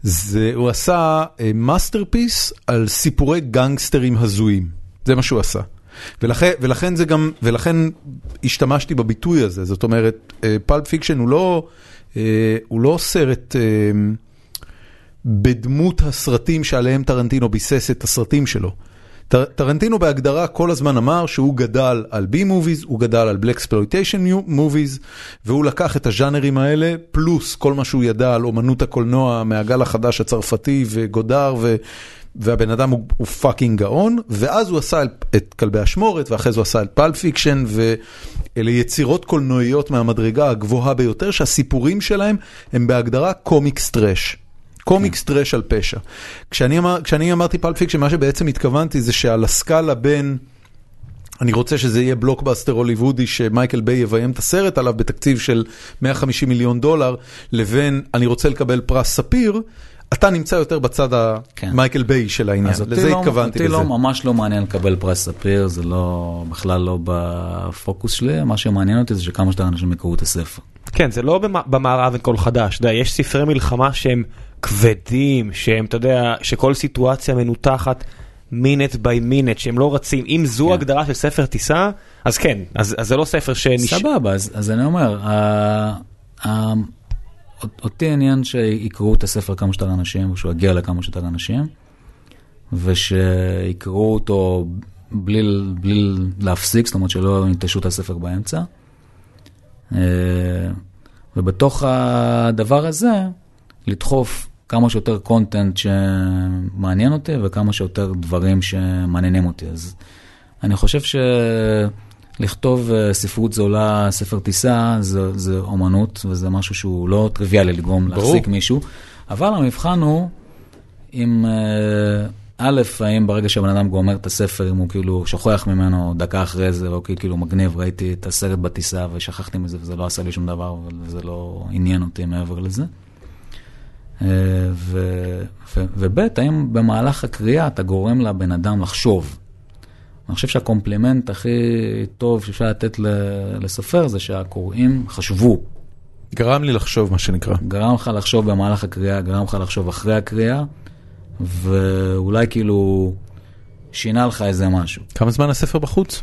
Speaker 1: זה, הוא עשה masterpiece uh, על סיפורי גנגסטרים הזויים, זה מה שהוא עשה. ולכן, ולכן זה גם, ולכן השתמשתי בביטוי הזה, זאת אומרת, Pulp uh, Fiction הוא לא, uh, הוא לא סרט uh, בדמות הסרטים שעליהם טרנטינו ביסס את הסרטים שלו. טרנטינו בהגדרה כל הזמן אמר שהוא גדל על B movies, הוא גדל על blaxploitation movies, והוא לקח את הז'אנרים האלה, פלוס כל מה שהוא ידע על אומנות הקולנוע מהגל החדש הצרפתי וגודאר, ו... והבן אדם הוא, הוא fucking גאון, ואז הוא עשה את כלבי אשמורת, ואחרי זה הוא עשה את Pulp Fiction, ואלה יצירות קולנועיות מהמדרגה הגבוהה ביותר, שהסיפורים שלהם הם בהגדרה קומיקס טראש. קומיקס טראש על פשע. כשאני, אמר, כשאני אמרתי pulp fiction, מה שבעצם התכוונתי זה שעל הסקאלה בין... אני רוצה שזה יהיה בלוקבאסטר הוליוודי שמייקל ביי יביים את הסרט עליו בתקציב של 150 מיליון דולר, לבין אני רוצה לקבל פרס ספיר, אתה נמצא יותר בצד המייקל כן. ביי של העניין, לזה לא, התכוונתי
Speaker 3: אותי
Speaker 1: לא,
Speaker 3: ממש לא מעניין לקבל פרס ספיר, זה לא, בכלל לא בפוקוס שלי, מה שמעניין אותי זה שכמה שיותר אנשים יקראו את הספר.
Speaker 2: כן, זה לא במערב אין כל חדש, אתה יודע, יש ספרי מלחמה שהם כבדים, שהם, אתה יודע, שכל סיטואציה מנותחת minute by minute, שהם לא רצים, אם זו כן. הגדרה של ספר טיסה, אז כן, אז, אז זה לא ספר שנש...
Speaker 3: סבבה, אז, אז אני אומר, אותי עניין שיקראו את הספר כמה שיותר אנשים, ושהוא יגיע לכמה שיותר אנשים, ושיקראו אותו בלי, בלי להפסיק, זאת אומרת שלא ינטשו את הספר באמצע. Uh, ובתוך הדבר הזה, לדחוף כמה שיותר קונטנט שמעניין אותי וכמה שיותר דברים שמעניינים אותי. אז אני חושב שלכתוב אה, ספרות זולה, ספר טיסה, זה, זה אומנות וזה משהו שהוא לא טריוויאלי לגרום ברור. להחזיק מישהו, אבל המבחן הוא אם, אה, א', האם ברגע שבן אדם גומר את הספר, אם הוא כאילו שוכח ממנו דקה אחרי זה, או כאילו מגניב, ראיתי את הסרט בטיסה ושכחתי מזה וזה לא עשה לי שום דבר, וזה לא עניין אותי מעבר לזה. וב', האם במהלך הקריאה אתה גורם לבן אדם לחשוב. אני חושב שהקומפלימנט הכי טוב שאפשר לתת לסופר זה שהקוראים חשבו.
Speaker 1: גרם לי לחשוב, מה שנקרא.
Speaker 3: גרם לך לחשוב במהלך הקריאה, גרם לך לחשוב אחרי הקריאה, ואולי כאילו שינה לך איזה משהו.
Speaker 1: כמה זמן הספר בחוץ?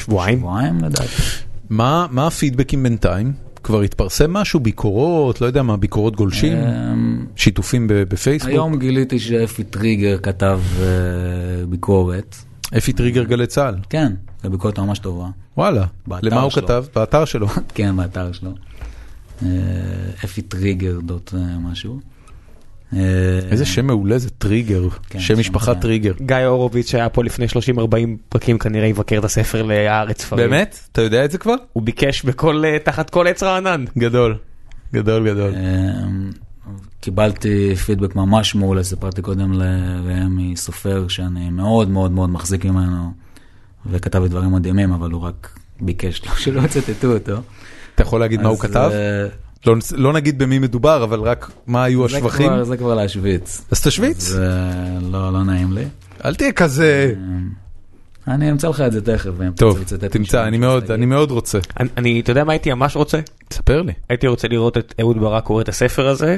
Speaker 2: שבועיים.
Speaker 3: שבועיים לדעתי.
Speaker 1: מה מה הפידבקים בינתיים? כבר התפרסם משהו? ביקורות? לא יודע מה, ביקורות גולשים?
Speaker 3: אמ,
Speaker 1: שיתופים בפייסבוק?
Speaker 3: היום גיליתי שאפי טריגר כתב אה, ביקורת.
Speaker 1: אפי טריגר גלי צה"ל.
Speaker 3: כן, זו ביקורת ממש טובה.
Speaker 1: וואלה. למה הוא. כתב? באתר שלו.
Speaker 3: כן, באתר שלו. אה, אפי טריגר דוט אה, משהו. אה,
Speaker 1: איזה שם מעולה זה טריגר.
Speaker 3: כן,
Speaker 1: שם משפחה. טריגר.
Speaker 2: גיא הורוביץ שהיה פה לפני 30-40 פרקים כנראה יבקר את הספר להארץ ספרים.
Speaker 1: באמת? אתה יודע את זה כבר?
Speaker 2: הוא ביקש בכל, אה, תחת כל עץ רענן.
Speaker 1: גדול. גדול גדול.
Speaker 3: אמ, קיבלתי פידבק ממש מעולה, סיפרתי קודם לראם סופר שאני מאוד מאוד מאוד מחזיק ממנו, וכתב לי דברים מדהימים, אבל הוא רק ביקש שלא יצטטו אותו.
Speaker 1: אתה יכול להגיד מה הוא כתב?
Speaker 3: אה,
Speaker 1: לא- לא נגיד במי מדובר, אבל רק מה היו
Speaker 3: זה
Speaker 1: השבחים?
Speaker 3: כבר- זה כבר להשוויץ.
Speaker 1: אז תשוויץ.
Speaker 3: זה לא לא נעים לי.
Speaker 1: אל תהיה כזה.
Speaker 3: אמ, אני אמצא לך את זה תכף.
Speaker 1: טוב, תמצא, אני מאוד,
Speaker 3: רוצה
Speaker 1: אני מאוד רוצה.
Speaker 2: אני- אתה יודע מה הייתי ממש רוצה?
Speaker 1: תספר לי.
Speaker 2: הייתי רוצה לראות את אהוד ברק קורא את הספר הזה,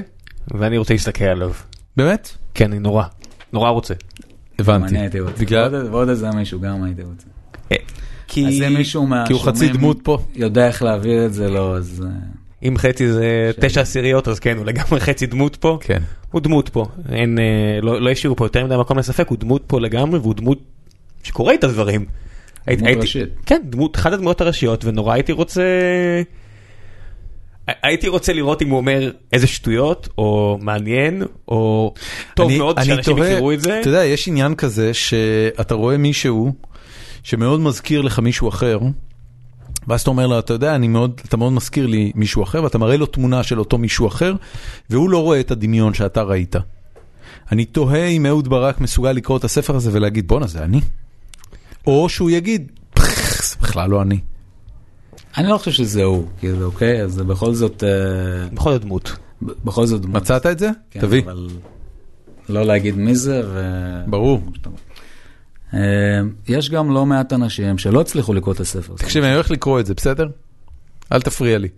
Speaker 2: ואני רוצה להסתכל עליו.
Speaker 1: באמת?
Speaker 2: כן, אני נורא, נורא רוצה.
Speaker 1: הבנתי.
Speaker 3: אני הייתי רוצה.
Speaker 1: בגלל...
Speaker 3: ועוד- איזה מישהו גם הייתי רוצה.
Speaker 2: אה, כי
Speaker 3: אז זה מישהו
Speaker 1: כי הוא חצי
Speaker 3: מהשומעים
Speaker 1: דמות פה.
Speaker 3: יודע איך להעביר את זה, לא, אז...
Speaker 2: אם חצי זה
Speaker 3: שאלה.
Speaker 2: תשע עשיריות, אז כן, הוא לגמרי חצי דמות פה.
Speaker 1: כן.
Speaker 2: הוא דמות פה, אין, אה, לא לא השאירו פה יותר מדי מקום לספק, הוא דמות פה לגמרי, והוא דמות שקורא את הדברים.
Speaker 3: דמות ראשית.
Speaker 2: כן, דמות, אחת הדמויות הראשיות, ונורא הייתי רוצה... הייתי רוצה לראות אם הוא אומר איזה שטויות, או מעניין, או טוב
Speaker 1: אני-
Speaker 2: מאוד
Speaker 1: אני
Speaker 2: שאנשים יכירו את זה.
Speaker 1: אתה יודע, יש עניין כזה שאתה רואה מישהו שמאוד מזכיר לך מישהו אחר, ואז אתה אומר לו, אתה יודע, אני מאוד, אתה מאוד מזכיר לי מישהו אחר, ואתה מראה לו תמונה של אותו מישהו אחר, והוא לא רואה את הדמיון שאתה ראית. אני תוהה אם אהוד ברק מסוגל לקרוא את הספר הזה ולהגיד, בואנה, זה אני. או שהוא יגיד, "פח, זה בכלל לא אני.
Speaker 3: אני לא חושב שזה הוא, כאילו, אוקיי? אז זה בכל זאת... אה,
Speaker 2: בכל זאת דמות.
Speaker 3: בכל זאת דמות.
Speaker 1: מצאת את זה?
Speaker 3: כן,
Speaker 1: תביא.
Speaker 3: אבל לא להגיד מי זה, ו...
Speaker 1: ברור.
Speaker 3: אה, יש גם לא מעט אנשים שלא הצליחו לקרוא את הספר.
Speaker 1: תקשיב, אני הולך לקרוא את זה, בסדר? אל תפריע לי.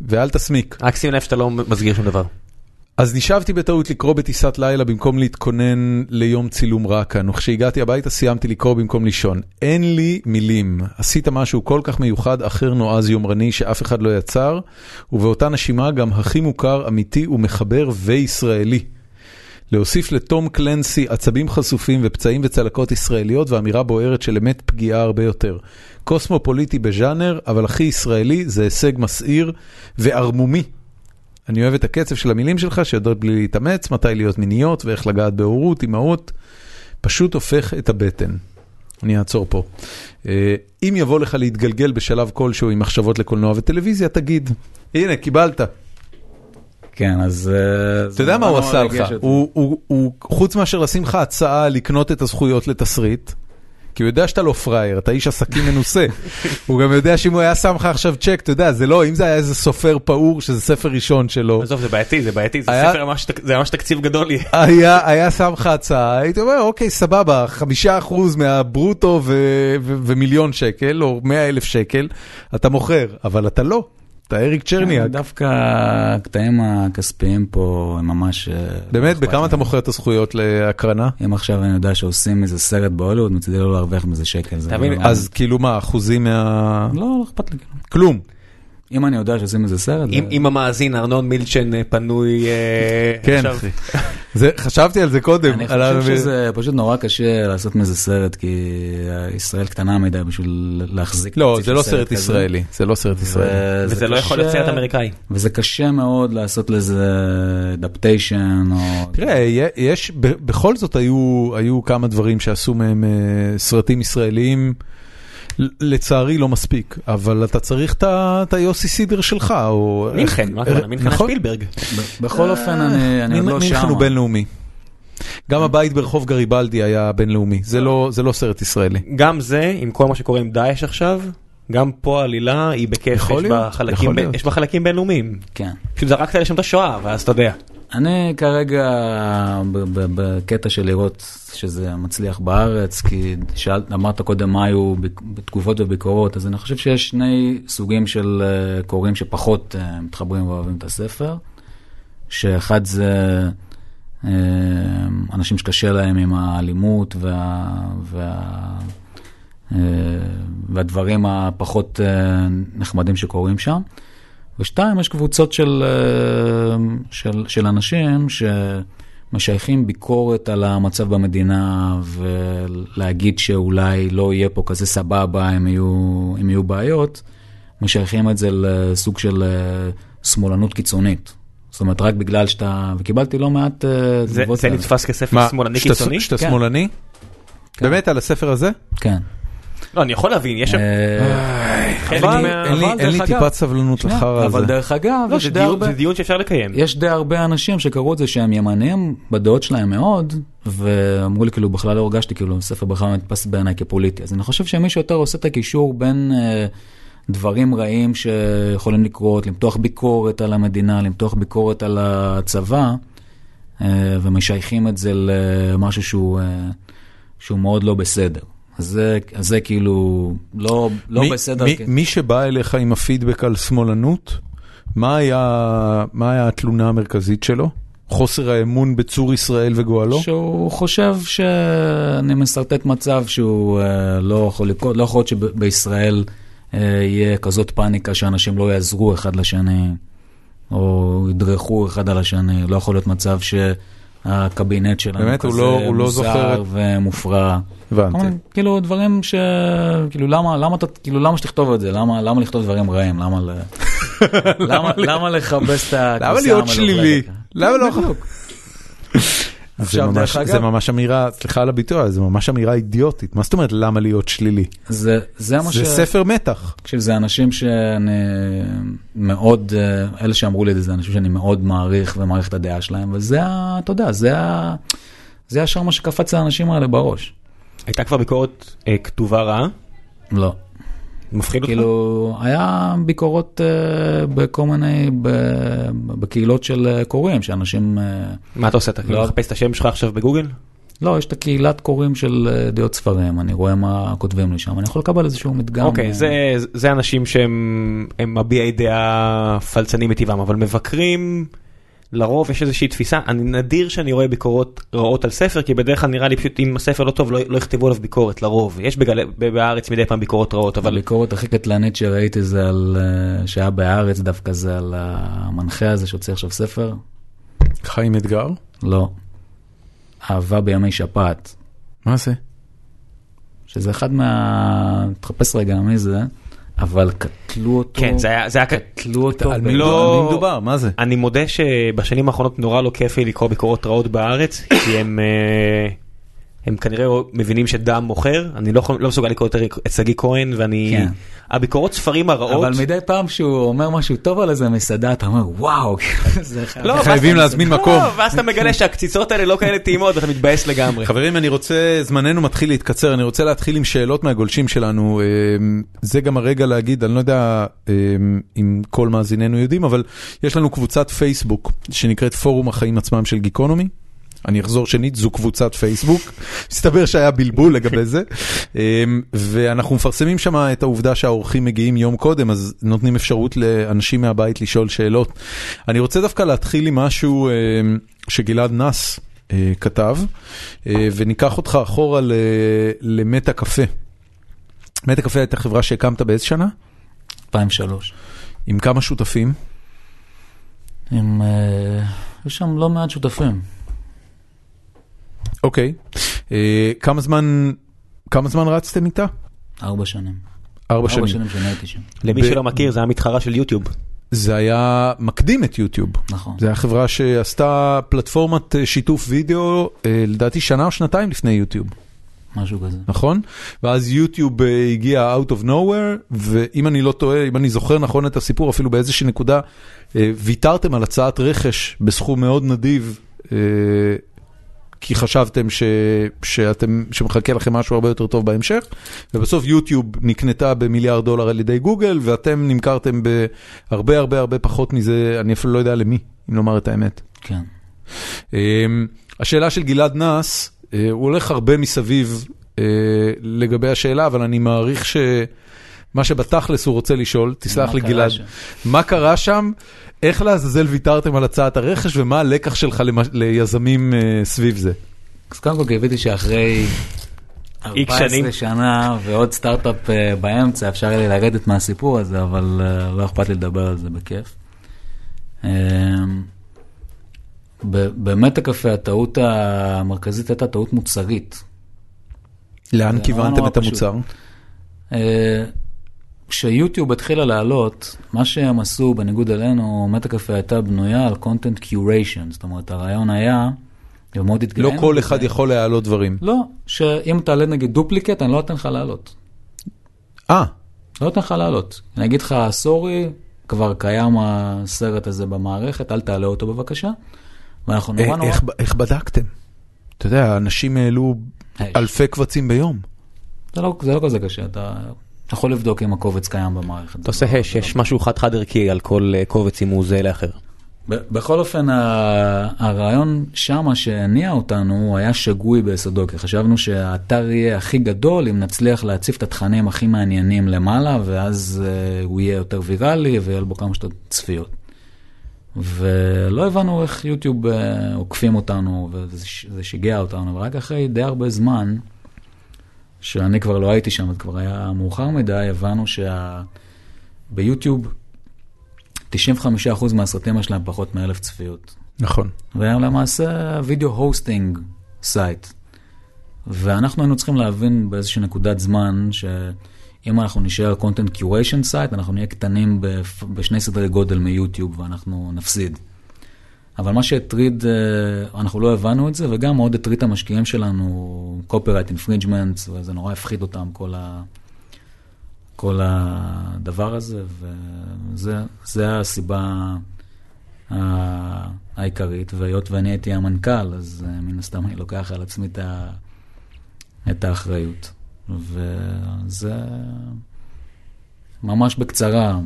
Speaker 1: ואל תסמיק.
Speaker 2: רק שים לב שאתה לא מסגיר שום דבר.
Speaker 1: אז נשאבתי בטעות לקרוא בטיסת לילה במקום להתכונן ליום צילום רע כאן, וכשהגעתי הביתה סיימתי לקרוא במקום לישון. אין לי מילים. עשית משהו כל כך מיוחד, אחר נועז יומרני שאף אחד לא יצר, ובאותה נשימה גם הכי מוכר, אמיתי ומחבר וישראלי. להוסיף לתום קלנסי עצבים חשופים ופצעים וצלקות ישראליות ואמירה בוערת של אמת פגיעה הרבה יותר. קוסמופוליטי בז'אנר, אבל הכי ישראלי זה הישג מסעיר וערמומי. אני אוהב את הקצב של המילים שלך, שיודעות בלי להתאמץ, מתי להיות מיניות ואיך לגעת בהורות, אימהות. פשוט הופך את הבטן. אני אעצור פה. אה, אם יבוא לך להתגלגל בשלב כלשהו עם מחשבות לקולנוע וטלוויזיה, תגיד. הנה, קיבלת.
Speaker 3: כן, אז... אה,
Speaker 1: אתה יודע מה הוא עשה לך? הוא, חוץ מאשר לשים לך הצעה לקנות את הזכויות לתסריט, כי הוא יודע שאתה לא פראייר, אתה איש עסקים מנוסה. הוא גם יודע שאם הוא היה שם לך עכשיו צ'ק, אתה יודע, זה לא, אם זה היה איזה סופר פעור, שזה ספר ראשון שלו,
Speaker 2: עזוב, זה בעייתי, זה בעייתי, זה
Speaker 1: היה-
Speaker 2: ספר ממש, זה ממש תקציב גדול יהיה.
Speaker 1: היה, היה שם לך הצעה, הייתי אומר, אוקיי, סבבה, חמישה אחוז מהברוטו ו- ו- ומיליון שקל, או מאה אלף שקל, אתה מוכר, אבל אתה לא, אתה אריק צ'רניאק.
Speaker 3: דווקא הקטעים הכספיים פה הם ממש... אה,
Speaker 1: באמת,
Speaker 3: לא
Speaker 1: בכמה אתה. מוכר את הזכויות להקרנה?
Speaker 3: אם עכשיו אני יודע שעושים איזה סרט בהוליווד, מצידי לא להרוויח מזה שקל. לא-
Speaker 1: אז כאילו מה, אחוזים מה...
Speaker 3: לא, לא אכפת לי. כאילו.
Speaker 1: כלום.
Speaker 3: אם אני יודע שעושים איזה סרט...
Speaker 2: אם
Speaker 3: זה-
Speaker 2: אם המאזין ארנון מילצ'ן אה, פנוי אה,
Speaker 1: כן,
Speaker 2: עכשיו,
Speaker 1: אחי. זה, חשבתי על זה קודם.
Speaker 3: אני חושב שזה פשוט נורא קשה לעשות מזה סרט, כי ישראל קטנה מדי בשביל להחזיק...
Speaker 1: לא, זה לא סרט. ישראלי, זה לא סרט ישראלי.
Speaker 2: וזה לא יכול להיות סרט אמריקאי.
Speaker 3: וזה קשה מאוד לעשות לזה אדפטיישן, או...
Speaker 1: תראה, יש, בכל זאת היו, היו כמה דברים שעשו מהם אה, סרטים ישראליים, לצערי לא מספיק, אבל אתה צריך את היוסי סידר שלך, או...
Speaker 2: מינכן, מה הכוונה? מינכן
Speaker 1: נכון.
Speaker 2: שפילברג.
Speaker 3: ב- בכל אופן, אני עוד לא
Speaker 1: מינכן
Speaker 3: שם.
Speaker 1: הוא בינלאומי. גם הבית ברחוב גריבלדי היה בינלאומי, זה לא זה לא סרט ישראלי.
Speaker 2: גם זה, עם כל מה שקורה עם דאעש עכשיו, גם פה העלילה היא בכיף, יש בה חלקים. יש בה בינלאומיים.
Speaker 3: כן.
Speaker 2: פשוט זרקת לשם את השואה, ואז אתה יודע.
Speaker 3: אני כרגע בקטע של לראות שזה מצליח בארץ, כי שאלת, אמרת קודם מה היו בתגובות וביקורות, אז אני חושב שיש שני סוגים של אה, קוראים שפחות אה, מתחברים ואוהבים את הספר, שאחד זה אה, אנשים שקשה להם עם האלימות וה... וה והדברים הפחות נחמדים שקורים שם. ושתיים, יש קבוצות של, אה, של, של אנשים שמשייכים ביקורת על המצב במדינה ולהגיד שאולי לא יהיה פה כזה סבבה אם יהיו, אם יהיו בעיות, משייכים את זה לסוג של אה, שמאלנות קיצונית. זאת אומרת, רק בגלל שאתה... וקיבלתי לא מעט אה,
Speaker 2: זה
Speaker 3: תגובות
Speaker 2: זה. נתפס כספר שמאלני קיצוני?
Speaker 1: שאתה
Speaker 3: כן.
Speaker 1: שמאלני?
Speaker 3: כן.
Speaker 1: באמת על הספר הזה?
Speaker 3: כן.
Speaker 2: לא, אני יכול להבין, יש שם...
Speaker 3: אה,
Speaker 2: מה-
Speaker 1: אין לי- טיפת סבלנות לחרא הזה.
Speaker 3: אבל דרך אגב,
Speaker 2: לא, זה
Speaker 3: די
Speaker 2: דיון- שאפשר לקיים.
Speaker 3: יש די הרבה אנשים שקראו את זה שהם ימניים בדעות שלהם מאוד, ואמרו לי כאילו בכלל לא הרגשתי כאילו ספר בכלל נתפס בעיניי כפוליטי. אז אני חושב שמי שיותר עושה את הקישור בין אה, דברים רעים שיכולים לקרות, למתוח ביקורת על המדינה, למתוח ביקורת על הצבא, אה, ומשייכים את זה למשהו שהוא, אה, שהוא מאוד לא בסדר. אז זה, כאילו לא, לא
Speaker 1: מי-
Speaker 3: בסדר.
Speaker 1: מי-
Speaker 3: כי-
Speaker 1: מי שבא אליך עם הפידבק על שמאלנות, מה היה מה היה התלונה המרכזית שלו? חוסר האמון בצור ישראל וגואלו?
Speaker 3: שהוא חושב שאני משרטט מצב שהוא אה, לא יכול לקרות, לא יכול להיות שבישראל אה, יהיה כזאת פאניקה שאנשים לא יעזרו אחד לשני, או ידרכו אחד על השני, לא יכול להיות מצב שהקבינט שלנו
Speaker 1: באמת, הוא
Speaker 3: כזה
Speaker 1: לא- הוא לא זוכר
Speaker 3: מוזר ומופרע.
Speaker 1: הבנתי.
Speaker 3: כאילו דברים ש... כאילו למה, למה, אתה- כאילו למה שתכתוב את זה? למה, למה לכתוב דברים רעים? למה, ל... למה, למה לכבס את הכביסה
Speaker 1: למה להיות
Speaker 3: המלוכלכת?
Speaker 1: שלילי? למה לא? זה
Speaker 3: עכשיו,
Speaker 1: ממש-
Speaker 3: דרך אגב-
Speaker 1: זה ממש אמירה, סליחה על הביטוי, זה ממש אמירה אידיוטית. מה זאת אומרת למה להיות שלילי?
Speaker 3: זה, זה מה ש...
Speaker 1: זה ספר מתח.
Speaker 3: תקשיב, זה אנשים שאני מאוד, אה, אלה שאמרו לי את זה, זה אנשים שאני מאוד מעריך ומעריך את הדעה שלהם, וזה, אתה יודע, זה ה... זה ישר מה שקפץ לאנשים האלה בראש.
Speaker 2: הייתה כבר ביקורת אה, כתובה רעה?
Speaker 3: לא.
Speaker 2: מפחיד אותך?
Speaker 3: כאילו, היה ביקורות אה, בכל מיני, ב, בקהילות של אה, קוראים, שאנשים, אה,
Speaker 2: מה אתה עושה? אתה כאילו
Speaker 3: לא.
Speaker 2: מחפש את השם שלך עכשיו בגוגל?
Speaker 3: לא, יש את הקהילת קוראים של דעות ספרים, אני רואה מה כותבים לי שם, אני יכול לקבל איזשהו מדגם.
Speaker 2: אוקיי,
Speaker 3: אה,
Speaker 2: זה- זה אנשים שהם הם מביעי דעה פלצנים מטבעם, אבל מבקרים, לרוב יש איזושהי תפיסה, אני נדיר שאני רואה ביקורות רעות על ספר, כי בדרך כלל נראה לי פשוט אם הספר לא טוב לא לא יכתבו עליו ביקורת, לרוב. יש בגלי- ב- בארץ מדי פעם ביקורות רעות, אבל
Speaker 3: הביקורת הכי קטלנית שראיתי זה על, אה, שהיה בהארץ דווקא זה על המנחה הזה שהוציא עכשיו ספר.
Speaker 1: חיים אתגר?
Speaker 3: לא. אהבה בימי שפעת.
Speaker 1: מה זה?
Speaker 3: שזה אחד מה... תחפש רגע מי זה, אבל קטלו אותו.
Speaker 2: כן, זה היה- זה היה...
Speaker 3: קטלו אותו.
Speaker 1: על
Speaker 3: ב-
Speaker 1: מי
Speaker 2: לא-
Speaker 1: מדובר? מה זה?
Speaker 2: אני מודה שבשנים האחרונות נורא לא כיף לי לקרוא ביקורות רעות בארץ, כי הם, אה, הם כנראה מבינים שדם מוכר, אני לא, לא מסוגל לקרוא יותר את שגיא כהן, ואני...
Speaker 3: כן.
Speaker 2: הביקורות ספרים הרעות...
Speaker 3: אבל מדי פעם שהוא אומר משהו טוב על איזה מסעדה, אתה אומר, וואו, חייב-
Speaker 2: לא,
Speaker 1: חייבים להזמין
Speaker 2: לא,
Speaker 1: מקום.
Speaker 2: ואז אתה מגלה שהקציצות האלה לא כאלה טעימות ואתה מתבאס לגמרי.
Speaker 1: חברים, אני רוצה, זמננו מתחיל להתקצר, אני רוצה להתחיל עם שאלות מהגולשים שלנו. אה, זה גם הרגע להגיד, אני לא יודע אה, אם כל מאזיננו יודעים, אבל יש לנו קבוצת פייסבוק שנקראת פורום החיים עצמם של גיקונומי. אני אחזור שנית, זו קבוצת פייסבוק. מסתבר שהיה בלבול לגבי זה. אה, ואנחנו מפרסמים שם את העובדה שהאורחים מגיעים יום קודם, אז נותנים אפשרות לאנשים מהבית לשאול שאלות. אני רוצה דווקא להתחיל עם משהו אה, שגלעד נס אה, כתב, אה, וניקח אותך אחורה למטה קפה. מטה קפה הייתה חברה שהקמת באיזה שנה?
Speaker 3: 2003.
Speaker 1: עם כמה שותפים?
Speaker 3: עם... אה, יש שם לא מעט שותפים.
Speaker 1: אוקיי. אה, כמה זמן, כמה זמן רצתם איתה?
Speaker 3: ארבע שנים.
Speaker 1: ארבע
Speaker 3: ארבע
Speaker 1: שנים.
Speaker 3: שנים שאני הייתי שם.
Speaker 2: למי
Speaker 1: ב-
Speaker 2: שלא מכיר, זה המתחרה של יוטיוב.
Speaker 1: זה היה מקדים את יוטיוב.
Speaker 3: נכון.
Speaker 1: זה היה חברה שעשתה פלטפורמת אה, שיתוף וידאו, אה, לדעתי שנה או שנתיים לפני יוטיוב.
Speaker 3: משהו כזה.
Speaker 1: נכון? ואז יוטיוב הגיע out of nowhere, ואם אני לא טועה, אם אני זוכר נכון את הסיפור, אפילו באיזושהי נקודה, ויתרתם על הצעת רכש בסכום מאוד נדיב, כי חשבתם ש, שאתם, שמחכה לכם משהו הרבה יותר טוב בהמשך, ובסוף יוטיוב נקנתה במיליארד דולר על ידי גוגל, ואתם נמכרתם בהרבה הרבה הרבה פחות מזה, אני אפילו לא יודע למי, אם לומר את האמת.
Speaker 3: כן.
Speaker 1: אמ, השאלה של גלעד נאס, אה, הוא הולך הרבה מסביב אה, לגבי השאלה, אבל אני מעריך שמה שבתכלס הוא רוצה לשאול, תסלח
Speaker 3: מה
Speaker 1: לי
Speaker 3: קרה
Speaker 1: גלעד,
Speaker 3: שם?
Speaker 1: מה קרה שם, איך לעזאזל ויתרתם על הצעת הרכש ומה הלקח שלך ליזמים אה, סביב זה?
Speaker 3: אז קודם כל קיוויתי שאחרי
Speaker 2: איקס
Speaker 3: 14
Speaker 2: שנים.
Speaker 3: שנה ועוד סטארט-אפ אה, באמצע אפשר יהיה לי לרדת מהסיפור הזה, אבל אה, לא אכפת לי לדבר על זה בכיף. באמת הקפה הטעות המרכזית הייתה טעות מוצרית.
Speaker 1: לאן כיוונתם את. המוצר?
Speaker 3: אה, כשיוטיוב התחילה לעלות, מה שהם עשו, בניגוד אלינו, מטה קפה הייתה בנויה על content curation, זאת אומרת הרעיון היה, ומאוד
Speaker 1: לא
Speaker 3: התגאינו
Speaker 1: כל
Speaker 3: בזה.
Speaker 1: אחד יכול להעלות דברים.
Speaker 3: לא, שאם תעלה נגיד דופליקט, אני לא אתן לך לעלות.
Speaker 1: אה,
Speaker 3: לא אתן לך לעלות. אני אגיד לך, סורי, כבר קיים הסרט הזה במערכת, אל תעלה אותו בבקשה. ואנחנו נורא
Speaker 1: אה,
Speaker 3: נורא...
Speaker 1: איך ב- איך בדקתם? אתה יודע, אנשים העלו
Speaker 3: היי,
Speaker 1: אלפי קבצים ביום.
Speaker 3: זה לא, זה לא כזה קשה, אתה יכול לבדוק אם הקובץ קיים במערכת.
Speaker 2: אתה עושה הש, יש משהו חד-חד ערכי על כל אה, קובץ אם הוא זהה לאחר.
Speaker 3: בכל אופן, הרעיון שמה שהניע אותנו היה שגוי ביסודו, כי חשבנו שהאתר יהיה הכי גדול אם נצליח להציף את התכנים הכי מעניינים למעלה, ואז uh, הוא יהיה יותר ויראלי ויהיה בו כמה שיותר צפיות. ולא הבנו איך יוטיוב uh, עוקפים אותנו, וזה זה שיגע אותנו, ורק אחרי די הרבה זמן, שאני כבר לא הייתי שם, זה כבר היה מאוחר מדי, הבנו שביוטיוב 95% מהסרטים יש להם פחות מאלף צפיות.
Speaker 1: נכון.
Speaker 3: והם למעשה video hosting site. ואנחנו היינו צריכים להבין באיזושהי נקודת זמן שאם אנחנו נשאר content curation site, אנחנו נהיה קטנים בשני סדרי גודל מיוטיוב ואנחנו נפסיד. אבל מה שהטריד, אה, אנחנו לא הבנו את זה, וגם מאוד הטריד את המשקיעים שלנו, copyright infringements, וזה נורא הפחיד אותם, כל, ה, כל הדבר הזה, וזה זה הסיבה העיקרית, והיות ואני הייתי המנכ"ל, אז אה, מן הסתם אני לוקח על עצמי את, ה, את האחריות. וזה ממש בקצרה,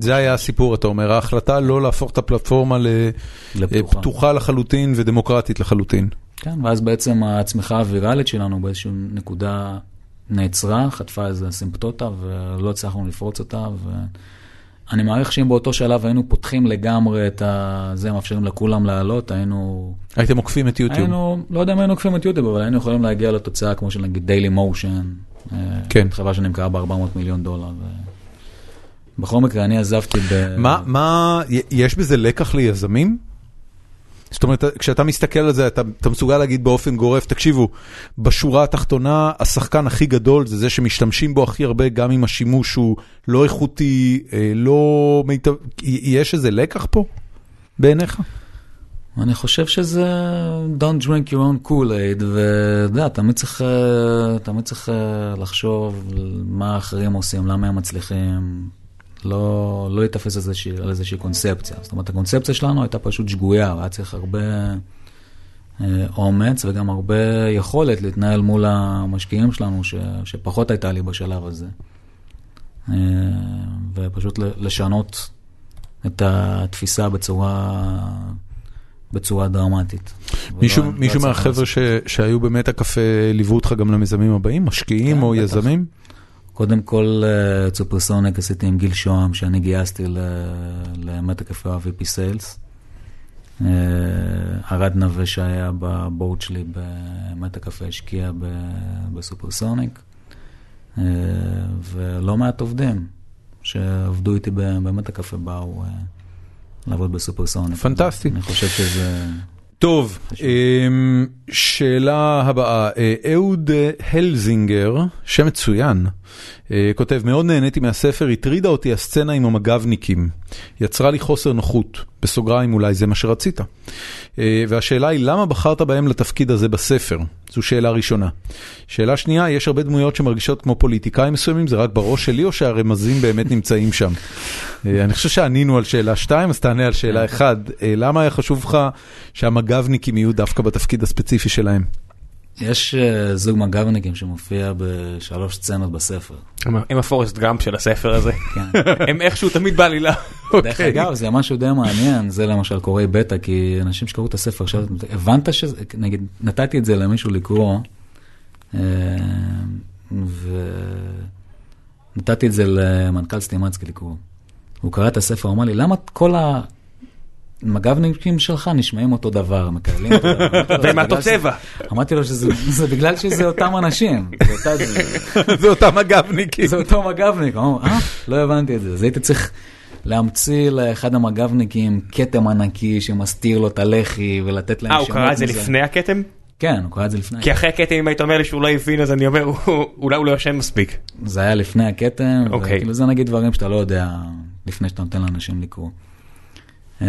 Speaker 1: זה היה הסיפור, אתה אומר, ההחלטה לא להפוך את הפלטפורמה
Speaker 3: לפתוחה.
Speaker 1: לחלוטין ודמוקרטית לחלוטין.
Speaker 3: כן, ואז בעצם הצמיחה הוויראלית שלנו באיזושהי נקודה נעצרה, חטפה איזה סימפטוטה ולא הצלחנו לפרוץ אותה. ואני מעריך שאם באותו שלב היינו פותחים לגמרי את ה... זה, מאפשרים לכולם לעלות, היינו...
Speaker 1: הייתם עוקפים את יוטיוב.
Speaker 3: היינו, לא יודע אם היינו עוקפים את יוטיוב, אבל היינו יכולים להגיע לתוצאה כמו של נגיד דיילי מושן.
Speaker 1: כן.
Speaker 3: חברה שנמכרה ב-400 מיליון דולר. ו... בכל מקרה, אני עזבתי ב...
Speaker 1: מה, מה, יש בזה לקח ליזמים? זאת אומרת, כשאתה מסתכל על זה, אתה, אתה מסוגל להגיד באופן גורף, תקשיבו, בשורה התחתונה, השחקן הכי גדול זה זה שמשתמשים בו הכי הרבה, גם אם השימוש הוא לא איכותי, אה, לא מיטב... יש איזה לקח פה, בעיניך?
Speaker 3: אני חושב שזה Don't drink your own Kool-Aid, ואתה יודע, תמיד צריך, אה, תמיד צריך אה, לחשוב מה האחרים עושים, למה הם מצליחים, לא, לא להתאפס על איזושהי, על איזושהי קונספציה. זאת אומרת, הקונספציה שלנו הייתה פשוט שגויה, והיה צריך הרבה אה, אומץ וגם הרבה יכולת להתנהל מול המשקיעים שלנו, ש, שפחות הייתה לי בשלב הזה. אה, ופשוט לשנות את התפיסה בצורה... בצורה דרמטית.
Speaker 1: מישהו,
Speaker 3: ולא- לא
Speaker 1: מישהו מהחבר'ה. ש, שהיו באמת הקפה ליוו אותך גם למיזמים הבאים? משקיעים
Speaker 3: כן,
Speaker 1: או
Speaker 3: בטח.
Speaker 1: יזמים?
Speaker 3: קודם כל, אה, את סופרסוניק עשיתי עם גיל שוהם, שאני גייסתי למטה קפה ה-VP סיילס. ארד נווה שהיה בבורד שלי במטה קפה השקיע בסופרסוניק. אה, ולא מעט עובדים שעבדו איתי במטה קפה באו אה, לעבוד בסופרסוניק.
Speaker 1: פנטסטי.
Speaker 3: אני חושב שזה...
Speaker 1: טוב, אמ, שאלה הבאה, אה, אהוד אה, הלזינגר, שם מצוין, אה, כותב, מאוד נהניתי מהספר, הטרידה אותי הסצנה עם המג"בניקים, יצרה לי חוסר נוחות, בסוגריים אולי זה מה שרצית. אה, והשאלה היא, למה בחרת בהם לתפקיד הזה בספר? זו שאלה ראשונה. שאלה שנייה, יש הרבה דמויות שמרגישות כמו פוליטיקאים מסוימים, זה רק בראש שלי או שהרמזים באמת נמצאים שם? אה, אני חושב שענינו על שאלה 2, אז תענה על שאלה 1. למה היה חשוב לך שהמג"בניקים יהיו דווקא בתפקיד הספציפי שלהם?
Speaker 3: יש אה, זוג מג"בניקים שמופיע בשלוש סצנות בספר.
Speaker 2: הם הפורסט גאמפ של הספר הזה.
Speaker 3: כן.
Speaker 2: הם איכשהו תמיד בעלילה.
Speaker 3: דרך אגב, זה משהו די מעניין, זה למשל קוראי בטא, כי אנשים שקראו את הספר עכשיו, הבנת שזה, נגיד, נתתי את זה למישהו לקרוא, אה, ונתתי את זה למנכ"ל סטימצקי לקרוא. הוא קרא את הספר, הוא אמר לי, למה כל ה... מג"בניקים שלך נשמעים אותו דבר, מקללים אותו דבר.
Speaker 2: והם אותו צבע.
Speaker 3: אמרתי לו שזה בגלל שזה אותם אנשים.
Speaker 1: זה אותם מג"בניקים.
Speaker 3: זה אותו מג"בניק. אה? לא הבנתי את זה. אז הייתי צריך להמציא לאחד המג"בניקים כתם ענקי שמסתיר לו את הלחי ולתת להם
Speaker 2: שמות. אה, הוא קרא את זה לפני הכתם?
Speaker 3: כן, הוא קרא את זה לפני.
Speaker 2: כי אחרי הכתם אם היית אומר לי שהוא לא הבין אז אני אומר אולי הוא לא ישן מספיק.
Speaker 3: זה היה לפני הכתם,
Speaker 2: אוקיי.
Speaker 3: וכאילו זה נגיד דברים שאתה לא יודע לפני שאתה נותן לאנשים לקרוא. Uh,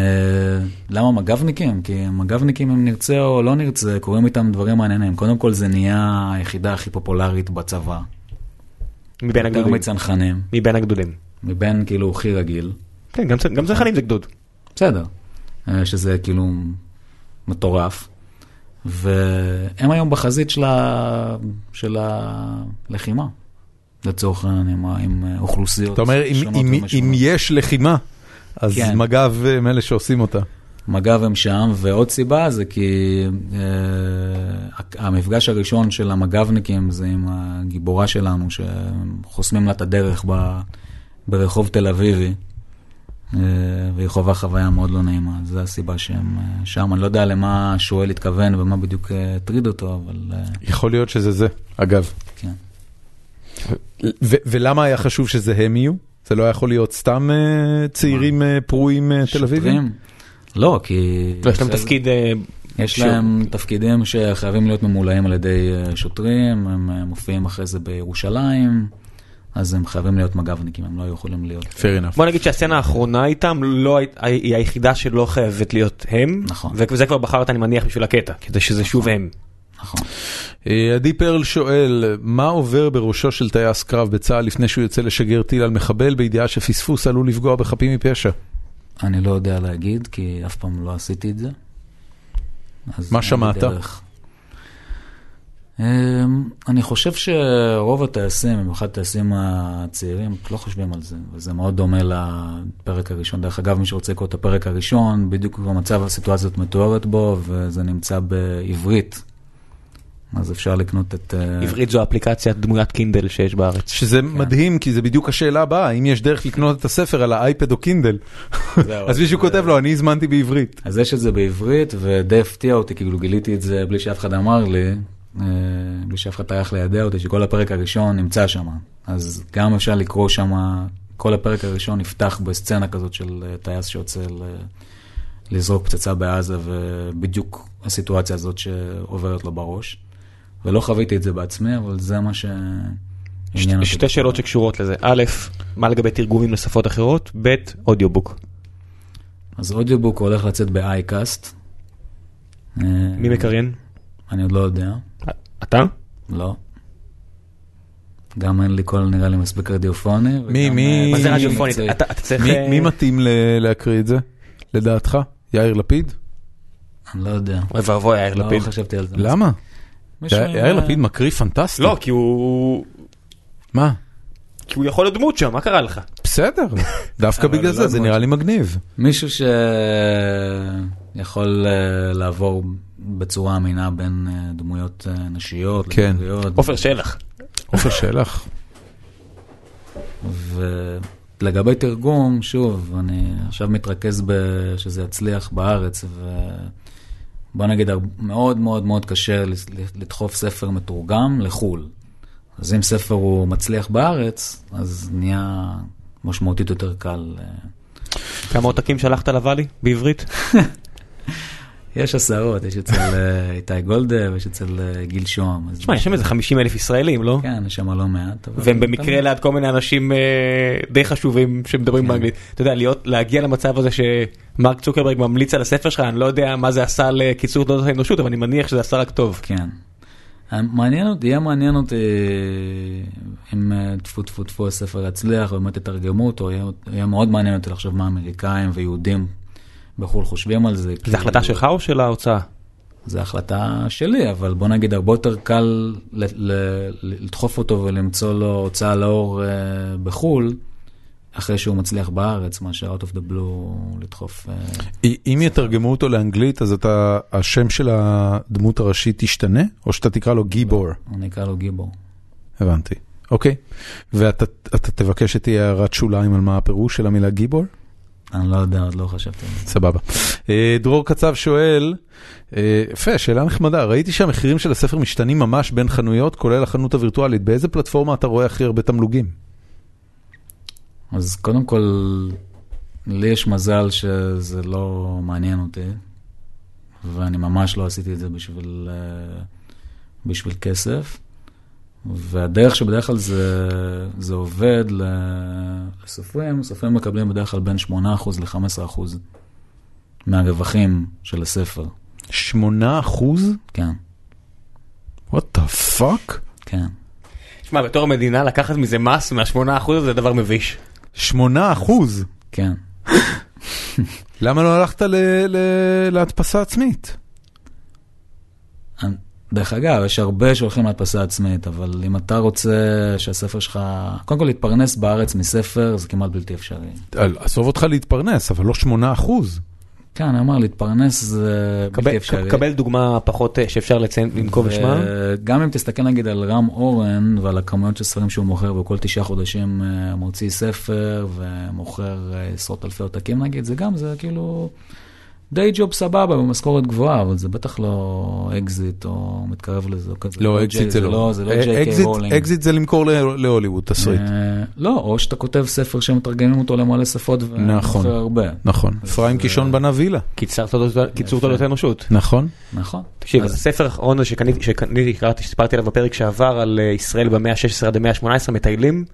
Speaker 3: למה מג"בניקים? כי מג"בניקים אם נרצה או לא נרצה, קורים איתם דברים מעניינים. קודם כל זה נהיה היחידה הכי פופולרית בצבא.
Speaker 2: מבין הגדודים.
Speaker 3: יותר מצנחנים.
Speaker 2: מבין הגדודים.
Speaker 3: מבין כאילו הכי רגיל.
Speaker 2: כן, גם, גם צנחנים זה גדוד.
Speaker 3: בסדר. Uh, שזה כאילו מטורף. והם היום בחזית של, ה... של הלחימה, לצורך העניין, עם, עם אוכלוסיות
Speaker 1: אתה אומר, אם, אם, אם יש לחימה, אז כן. מג"ב הם אלה שעושים אותה.
Speaker 3: מג"ב הם שם, ועוד סיבה זה כי אה, המפגש הראשון של המג"בניקים זה עם הגיבורה שלנו, שחוסמים לה את הדרך ב, ברחוב תל אביבי, אה, והיא חווה חוויה מאוד לא נעימה, זו הסיבה שהם אה, שם. אני לא יודע למה שואל התכוון ומה בדיוק אה, הטריד אותו, אבל... אה,
Speaker 1: יכול להיות שזה זה, אגב.
Speaker 3: כן.
Speaker 1: ולמה היה חשוב שזה הם יהיו? זה לא יכול להיות סתם uh, צעירים uh, פרועים uh, תל אביבים?
Speaker 3: לא, כי...
Speaker 2: יש להם תפקיד...
Speaker 3: יש להם תפקידים שחייבים להיות ממולאים על ידי שוטרים, הם מופיעים אחרי זה בירושלים. אז הם חייבים להיות מג"בניקים, הם לא יכולים להיות...
Speaker 1: fair enough.
Speaker 2: בוא נגיד שהסצנה האחרונה איתם לא, היא היחידה שלא חייבת להיות הם.
Speaker 3: נכון.
Speaker 2: וזה כבר בחרת, אני מניח, בשביל הקטע, כדי שזה שוב הם.
Speaker 3: נכון.
Speaker 1: עדי פרל שואל, מה עובר בראשו של טייס קרב בצה"ל לפני שהוא יוצא לשגר טיל על מחבל בידיעה שפספוס עלול לפגוע בחפים מפשע?
Speaker 3: אני לא יודע להגיד, כי אף פעם לא עשיתי את זה.
Speaker 1: מה שמעת?
Speaker 3: אני חושב שרוב הטייסים, במיוחד הטייסים הצעירים, לא חושבים על זה, וזה מאוד דומה לפרק הראשון. דרך אגב, מי שרוצה לקרוא את הפרק הראשון, בדיוק במצב הסיטואציה הזאת מתוארת בו, וזה נמצא בעברית. אז אפשר לקנות את...
Speaker 2: עברית זו אפליקציית דמוית קינדל שיש בארץ.
Speaker 1: שזה מדהים, כי זה בדיוק השאלה הבאה, אם יש דרך לקנות את הספר על האייפד או קינדל. אז מישהו כותב לו, אני הזמנתי בעברית.
Speaker 3: אז יש את זה בעברית, ודי הפתיע אותי, כאילו גיליתי את זה בלי שאף אחד אמר לי, בלי שאף אחד טרח לידע אותי, שכל הפרק הראשון נמצא שם. אז גם אפשר לקרוא שם, כל הפרק הראשון נפתח בסצנה כזאת של טייס שיוצא לזרוק פצצה בעזה, ובדיוק הסיטואציה הזאת שעוברת לו בראש. ולא חוויתי את זה בעצמי, אבל זה מה שעניין אותי.
Speaker 2: שתי שאלות שקשורות לזה. א', מה לגבי תרגומים לשפות אחרות? ב', אודיובוק.
Speaker 3: אז אודיובוק הולך לצאת ב-iCast.
Speaker 2: מי מקריין?
Speaker 3: אני עוד לא יודע.
Speaker 2: אתה?
Speaker 3: לא. גם אין לי קול נראה לי מספיק רדיופוני.
Speaker 1: מי, מי?
Speaker 2: מה זה רדיופוני? אתה צריך...
Speaker 1: מי מתאים להקריא את זה, לדעתך? יאיר לפיד?
Speaker 3: אני לא יודע.
Speaker 2: אוי ואבוי יאיר לפיד.
Speaker 3: לא חשבתי על זה.
Speaker 1: למה? יאיר לפיד מקריא פנטסטי.
Speaker 2: לא, כי הוא...
Speaker 1: מה?
Speaker 2: כי הוא יכול להיות דמות שם, מה קרה לך?
Speaker 1: בסדר, דווקא בגלל זה, זה נראה לי מגניב.
Speaker 3: מישהו שיכול לעבור בצורה אמינה בין דמויות נשיות,
Speaker 1: כן.
Speaker 2: עופר שלח.
Speaker 1: עופר שלח.
Speaker 3: ולגבי תרגום, שוב, אני עכשיו מתרכז שזה יצליח בארץ, בוא נגיד, מאוד מאוד מאוד קשה לדחוף ספר מתורגם לחו"ל. אז אם ספר הוא מצליח בארץ, אז נהיה משמעותית יותר קל.
Speaker 2: כמה עותקים שלחת לוואלי בעברית?
Speaker 3: יש עשרות, יש אצל איתי גולדה ויש אצל גיל שוהם.
Speaker 2: תשמע, יש שם איזה 50 אלף ישראלים, לא?
Speaker 3: כן, יש שם לא מעט.
Speaker 2: והם במקרה ליד כל מיני אנשים די חשובים שמדברים באנגלית. אתה יודע, להגיע למצב הזה שמרק צוקרברג ממליץ על הספר שלך, אני לא יודע מה זה עשה לקיצור תולדות האנושות, אבל אני מניח שזה עשה רק טוב.
Speaker 3: כן. מעניין אותי, יהיה מעניין אותי אם אה, טפו טפו טפו הספר יצליח ובאמת יתרגמו אותו, יהיה מאוד מעניין אותי לחשוב מה אמריקאים ויהודים בחו"ל חושבים על זה.
Speaker 2: זו החלטה שלך או של ההוצאה?
Speaker 3: זו החלטה שלי, אבל בוא נגיד הרבה יותר קל לדחוף אותו ולמצוא לו הוצאה לאור אה, בחו"ל, אחרי שהוא מצליח בארץ, מאשר out of the blue לדחוף. אה,
Speaker 1: אם יתרגמו אותו לאנגלית, אז אתה, השם של הדמות הראשית ישתנה, או שאתה תקרא לו גיבור?
Speaker 3: אני אקרא לו גיבור.
Speaker 1: הבנתי. אוקיי. ואתה אתה תבקש שתהיה הערת שוליים על מה הפירוש של המילה גיבור?
Speaker 3: אני לא יודע, עוד לא חשבתי על זה.
Speaker 1: סבבה. אה, דרור קצב שואל, אה, יפה, שאלה נחמדה, ראיתי שהמחירים של הספר משתנים ממש בין חנויות, כולל החנות הווירטואלית, באיזה פלטפורמה אתה רואה הכי הרבה תמלוגים?
Speaker 3: אז קודם כל, לי יש מזל שזה לא מעניין אותי, ואני ממש לא עשיתי את זה בשביל, אה, בשביל כסף. והדרך שבדרך כלל זה, זה עובד לסופרים, סופרים מקבלים בדרך כלל בין 8% ל-15% מהרווחים של הספר.
Speaker 1: 8 אחוז?
Speaker 3: כן,
Speaker 1: what the fuck?
Speaker 3: כן.
Speaker 2: שמע, בתור המדינה לקחת מזה מס מה-8% זה דבר מביש.
Speaker 1: 8 אחוז?
Speaker 3: כן.
Speaker 1: למה לא הלכת ל- ל- להדפסה עצמית?
Speaker 3: דרך אגב, יש הרבה שהולכים להדפסה עצמית, אבל אם אתה רוצה שהספר שלך, קודם כל להתפרנס בארץ מספר זה כמעט בלתי אפשרי.
Speaker 1: עזוב אותך להתפרנס, אבל לא 8 אחוז.
Speaker 3: כן, אני אומר, להתפרנס זה בלתי
Speaker 2: קבל-
Speaker 3: אפשרי.
Speaker 2: קבל דוגמה פחות אה, שאפשר לציין, לנקוב בשמה.
Speaker 3: גם אם תסתכל נגיד על רם אורן ועל הכמויות של ספרים שהוא מוכר, וכל תשעה חודשים אה, מוציא ספר ומוכר אה, עשרות אלפי עותקים נגיד, זה גם, זה כאילו day job סבבה במשכורת גבוהה, אבל זה בטח לא אקזיט או מתקרב לזה או כזה.
Speaker 1: לא,
Speaker 3: ג'יי-
Speaker 1: אקזיט זה לא.
Speaker 3: זה לא ג'יי קיי רולינג.
Speaker 1: אקזיט זה למכור ל- להוליווד, תסריט.
Speaker 3: אה, לא, או שאתה כותב ספר שמתרגמים אותו למלא שפות
Speaker 1: נכון.
Speaker 3: ומוכר הרבה.
Speaker 1: נכון. אפרים קישון בנה וילה.
Speaker 2: קיצור תולדות האנושות.
Speaker 1: נכון.
Speaker 3: נכון.
Speaker 2: תקשיב,
Speaker 3: אז-
Speaker 2: הספר האחרון שקניתי, קראתי, שסיפרתי עליו בפרק שעבר על אה, ישראל במאה ה-16 עד המאה ה-18, מטיילים.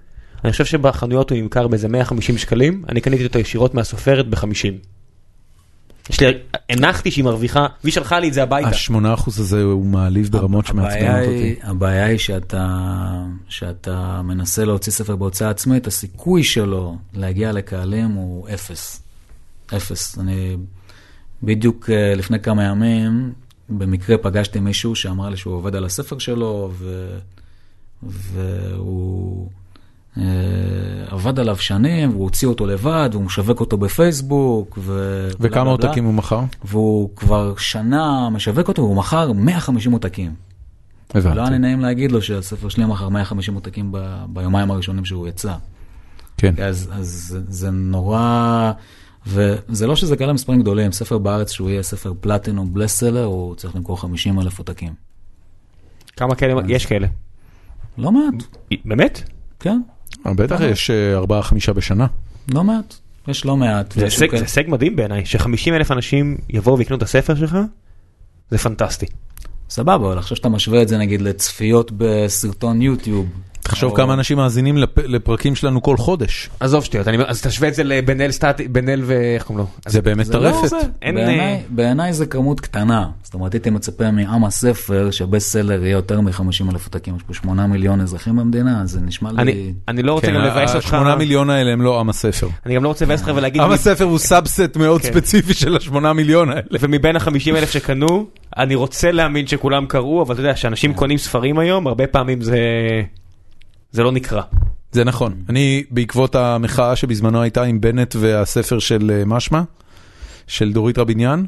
Speaker 2: אני חושב שבחנויות הוא נמכר באיזה 150 שקלים, אני קניתי אותו ישירות מהסופרת ב-50. יש לי, הנחתי שהיא מרוויחה, והיא שלחה לי את זה הביתה.
Speaker 1: השמונה אחוז הזה הוא מעליב ברמות שמעצבנות אותי.
Speaker 3: הבעיה היא שאתה, שאתה מנסה להוציא ספר בהוצאה עצמית, הסיכוי שלו להגיע לקהלים הוא אפס. אפס. אני בדיוק אה, לפני כמה ימים, במקרה פגשתי מישהו שאמר לי שהוא עובד על הספר שלו, ו... והוא עבד עליו שנים, והוא הוציא אותו לבד, והוא משווק אותו בפייסבוק, ו...
Speaker 1: וכמה. עותקים הוא מכר?
Speaker 3: והוא כבר שנה משווק אותו, והוא מכר 150 עותקים. לא היה לי
Speaker 1: הבנתי.
Speaker 3: נעים להגיד לו שהספר שלי מכר 150 עותקים ב- ביומיים הראשונים שהוא יצא.
Speaker 1: כן.
Speaker 3: אז, אז זה, זה נורא, וזה לא שזה כאלה מספרים גדולים, ספר בארץ שהוא יהיה ספר פלטינום בלסלר, הוא צריך למכור 50 אלף עותקים.
Speaker 2: כמה כאלה, יש כאלה.
Speaker 3: לא מעט,
Speaker 2: באמת?
Speaker 3: כן,
Speaker 1: בטח יש אה, ארבעה חמישה בשנה.
Speaker 3: לא מעט. יש לא מעט.
Speaker 2: זה הישג מדהים בעיניי, ש-50 אלף אנשים יבואו ויקנו את הספר שלך, זה פנטסטי.
Speaker 3: סבבה, אבל עכשיו שאתה משווה את זה נגיד לצפיות בסרטון יוטיוב.
Speaker 1: תחשוב
Speaker 3: או-
Speaker 1: כמה אנשים מאזינים לפ- לפרקים שלנו כל חודש.
Speaker 2: עזוב שטויות, אני- אז תשווה את זה לבן אל סטטיק, בן אל ואיך קוראים לו?
Speaker 1: זה באמת
Speaker 3: לא
Speaker 1: טרפת.
Speaker 3: בעיניי-
Speaker 2: אה,
Speaker 3: בעיניי זה כמות קטנה. זאת אומרת, הייתי מצפה מעם הספר שbest seller יהיה יותר מ-50 אלף עותקים. יש פה 8 מיליון אזרחים במדינה, אז זה נשמע לי...
Speaker 2: אני- אני לא רוצה
Speaker 1: כן,
Speaker 2: גם לבאס אותך,
Speaker 1: השמונה מיליון האלה הם לא עם הספר.
Speaker 2: אני גם לא רוצה לבאס אותך ולהגיד,
Speaker 1: עם הספר הוא subset מאוד
Speaker 2: כן.
Speaker 1: ספציפי של השמונה מיליון האלה.
Speaker 2: ומבין ה-50 אלף שקנו, אני רוצה להאמין שכולם קראו, אבל אתה יודע, כשאנשים קונים ספרים היום, הרבה פעמים זה... זה לא נקרא.
Speaker 1: זה נכון. אני, בעקבות המחאה שבזמנו הייתה עם בנט והספר של אה, משמע, של דורית רביניאן,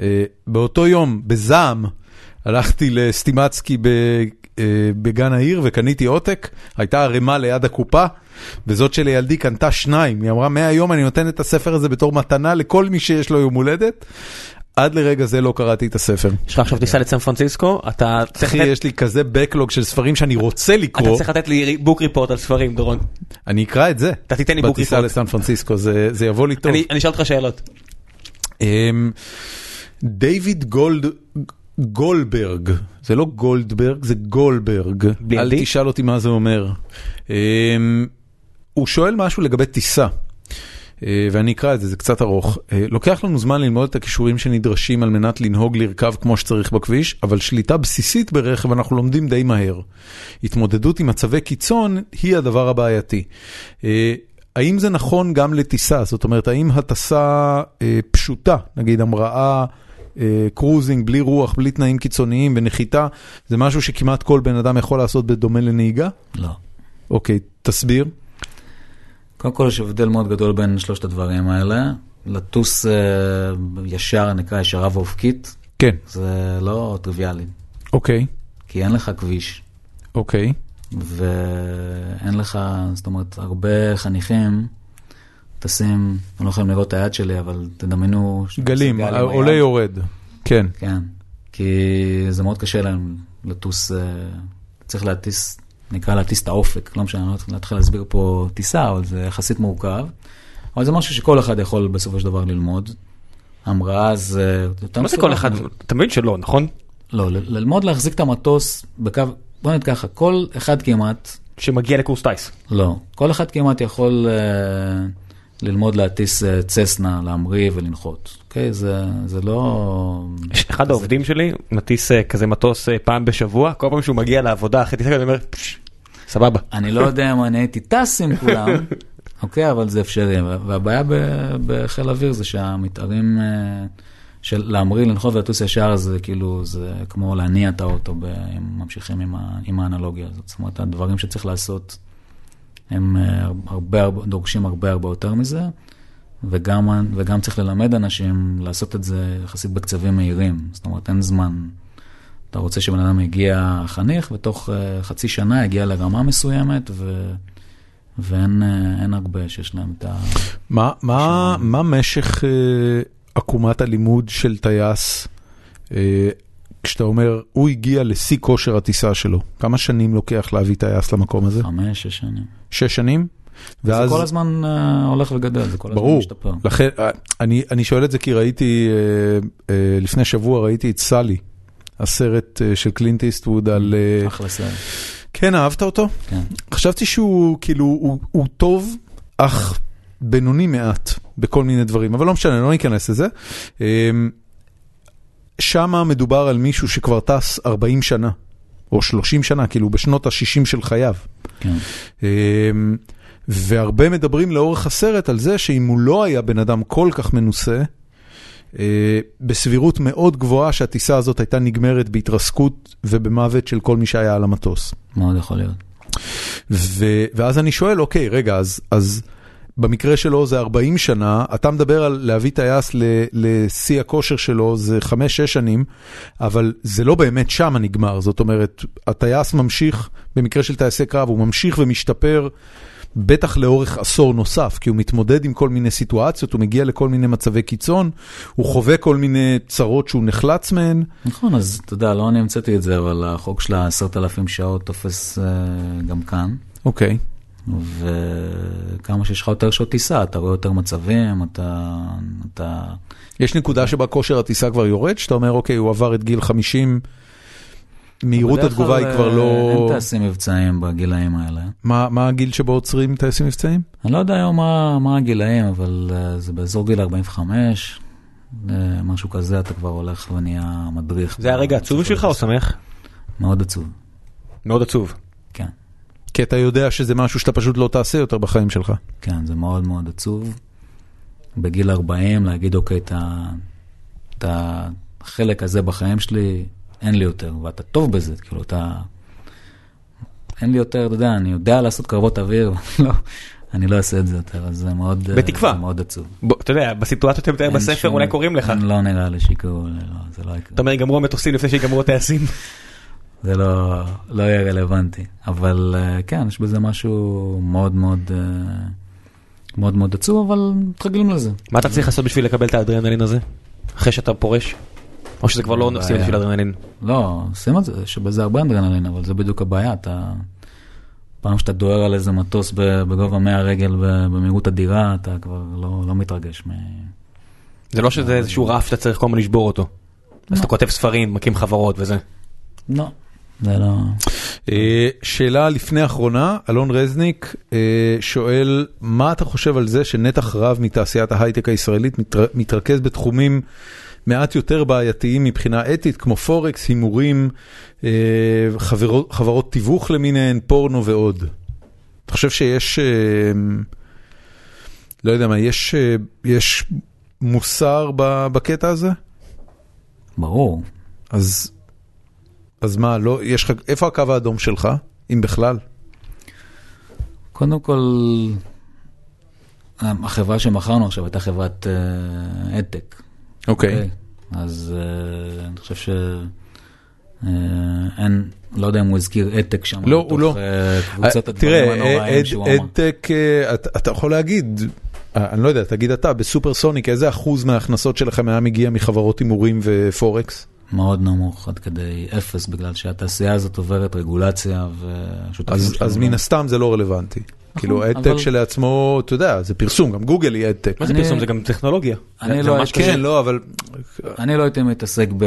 Speaker 1: אה, באותו יום, בזעם, הלכתי לסטימצקי אה, בגן העיר וקניתי עותק, הייתה ערימה ליד הקופה, וזאת שלידי קנתה שניים. היא אמרה, מהיום אני נותן את הספר הזה בתור מתנה לכל מי שיש לו יום הולדת. עד לרגע זה לא קראתי את הספר.
Speaker 2: יש לך עכשיו טיסה לסן פרנסיסקו, אתה צריך
Speaker 1: אחי, יש לי כזה backlog של ספרים שאני רוצה
Speaker 2: אתה
Speaker 1: לקרוא,
Speaker 2: צריך לתת לי בוק ריפורט על ספרים, דורון.
Speaker 1: אני אקרא את זה.
Speaker 2: אתה תיתן לי בוק
Speaker 1: בטיסה
Speaker 2: ריפורט.
Speaker 1: לסן פרנסיסקו, זה יבוא לי טוב.
Speaker 2: אני אשאל אותך שאלות.
Speaker 1: אמ, דיוויד גולד... גולדברג, זה לא גולדברג, זה גולדברג, אל? תשאל אותי מה זה אומר. אמ, הוא שואל משהו לגבי טיסה. אה, ואני אקרא את זה, זה קצת ארוך. אה, לוקח לנו זמן ללמוד את הכישורים שנדרשים על מנת לנהוג לרכב כמו שצריך בכביש, אבל שליטה בסיסית ברכב אנחנו לומדים די מהר. התמודדות עם מצבי קיצון היא הדבר הבעייתי. אה, האם זה נכון גם לטיסה? זאת אומרת, האם הטסה אה, פשוטה, נגיד המראה, אה, קרוזינג, בלי רוח, בלי תנאים קיצוניים ונחיתה, זה משהו שכמעט כל בן אדם יכול לעשות בדומה לנהיגה?
Speaker 3: לא.
Speaker 1: אוקיי, תסביר.
Speaker 3: קודם כל יש הבדל מאוד גדול בין שלושת הדברים האלה. לטוס אה, ישר, נקרא ישרה ואופקית,
Speaker 1: כן,
Speaker 3: זה לא טריוויאלי,
Speaker 1: אוקיי,
Speaker 3: כי אין לך כביש,
Speaker 1: אוקיי.
Speaker 3: ואין לך, זאת אומרת, הרבה חניכים טסים, הם לא יכולים לראות את היד שלי, אבל תדמיינו...
Speaker 1: גלים,
Speaker 3: עם
Speaker 1: עולה. יורד. כן,
Speaker 3: כן, כי זה מאוד קשה להם לטוס, אה, צריך להטיס, נקרא להטיס את האופק, לא משנה, אני לא להתחיל להסביר פה טיסה, אבל זה יחסית מורכב. אבל זה משהו שכל אחד יכול בסופו של דבר ללמוד. המראה זה
Speaker 2: מה זה. כל אחד? אתה מבין שלא, נכון?
Speaker 3: לא, ללמוד להחזיק את המטוס בקו, בוא נגיד ככה, כל אחד כמעט,
Speaker 2: שמגיע לקורס טיס.
Speaker 3: לא, כל אחד כמעט יכול אה, ללמוד להטיס אה, צסנה, להמריא ולנחות. אוקיי? זה, זה לא...
Speaker 2: אחד העובדים שלי מטיס אה, כזה מטוס אה, פעם בשבוע, כל פעם שהוא מגיע לעבודה אחרי טיסה, אני אומר, "פש, סבבה.
Speaker 3: אני לא יודע אם אני הייתי טס עם כולם, אוקיי, אבל זה אפשרי. והבעיה בחיל האוויר זה שהמתארים של להמריא, לנחות ולטוס ישר, זה כאילו, זה כמו להניע את האוטו, ב- אם ממשיכים עם, ה- עם האנלוגיה הזאת. זאת אומרת, הדברים שצריך לעשות, הם אה, הרבה, הרבה, דורשים הרבה הרבה יותר מזה, וגם, וגם צריך ללמד אנשים לעשות את זה יחסית בקצבים מהירים. זאת אומרת, אין זמן. אתה רוצה שבן אדם יגיע חניך, ותוך uh, חצי שנה יגיע לרמה מסוימת, ו... ואין אין הרבה שיש להם את ה...
Speaker 1: מה, מה, מה משך אה, עקומת הלימוד של טייס, אה, כשאתה אומר, הוא הגיע לשיא כושר הטיסה שלו, כמה שנים לוקח להביא טייס למקום הזה?
Speaker 3: חמש, שש שנים.
Speaker 1: שש שנים?
Speaker 3: זה כל הזמן uh, הולך וגדל, זה כל הזמן
Speaker 1: ברור,
Speaker 3: משתפר.
Speaker 1: לכן, אה, אני, אני שואל את זה כי ראיתי, אה, אה, לפני שבוע ראיתי את סאלי, הסרט אה, של קלינט איסטווד על... אה,
Speaker 3: אחלה סרט,
Speaker 1: כן, אהבת אותו?
Speaker 3: כן.
Speaker 1: חשבתי שהוא כאילו, הוא, הוא טוב, אך בינוני מעט בכל מיני דברים, אבל לא משנה, לא ניכנס לזה. אמ, שמה מדובר על מישהו שכבר טס 40 שנה, או 30 שנה, כאילו בשנות ה-60 של חייו.
Speaker 3: כן.
Speaker 1: אמ, והרבה מדברים לאורך הסרט על זה שאם הוא לא היה בן אדם כל כך מנוסה, אה, בסבירות מאוד גבוהה שהטיסה הזאת הייתה נגמרת בהתרסקות ובמוות של כל מי שהיה על המטוס.
Speaker 3: מאוד יכול להיות.
Speaker 1: ו, ואז אני שואל, אוקיי, רגע, אז, אז במקרה שלו זה 40 שנה, אתה מדבר על להביא טייס לשיא הכושר שלו, זה 5-6 שנים, אבל זה לא באמת שם הנגמר, זאת אומרת, הטייס ממשיך, במקרה של טייסי קרב, הוא ממשיך ומשתפר. בטח לאורך עשור נוסף, כי הוא מתמודד עם כל מיני סיטואציות, הוא מגיע לכל מיני מצבי קיצון, הוא חווה כל מיני צרות שהוא נחלץ מהן.
Speaker 3: נכון, אז אתה יודע, לא אני המצאתי את זה, אבל החוק של ה-10,000 שעות תופס uh, גם כאן.
Speaker 1: אוקיי.
Speaker 3: וכמה שיש לך יותר שעות טיסה, אתה רואה יותר מצבים, אתה... אתה...
Speaker 1: יש נקודה שבה כושר הטיסה כבר יורד, שאתה אומר, אוקיי, הוא עבר את גיל 50, מהירות התגובה היא כבר
Speaker 3: אה,
Speaker 1: לא...
Speaker 3: אין טייסים מבצעיים בגילאים האלה.
Speaker 1: מה מה הגיל שבו עוצרים טייסים מבצעיים?
Speaker 3: אני לא יודע היום מה, מה הגילאים, אבל uh, זה באזור גיל 45, uh, משהו כזה, אתה כבר הולך ונהיה מדריך.
Speaker 2: זה הרגע עצוב שלך או שמח?
Speaker 3: מאוד עצוב,
Speaker 2: מאוד עצוב.
Speaker 1: כי אתה יודע שזה משהו שאתה פשוט לא תעשה יותר בחיים שלך.
Speaker 3: כן, זה מאוד מאוד עצוב. בגיל 40 להגיד, אוקיי, את החלק הזה בחיים שלי, אין לי יותר, ואתה טוב בזה, כאילו, אתה... אין לי יותר, אתה יודע, אני יודע לעשות קרבות אוויר, לא, אני לא אעשה את זה יותר, אז זה מאוד,
Speaker 2: בתקווה.
Speaker 3: זה מאוד עצוב.
Speaker 2: בוא, אתה יודע, בסיטואציות שאתה מתאר בספר
Speaker 3: שום-
Speaker 2: אולי קוראים לך.
Speaker 3: לא נראה לי שיקראו, לא, זה לא יקרה.
Speaker 2: אתה אומר, יגמרו המטוסים לפני שיגמרו הטייסים.
Speaker 3: זה לא, לא יהיה רלוונטי. אבל אה, כן, יש בזה משהו מאוד מאוד, אה, מאוד מאוד עצוב, אבל מתרגלים לזה.
Speaker 2: מה אתה צריך לעשות בשביל לקבל את האדרנלין הזה? אחרי שאתה פורש? או שזה כבר לא עושים. בשביל אדרנלין?
Speaker 3: לא, עושים את זה, יש בזה הרבה אנדרנלין, אבל זה בדיוק הבעיה. אתה, פעם שאתה דוהר על איזה מטוס בגובה 100 רגל במהירות אדירה, אתה כבר לא, לא מתרגש. מ...
Speaker 2: זה לא שזה איזשהו רף שאתה צריך כל הזמן לשבור אותו. אז אתה כותב ספרים, מקים חברות וזה.
Speaker 3: לא, זה לא...
Speaker 1: אה, שאלה לפני אחרונה, אלון רזניק אה, שואל, מה אתה חושב על זה שנתח רב מתעשיית ההייטק הישראלית מתר- מתרכז בתחומים מעט יותר בעייתיים מבחינה אתית, כמו פורקס, הימורים, אה, חברות, חברות תיווך למיניהן, פורנו ועוד? אתה חושב שיש, לא יודע מה, יש, יש מוסר בקטע הזה?
Speaker 3: ברור.
Speaker 1: אז, אז מה, לא, יש לך, איפה הקו האדום שלך, אם בכלל?
Speaker 3: קודם כל, החברה שמכרנו עכשיו הייתה חברת אה, אדטק.
Speaker 1: אוקיי.
Speaker 3: אז אה, אני חושב ש... אה, אין, לא יודע אם הוא הזכיר אדטק שם.
Speaker 1: לא, הוא לא.
Speaker 3: קבוצת הדברים
Speaker 1: תראה,
Speaker 3: הנוראים שהוא אמר.
Speaker 1: אדטק, אה, אתה יכול להגיד, אני לא יודע, תגיד אתה, בסופרסוניק, איזה אחוז מההכנסות שלכם היה מגיע מחברות הימורים ופורקס?
Speaker 3: מאוד נמוך, עד כדי אפס, בגלל שהתעשייה הזאת עוברת רגולציה ושותפים
Speaker 1: אז
Speaker 3: שלנו
Speaker 1: אז מן הסתם זה לא רלוונטי. כאילו אדטק
Speaker 3: אבל-
Speaker 1: כשלעצמו, אתה יודע, זה פרסום, גם גוגל היא אדטק.
Speaker 2: מה זה
Speaker 3: אני-
Speaker 2: פרסום? זה גם טכנולוגיה.
Speaker 3: אני לא הייתי-.
Speaker 1: כן, לא, אבל
Speaker 3: אני לא הייתי מתעסק ב-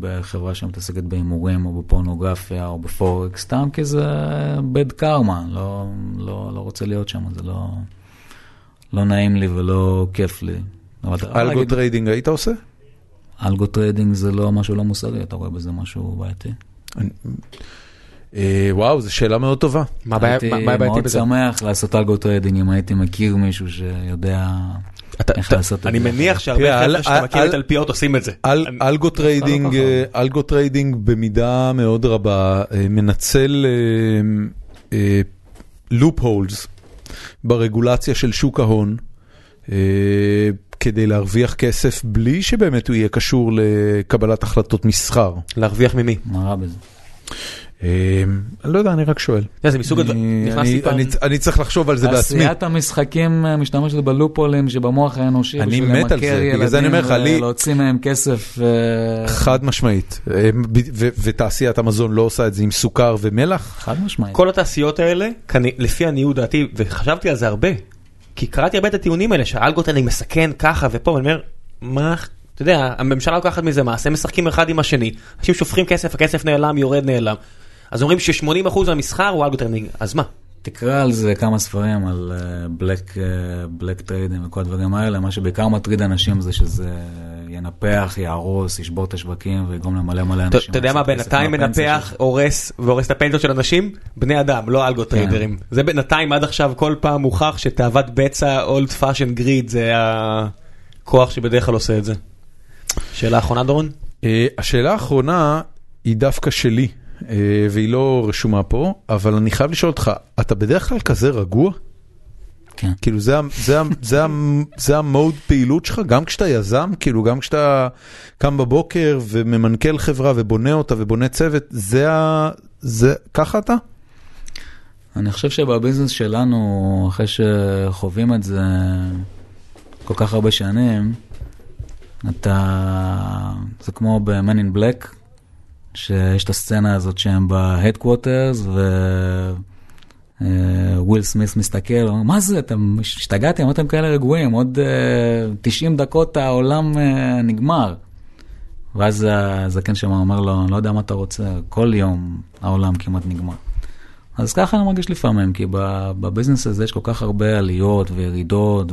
Speaker 3: בחברה שמתעסקת בהימורים או בפורנוגרפיה או בפורקס, סתם כי זה bad karma, לא, לא, לא רוצה להיות שם, זה לא, לא נעים לי ולא כיף לי. algo
Speaker 1: trading היית עושה?
Speaker 3: algo trading זה לא משהו לא מוסרי, אתה רואה בזה משהו בעייתי.
Speaker 1: אה, וואו, זו שאלה מאוד טובה.
Speaker 2: מה הבעיה
Speaker 3: הייתי
Speaker 2: מה- מה הבעייתי
Speaker 3: מאוד
Speaker 2: בזה?
Speaker 3: שמח לעשות algo trading אם הייתי מכיר מישהו שיודע איך לעשות את
Speaker 2: אני
Speaker 3: זה.
Speaker 2: מניח שהרבה חבר'ה שאתה מכיר
Speaker 1: אל-
Speaker 2: את אלפיות עושים את זה.
Speaker 1: אל-
Speaker 2: אני-
Speaker 1: algo
Speaker 2: trading,
Speaker 1: אה, algo trading במידה מאוד רבה אה, מנצל לופ הולס ברגולציה של שוק ההון כדי להרוויח כסף בלי שבאמת הוא יהיה קשור לקבלת החלטות מסחר.
Speaker 2: להרוויח ממי?
Speaker 3: מה רע בזה?
Speaker 1: אה, אני לא יודע, אני רק שואל.
Speaker 2: זה מסוג הדברים,
Speaker 1: אני-
Speaker 2: נכנסתי
Speaker 1: אני-
Speaker 2: פעם,
Speaker 1: אני- אני צריך לחשוב על זה בעצמי.
Speaker 3: תעשיית המשחקים משתמשת בלופולים שבמוח האנושי,
Speaker 1: אני מת על זה, בגלל זה אני אומר לך, לי-
Speaker 3: ולהוציא מהם כסף. אה,
Speaker 1: חד משמעית. ו- ותעשיית המזון לא עושה את זה עם סוכר ומלח?
Speaker 3: חד משמעית.
Speaker 2: כל התעשיות האלה, לפי עניות דעתי, וחשבתי על זה הרבה, כי קראתי הרבה את הטיעונים האלה, שה algo trading מסכן ככה ופה, ואני אומר, מה, אתה יודע, הממשלה לוקחת מזה מס, הם משחקים אחד עם השני, אנשים שופכים כסף, הכסף נעלם, יורד, נעלם. אז אומרים ש-80% מהמסחר הוא algo trading, אז מה?
Speaker 3: תקרא על זה כמה ספרים, על black black trades וכל הדברים האלה, מה שבעיקר מטריד אנשים זה שזה ינפח, יהרוס, ישבור את השווקים ויגרום למלא מלא אנשים.
Speaker 2: אתה יודע מה בינתיים מנפח, הורס והורס את הפנסיות של אנשים? בני אדם, לא אלגו טריידרים. זה בינתיים עד עכשיו כל פעם מוכח שתאוות בצע old fashioned greed זה הכוח שבדרך כלל עושה את זה. שאלה אחרונה דורון?
Speaker 1: אה, השאלה האחרונה היא דווקא שלי, אה, והיא לא רשומה פה, אבל אני חייב לשאול אותך, אתה בדרך כלל כזה רגוע?
Speaker 3: כן.
Speaker 1: כאילו זה, זה, זה, זה ה mode פעילות שלך, גם כשאתה יזם, כאילו גם כשאתה קם בבוקר וממנכ"ל חברה ובונה אותה ובונה צוות, זה ה... זה... ככה אתה?
Speaker 3: אני חושב שבביזנס שלנו, אחרי שחווים את זה כל כך הרבה שנים, אתה... זה כמו ב-Man in Black, שיש את הסצנה הזאת שהם ב-Headquarters, וויל סמית' מסתכל, אומר, מה זה, אתם השתגעתם, אמרתם כאלה רגועים, עוד uh, 90 דקות העולם uh, נגמר. ואז הזקן שם אומר לו, אני לא יודע מה אתה רוצה, כל יום העולם כמעט נגמר. אז ככה אני מרגיש לפעמים, כי בביזנס הזה יש כל כך הרבה עליות וירידות,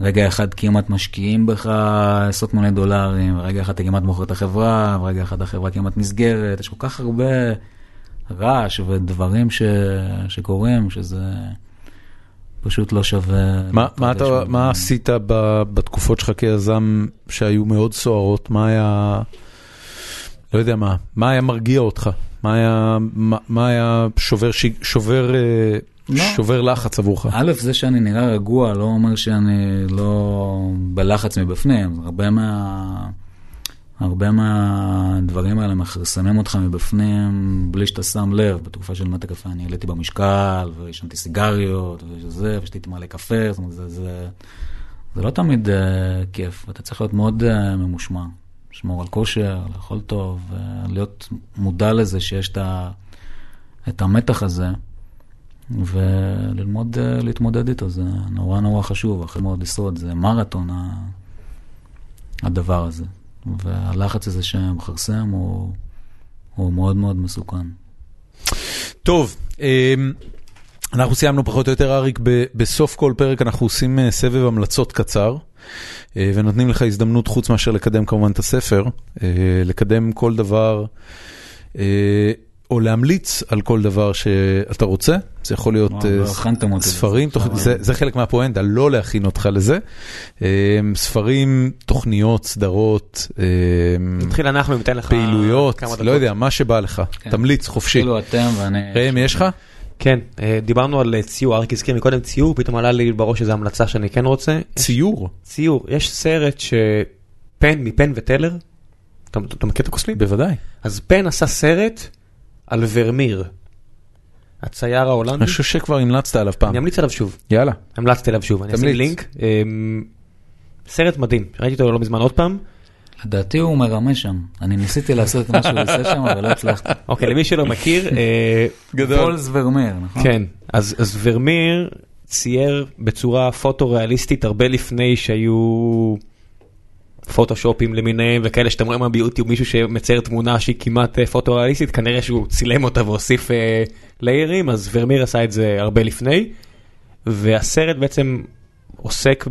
Speaker 3: ורגע אחד כמעט משקיעים בך עשרות מיליוני דולרים, ורגע אחד אתה כמעט מוכר את החברה, ורגע אחד החברה כמעט נסגרת, יש כל כך הרבה רעש ודברים ש... שקורים, שזה פשוט לא שווה.
Speaker 1: מה, מה, אתה, מה עשית ב, בתקופות שלך כיזם שהיו מאוד סוערות? מה היה, לא יודע מה, מה היה מרגיע אותך? מה היה, מה, מה היה שובר, ש, שובר, אה,
Speaker 3: לא.
Speaker 1: שובר לחץ עבורך?
Speaker 3: א', זה שאני נראה רגוע לא אומר שאני לא בלחץ מבפנים. הרבה מה... הרבה מהדברים האלה מכרסמים אותך מבפנים בלי שאתה שם לב. בתקופה של מטה קפה אני העליתי במשקל, ועישנתי סיגריות, וזה, ושתיתי מלא קפה, זאת אומרת, זה, זה, זה לא תמיד uh, כיף, ואתה צריך להיות מאוד uh, ממושמע. לשמור על כושר, לאכול טוב, uh, להיות מודע לזה שיש את, ה, את המתח הזה. וללמוד אה, להתמודד איתו, זה נורא נורא חשוב, אחרי מאוד לשרוד, זה מרתון הדבר הזה. והלחץ הזה שמכרסם הוא, הוא מאוד מאוד מסוכן.
Speaker 1: טוב, אמ, אנחנו סיימנו פחות או יותר, אריק, בסוף כל פרק אנחנו עושים אה, סבב המלצות קצר, אה, ונותנים לך הזדמנות, חוץ מאשר לקדם כמובן את הספר, אה, לקדם כל דבר, או להמליץ על כל דבר שאתה רוצה. זה יכול להיות אה,
Speaker 3: לא אותי
Speaker 1: ספרים, זה, זה חלק מהפואנטה, לא להכין אותך לזה. אה, ספרים, תוכניות, סדרות, אה,
Speaker 2: נתחיל אנחנו ניתן לך
Speaker 1: פעילויות, לא. יודע, מה שבא לך,
Speaker 3: כן.
Speaker 1: תמליץ חופשי.
Speaker 3: כאילו אתם ואני...
Speaker 1: ראם, יש לך?
Speaker 2: כן, אה, דיברנו על אה, ציור, אריק הזכיר מקודם ציור, פתאום עלה לי בראש איזו המלצה שאני כן רוצה.
Speaker 1: ציור,
Speaker 2: ציור, יש סרט שפן מפן וטלר, אתה אתה מכיר את הקוסמים?
Speaker 1: בוודאי.
Speaker 2: אז פן עשה סרט על ורמיר, הצייר ההולנדי,
Speaker 1: אני חושב שכבר המלצת עליו פעם.
Speaker 2: אני אמליץ עליו שוב,
Speaker 1: יאללה.
Speaker 2: המלצתי עליו שוב, אני אשים. לינק, אמ, סרט מדהים, ראיתי אותו לא מזמן עוד פעם,
Speaker 3: לדעתי הוא מרמה שם. אני ניסיתי לעשות את מה שהוא עושה שם, אבל לא הצלחתי.
Speaker 2: אוקיי למי שלא מכיר, אה,
Speaker 3: פולס ורמיר, נכון?
Speaker 2: כן, אז אז ורמיר צייר בצורה פוטו-ריאליסטית הרבה לפני שהיו פוטושופים למיניהם וכאלה שאתם רואים ביוטיוב מישהו שמצייר תמונה שהיא כמעט אה, פוטו-ריאליסטית, כנראה שהוא צילם אותה והוסיף אה, ליירים, אז ורמיר עשה את זה הרבה לפני. והסרט בעצם עוסק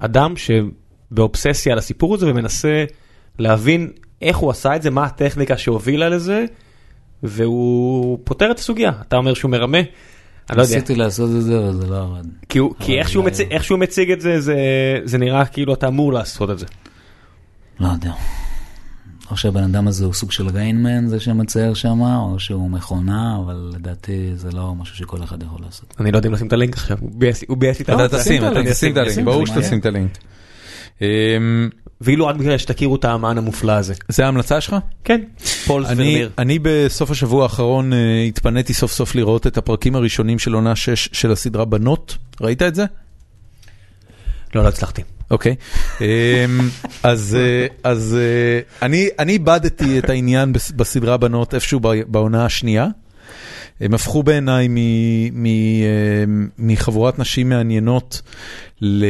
Speaker 2: באדם שבאובססיה על הסיפור הזה ומנסה להבין איך הוא עשה את זה, מה הטכניקה שהובילה לזה, והוא פותר את הסוגיה. אתה אומר שהוא מרמה, אני לא יודע,
Speaker 3: ניסיתי לעשות את זה, אבל זה לא עבד.
Speaker 2: כי, הוא, כי איך, שהוא מציג, איך שהוא מציג את זה, זה, זה נראה כאילו אתה אמור לעשות את זה.
Speaker 3: לא יודע. או שהבן אדם הזה הוא סוג של ריינמן, זה שמצייר שם, או שהוא מכונה, אבל לדעתי זה לא משהו שכל אחד יכול לעשות.
Speaker 2: אני לא יודע אם לשים את הלינק עכשיו, הוא ביאס לי את
Speaker 1: אתה
Speaker 2: הלינק.
Speaker 1: תשים, אתה תשים את הלינק. ברור. שתשים את הלינק.
Speaker 2: ואילו רק בגלל שתכירו את האמן המופלא הזה.
Speaker 1: זה ההמלצה שלך?
Speaker 2: כן, פול ורמיר.
Speaker 1: אני בסוף השבוע האחרון אה, התפניתי סוף סוף לראות את הפרקים הראשונים של עונה 6 של הסדרה בנות. ראית את זה?
Speaker 2: לא, לא הצלחתי.
Speaker 1: אוקיי. אמ, אז אה, אז אה, אני אני איבדתי את העניין בס- בסדרה בנות איפשהו בעונה השנייה. הם הפכו בעיניי אמ, מחבורת נשים מעניינות, ל...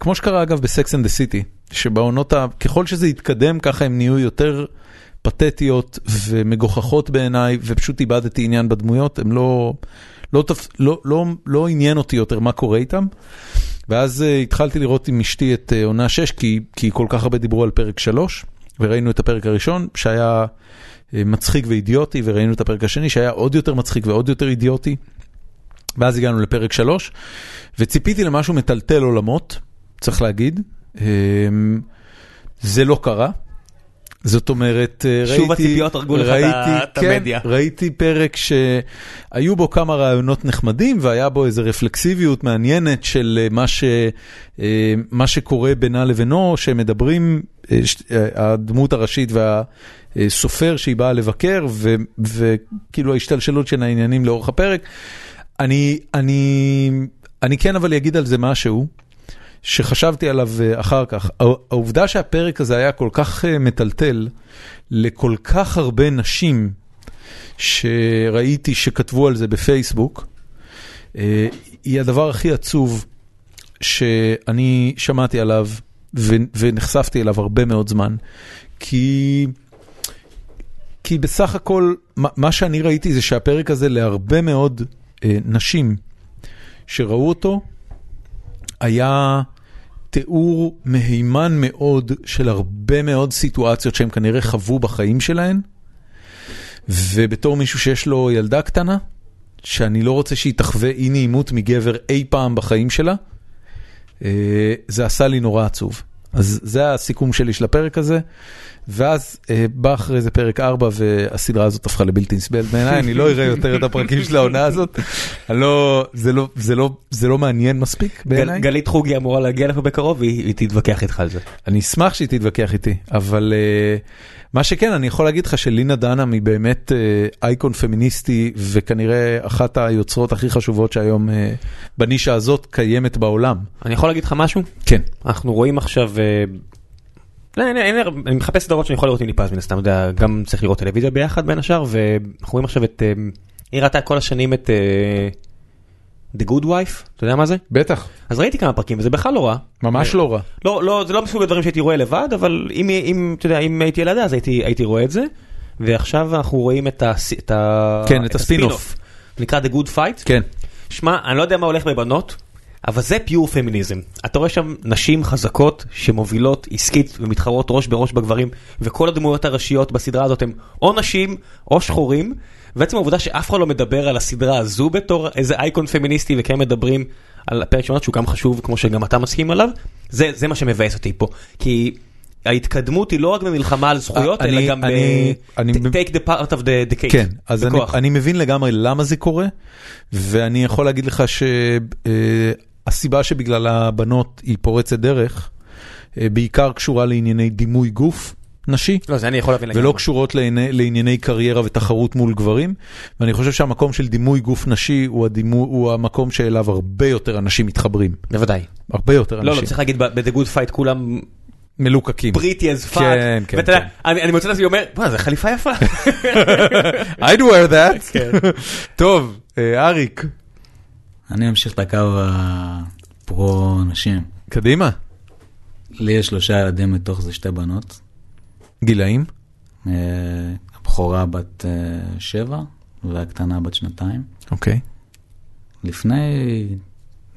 Speaker 1: כמו שקרה אגב ב Sex and the City, שבעונות, ה... ככל שזה התקדם ככה הם נהיו יותר פתטיות ומגוחכות בעיניי, ופשוט איבדתי עניין בדמויות, הם לא, לא, תפ... לא, לא, לא עניין אותי יותר מה קורה איתם. ואז uh, התחלתי לראות עם אשתי את uh, עונה 6, כי, כי כל כך הרבה דיברו על פרק 3, וראינו את הפרק הראשון שהיה מצחיק ואידיוטי, וראינו את הפרק השני שהיה עוד יותר מצחיק ועוד יותר אידיוטי. ואז הגענו לפרק 3, וציפיתי למשהו מטלטל עולמות, צריך להגיד. Um, זה לא קרה. זאת אומרת, אה, ראיתי...
Speaker 2: שוב הציפיות הרגו לך את
Speaker 1: ראיתי- כן,
Speaker 2: המדיה.
Speaker 1: ראיתי פרק שהיו בו כמה רעיונות נחמדים והיה בו איזו רפלקסיביות מעניינת של אה, מה, ש, אה, מה שקורה בינה לבינו, שהם מדברים, ש- אה, הדמות הראשית והסופר שהיא באה לבקר, ו- וכאילו ההשתלשלות של העניינים לאורך הפרק. אני, אני, אני כן אבל אגיד על זה משהו. שחשבתי עליו אה, אחר כך, הע- העובדה שהפרק הזה היה כל כך אה, מטלטל לכל כך הרבה נשים שראיתי שכתבו על זה בפייסבוק, אה, היא הדבר הכי עצוב שאני שמעתי עליו ונחשפתי אליו הרבה מאוד זמן. כי, כי בסך הכל, מה, שאני ראיתי זה שהפרק הזה להרבה מאוד נשים שראו אותו, היה תיאור מהימן מאוד של הרבה מאוד סיטואציות שהם כנראה חוו בחיים שלהם, ובתור מישהו שיש לו ילדה קטנה, שאני לא רוצה שהיא תחווה אי נעימות מגבר אי פעם בחיים שלה, אה, זה עשה לי נורא עצוב. אז זה הסיכום שלי של הפרק הזה, ואז אה, בא אחרי זה פרק 4 והסדרה הזאת הפכה לבלתי נסבלת בעיניי, אני לא אראה יותר את הפרקים של העונה הזאת, לא, זה, לא, זה, לא, זה לא מעניין מספיק בעיניי.
Speaker 2: גל- גלית חוגי אמורה להגיע לפה בקרוב והיא היא תתווכח איתך על זה.
Speaker 1: אני אשמח שהיא תתווכח איתי, אבל uh, מה שכן, אני יכול להגיד לך שלינה דנהאם היא באמת uh, אייקון פמיניסטי, וכנראה אחת היוצרות הכי חשובות שהיום uh, בנישה הזאת קיימת בעולם.
Speaker 2: אני יכול להגיד לך משהו?
Speaker 1: כן.
Speaker 2: אנחנו רואים עכשיו, אה, לא, אני מחפש סדרות שאני יכול לראות עם ליפז מן הסתם, גם צריך לראות טלוויזיה ביחד בין השאר, ואנחנו רואים עכשיו את, אה, היא ראתה כל השנים את אה, The Good Wife, אתה יודע מה זה?
Speaker 1: בטח,
Speaker 2: אז ראיתי כמה פרקים וזה בכלל לא רע.
Speaker 1: ממש לא רע.
Speaker 2: לא, לא, זה לא מסוג הדברים שהייתי רואה לבד, אבל אם, אם, אתה יודע, אם הייתי ילדה אז הייתי, הייתי רואה את זה. ועכשיו אנחנו רואים את הס- את ה-
Speaker 1: כן, את הספין-אוף.
Speaker 2: נקרא The Good Fight.
Speaker 1: כן.
Speaker 2: שמע, אני לא יודע מה הולך בבנות, אבל זה פיור פמיניזם. אתה רואה שם נשים חזקות שמובילות עסקית ומתחרות ראש בראש בגברים, וכל הדמויות הראשיות בסדרה הזאת הם או נשים או שחורים, ועצם העובדה שאף אחד לא מדבר על הסדרה הזו בתור איזה אייקון פמיניסטי, וכן מדברים על הפרק שלנו שהוא גם חשוב, כמו שגם אתה מסכים עליו, זה, זה מה שמבאס אותי פה. כי... ההתקדמות היא לא רק במלחמה על זכויות,
Speaker 1: אני-
Speaker 2: אלא גם
Speaker 1: אני-
Speaker 2: ב-
Speaker 1: אני-
Speaker 2: take the part of the, the cake.
Speaker 1: כן, אז אני. אני מבין לגמרי למה זה קורה, ואני יכול להגיד לך שהסיבה שבגלל הבנות היא פורצת דרך, אה, בעיקר קשורה לענייני דימוי גוף נשי.
Speaker 2: לא, זה אני יכול להבין
Speaker 1: ולא. קשורות לענייני, לענייני קריירה ותחרות מול גברים, ואני חושב שהמקום של דימוי גוף נשי הוא, הדימו, הוא המקום שאליו הרבה יותר אנשים מתחברים.
Speaker 2: בוודאי.
Speaker 1: הרבה יותר
Speaker 2: לא, לא,
Speaker 1: אנשים.
Speaker 2: צריך להגיד, ב-The Good Fight כולם
Speaker 1: מלוקקים.
Speaker 2: פריטי as fuck.
Speaker 1: כן, כן,
Speaker 2: ואתה יודע,
Speaker 1: כן.
Speaker 2: אני אני מוצא את עצמי אומר, בוא'נה, זו חליפה יפה.
Speaker 1: I'd wear that.
Speaker 2: כן.
Speaker 1: טוב, אה, אריק,
Speaker 3: אני אמשיך את הקו הפרו נשים.
Speaker 1: קדימה.
Speaker 3: לי יש שלושה ילדים, מתוך זה שתי בנות.
Speaker 1: גילאים?
Speaker 3: אה, הבכורה בת אה, שבע והקטנה בת שנתיים.
Speaker 1: אוקיי.
Speaker 3: לפני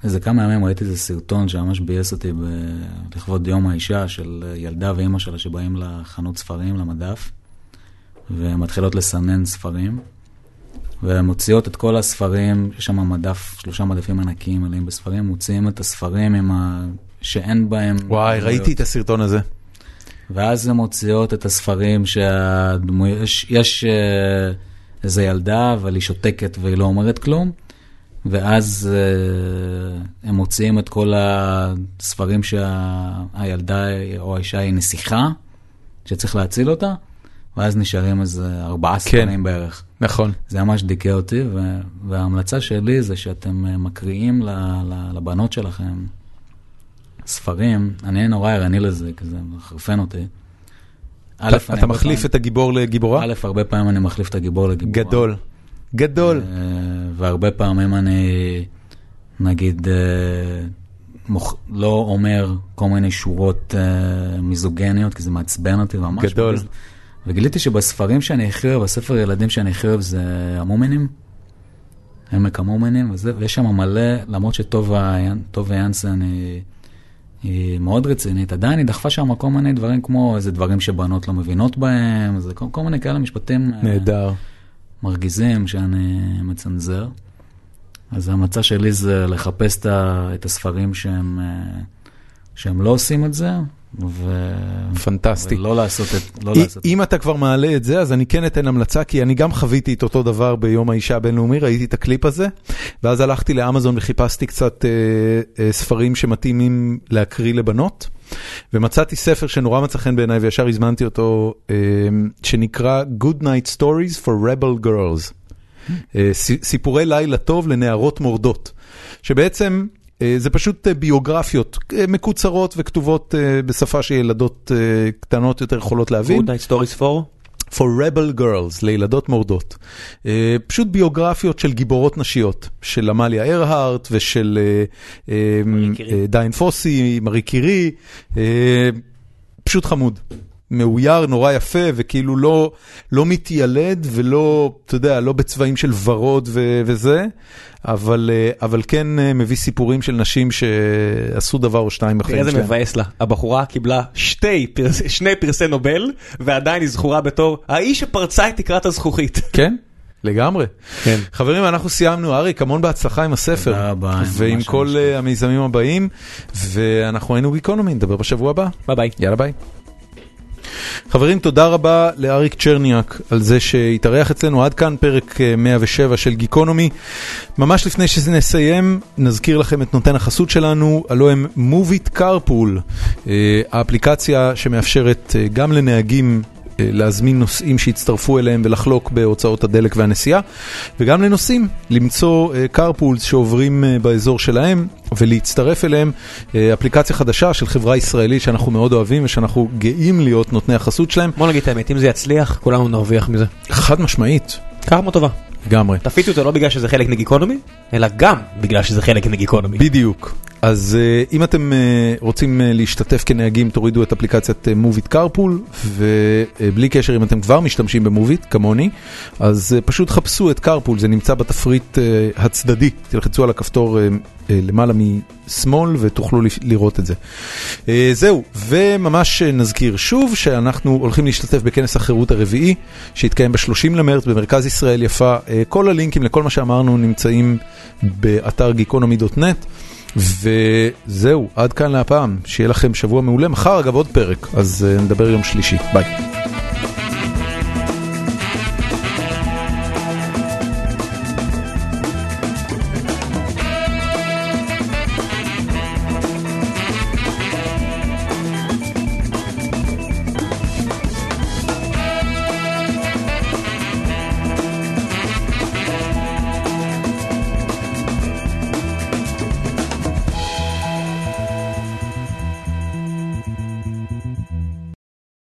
Speaker 3: איזה כמה ימים ראיתי איזה סרטון שממש ביאס אותי ב... לכבוד יום האישה של ילדה ואימא שלה שבאים לחנות ספרים, למדף, ומתחילות לסנן ספרים, והן מוציאות את כל הספרים, יש שם מדף, שלושה מדפים ענקיים מלאים בספרים, מוציאים את הספרים עם ה... שאין בהם...
Speaker 1: וואי, ראיתי את הסרטון הזה.
Speaker 3: ואז הן מוציאות את הספרים שהדמויות, יש, יש אה, איזה ילדה, אבל היא שותקת והיא לא אומרת כלום, ואז אה, הם מוציאים את כל הספרים שהילדה או האישה היא נסיכה, שצריך להציל אותה, ואז נשארים איזה ארבעה ספרים בערך.
Speaker 1: נכון.
Speaker 3: זה ממש דיכא אותי, וההמלצה שלי זה שאתם אה, מקריאים לבנות שלכם ספרים, אני נורא ערני לזה, כי זה מחרפן אותי. א',
Speaker 1: אתה מחליף את הגיבור לגיבורה?
Speaker 3: א', הרבה פעמים אני מחליף את הגיבור לגיבורה.
Speaker 1: גדול. גדול.
Speaker 3: אה, והרבה פעמים אני, נגיד, אה, מוכ... לא אומר כל מיני שורות אה, מיזוגניות, כי זה מעצבן אותי ממש.
Speaker 1: גדול.
Speaker 3: וגיליתי שבספרים שאני הכי אוהב, בספר ילדים שאני הכי אוהב זה המומנים. עמק המומנים, וזה, ויש שם מלא, למרות שטובה יאנ- טובה יאנסן היא, היא מאוד רצינית, עדיין היא דחפה שם כל מיני דברים כמו איזה דברים שבנות לא מבינות בהם, זה כל, כל מיני כאלה משפטים אה,
Speaker 1: נהדר.
Speaker 3: מרגיזים שאני מצנזר. אז ההמלצה שלי זה לחפש את הספרים שהם, אה, שהם לא עושים את זה, ו...
Speaker 1: פנטסטי.
Speaker 3: ולא לעשות את... לא לעשות את
Speaker 1: אם אתה כבר מעלה את זה, אז אני כן אתן המלצה, כי אני גם חוויתי את אותו דבר ביום האישה הבינלאומי, ראיתי את הקליפ הזה, ואז הלכתי לאמזון וחיפשתי קצת אה, אה, ספרים שמתאימים להקריא לבנות, ומצאתי ספר שנורא מצא חן בעיניי וישר הזמנתי אותו, אה, שנקרא Good Night Stories for Rebel Girls. אה, ס- סיפורי לילה טוב לנערות מורדות, שבעצם אה, זה פשוט אה, ביוגרפיות אה, מקוצרות וכתובות אה, בשפה שילדות אה, קטנות יותר יכולות להבין.
Speaker 2: Good night stories for?
Speaker 1: for rebel girls, לילדות מורדות. אה, פשוט ביוגרפיות של גיבורות נשיות, של עמליה ארהרט ושל אה, אה. אה, דיין פוסי, מארי קירי, אה, פשוט חמוד. מאויר, נורא יפה, וכאילו לא, לא מתיילד ולא, אתה יודע, לא בצבעים של ורוד ו- וזה, אבל, אה, אבל כן אה, מביא סיפורים של נשים שעשו דבר או
Speaker 2: תראה
Speaker 1: בחיים
Speaker 2: איזה
Speaker 1: שלהם.
Speaker 2: מבאס לה. הבחורה קיבלה שתי פרס- שני פרסי נובל, ועדיין היא זכורה בתור האיש שפרצה את תקרת הזכוכית.
Speaker 1: כן, לגמרי.
Speaker 2: כן.
Speaker 1: חברים, אנחנו סיימנו. אריק, המון בהצלחה עם הספר.
Speaker 3: תודה רבה,
Speaker 1: ועם כל אה, המיזמים הבאים, ואנחנו היינו גיקונומי, נדבר בשבוע הבא.
Speaker 2: ביי ביי.
Speaker 1: יאללה ביי. חברים, תודה רבה לאריק צ'רניאק על זה שהתארח אצלנו עד כאן פרק אה, 107 של גיקונומי. ממש לפני שנסיים, נזכיר לכם את נותן החסות שלנו, הלוא הם מוביט קרפול, האפליקציה שמאפשרת אה, גם לנהגים אה, להזמין נוסעים שיצטרפו אליהם ולחלוק בהוצאות הדלק והנסיעה, וגם לנוסעים למצוא קרפולס שעוברים אה, באזור שלהם ולהצטרף אליהם. אה, אפליקציה חדשה של חברה ישראלית שאנחנו מאוד אוהבים ושאנחנו גאים להיות נותני החסות שלהם.
Speaker 2: בוא נגיד את האמת, אם זה יצליח, כולנו נרוויח מזה.
Speaker 1: חד משמעית,
Speaker 2: קרמה טובה.
Speaker 1: לגמרי.
Speaker 2: תפיצו אותו לא בגלל שזה חלק מגיקונומי, אלא גם בגלל שזה חלק מגיקונומי.
Speaker 1: בדיוק. אז uh, אם אתם uh, רוצים uh, להשתתף כנהגים, תורידו את אפליקציית מוביט קרפול, ובלי קשר אם אתם כבר משתמשים במוביט, כמוני, אז פשוט חפשו את קרפול, זה נמצא בתפריט הצדדי, תלחצו על הכפתור למעלה משמאל ותוכלו לראות את זה. זהו, וממש נזכיר שוב שאנחנו הולכים להשתתף בכנס החירות הרביעי, שהתקיים ב-30 למרץ במרכז ישראל יפה. Uh, כל הלינקים לכל מה שאמרנו נמצאים באתר גיקונומי.נט. וזהו, עד כאן להפעם, שיהיה לכם שבוע מעולה. מחר אגב עוד פרק, אז נדבר יום שלישי. ביי.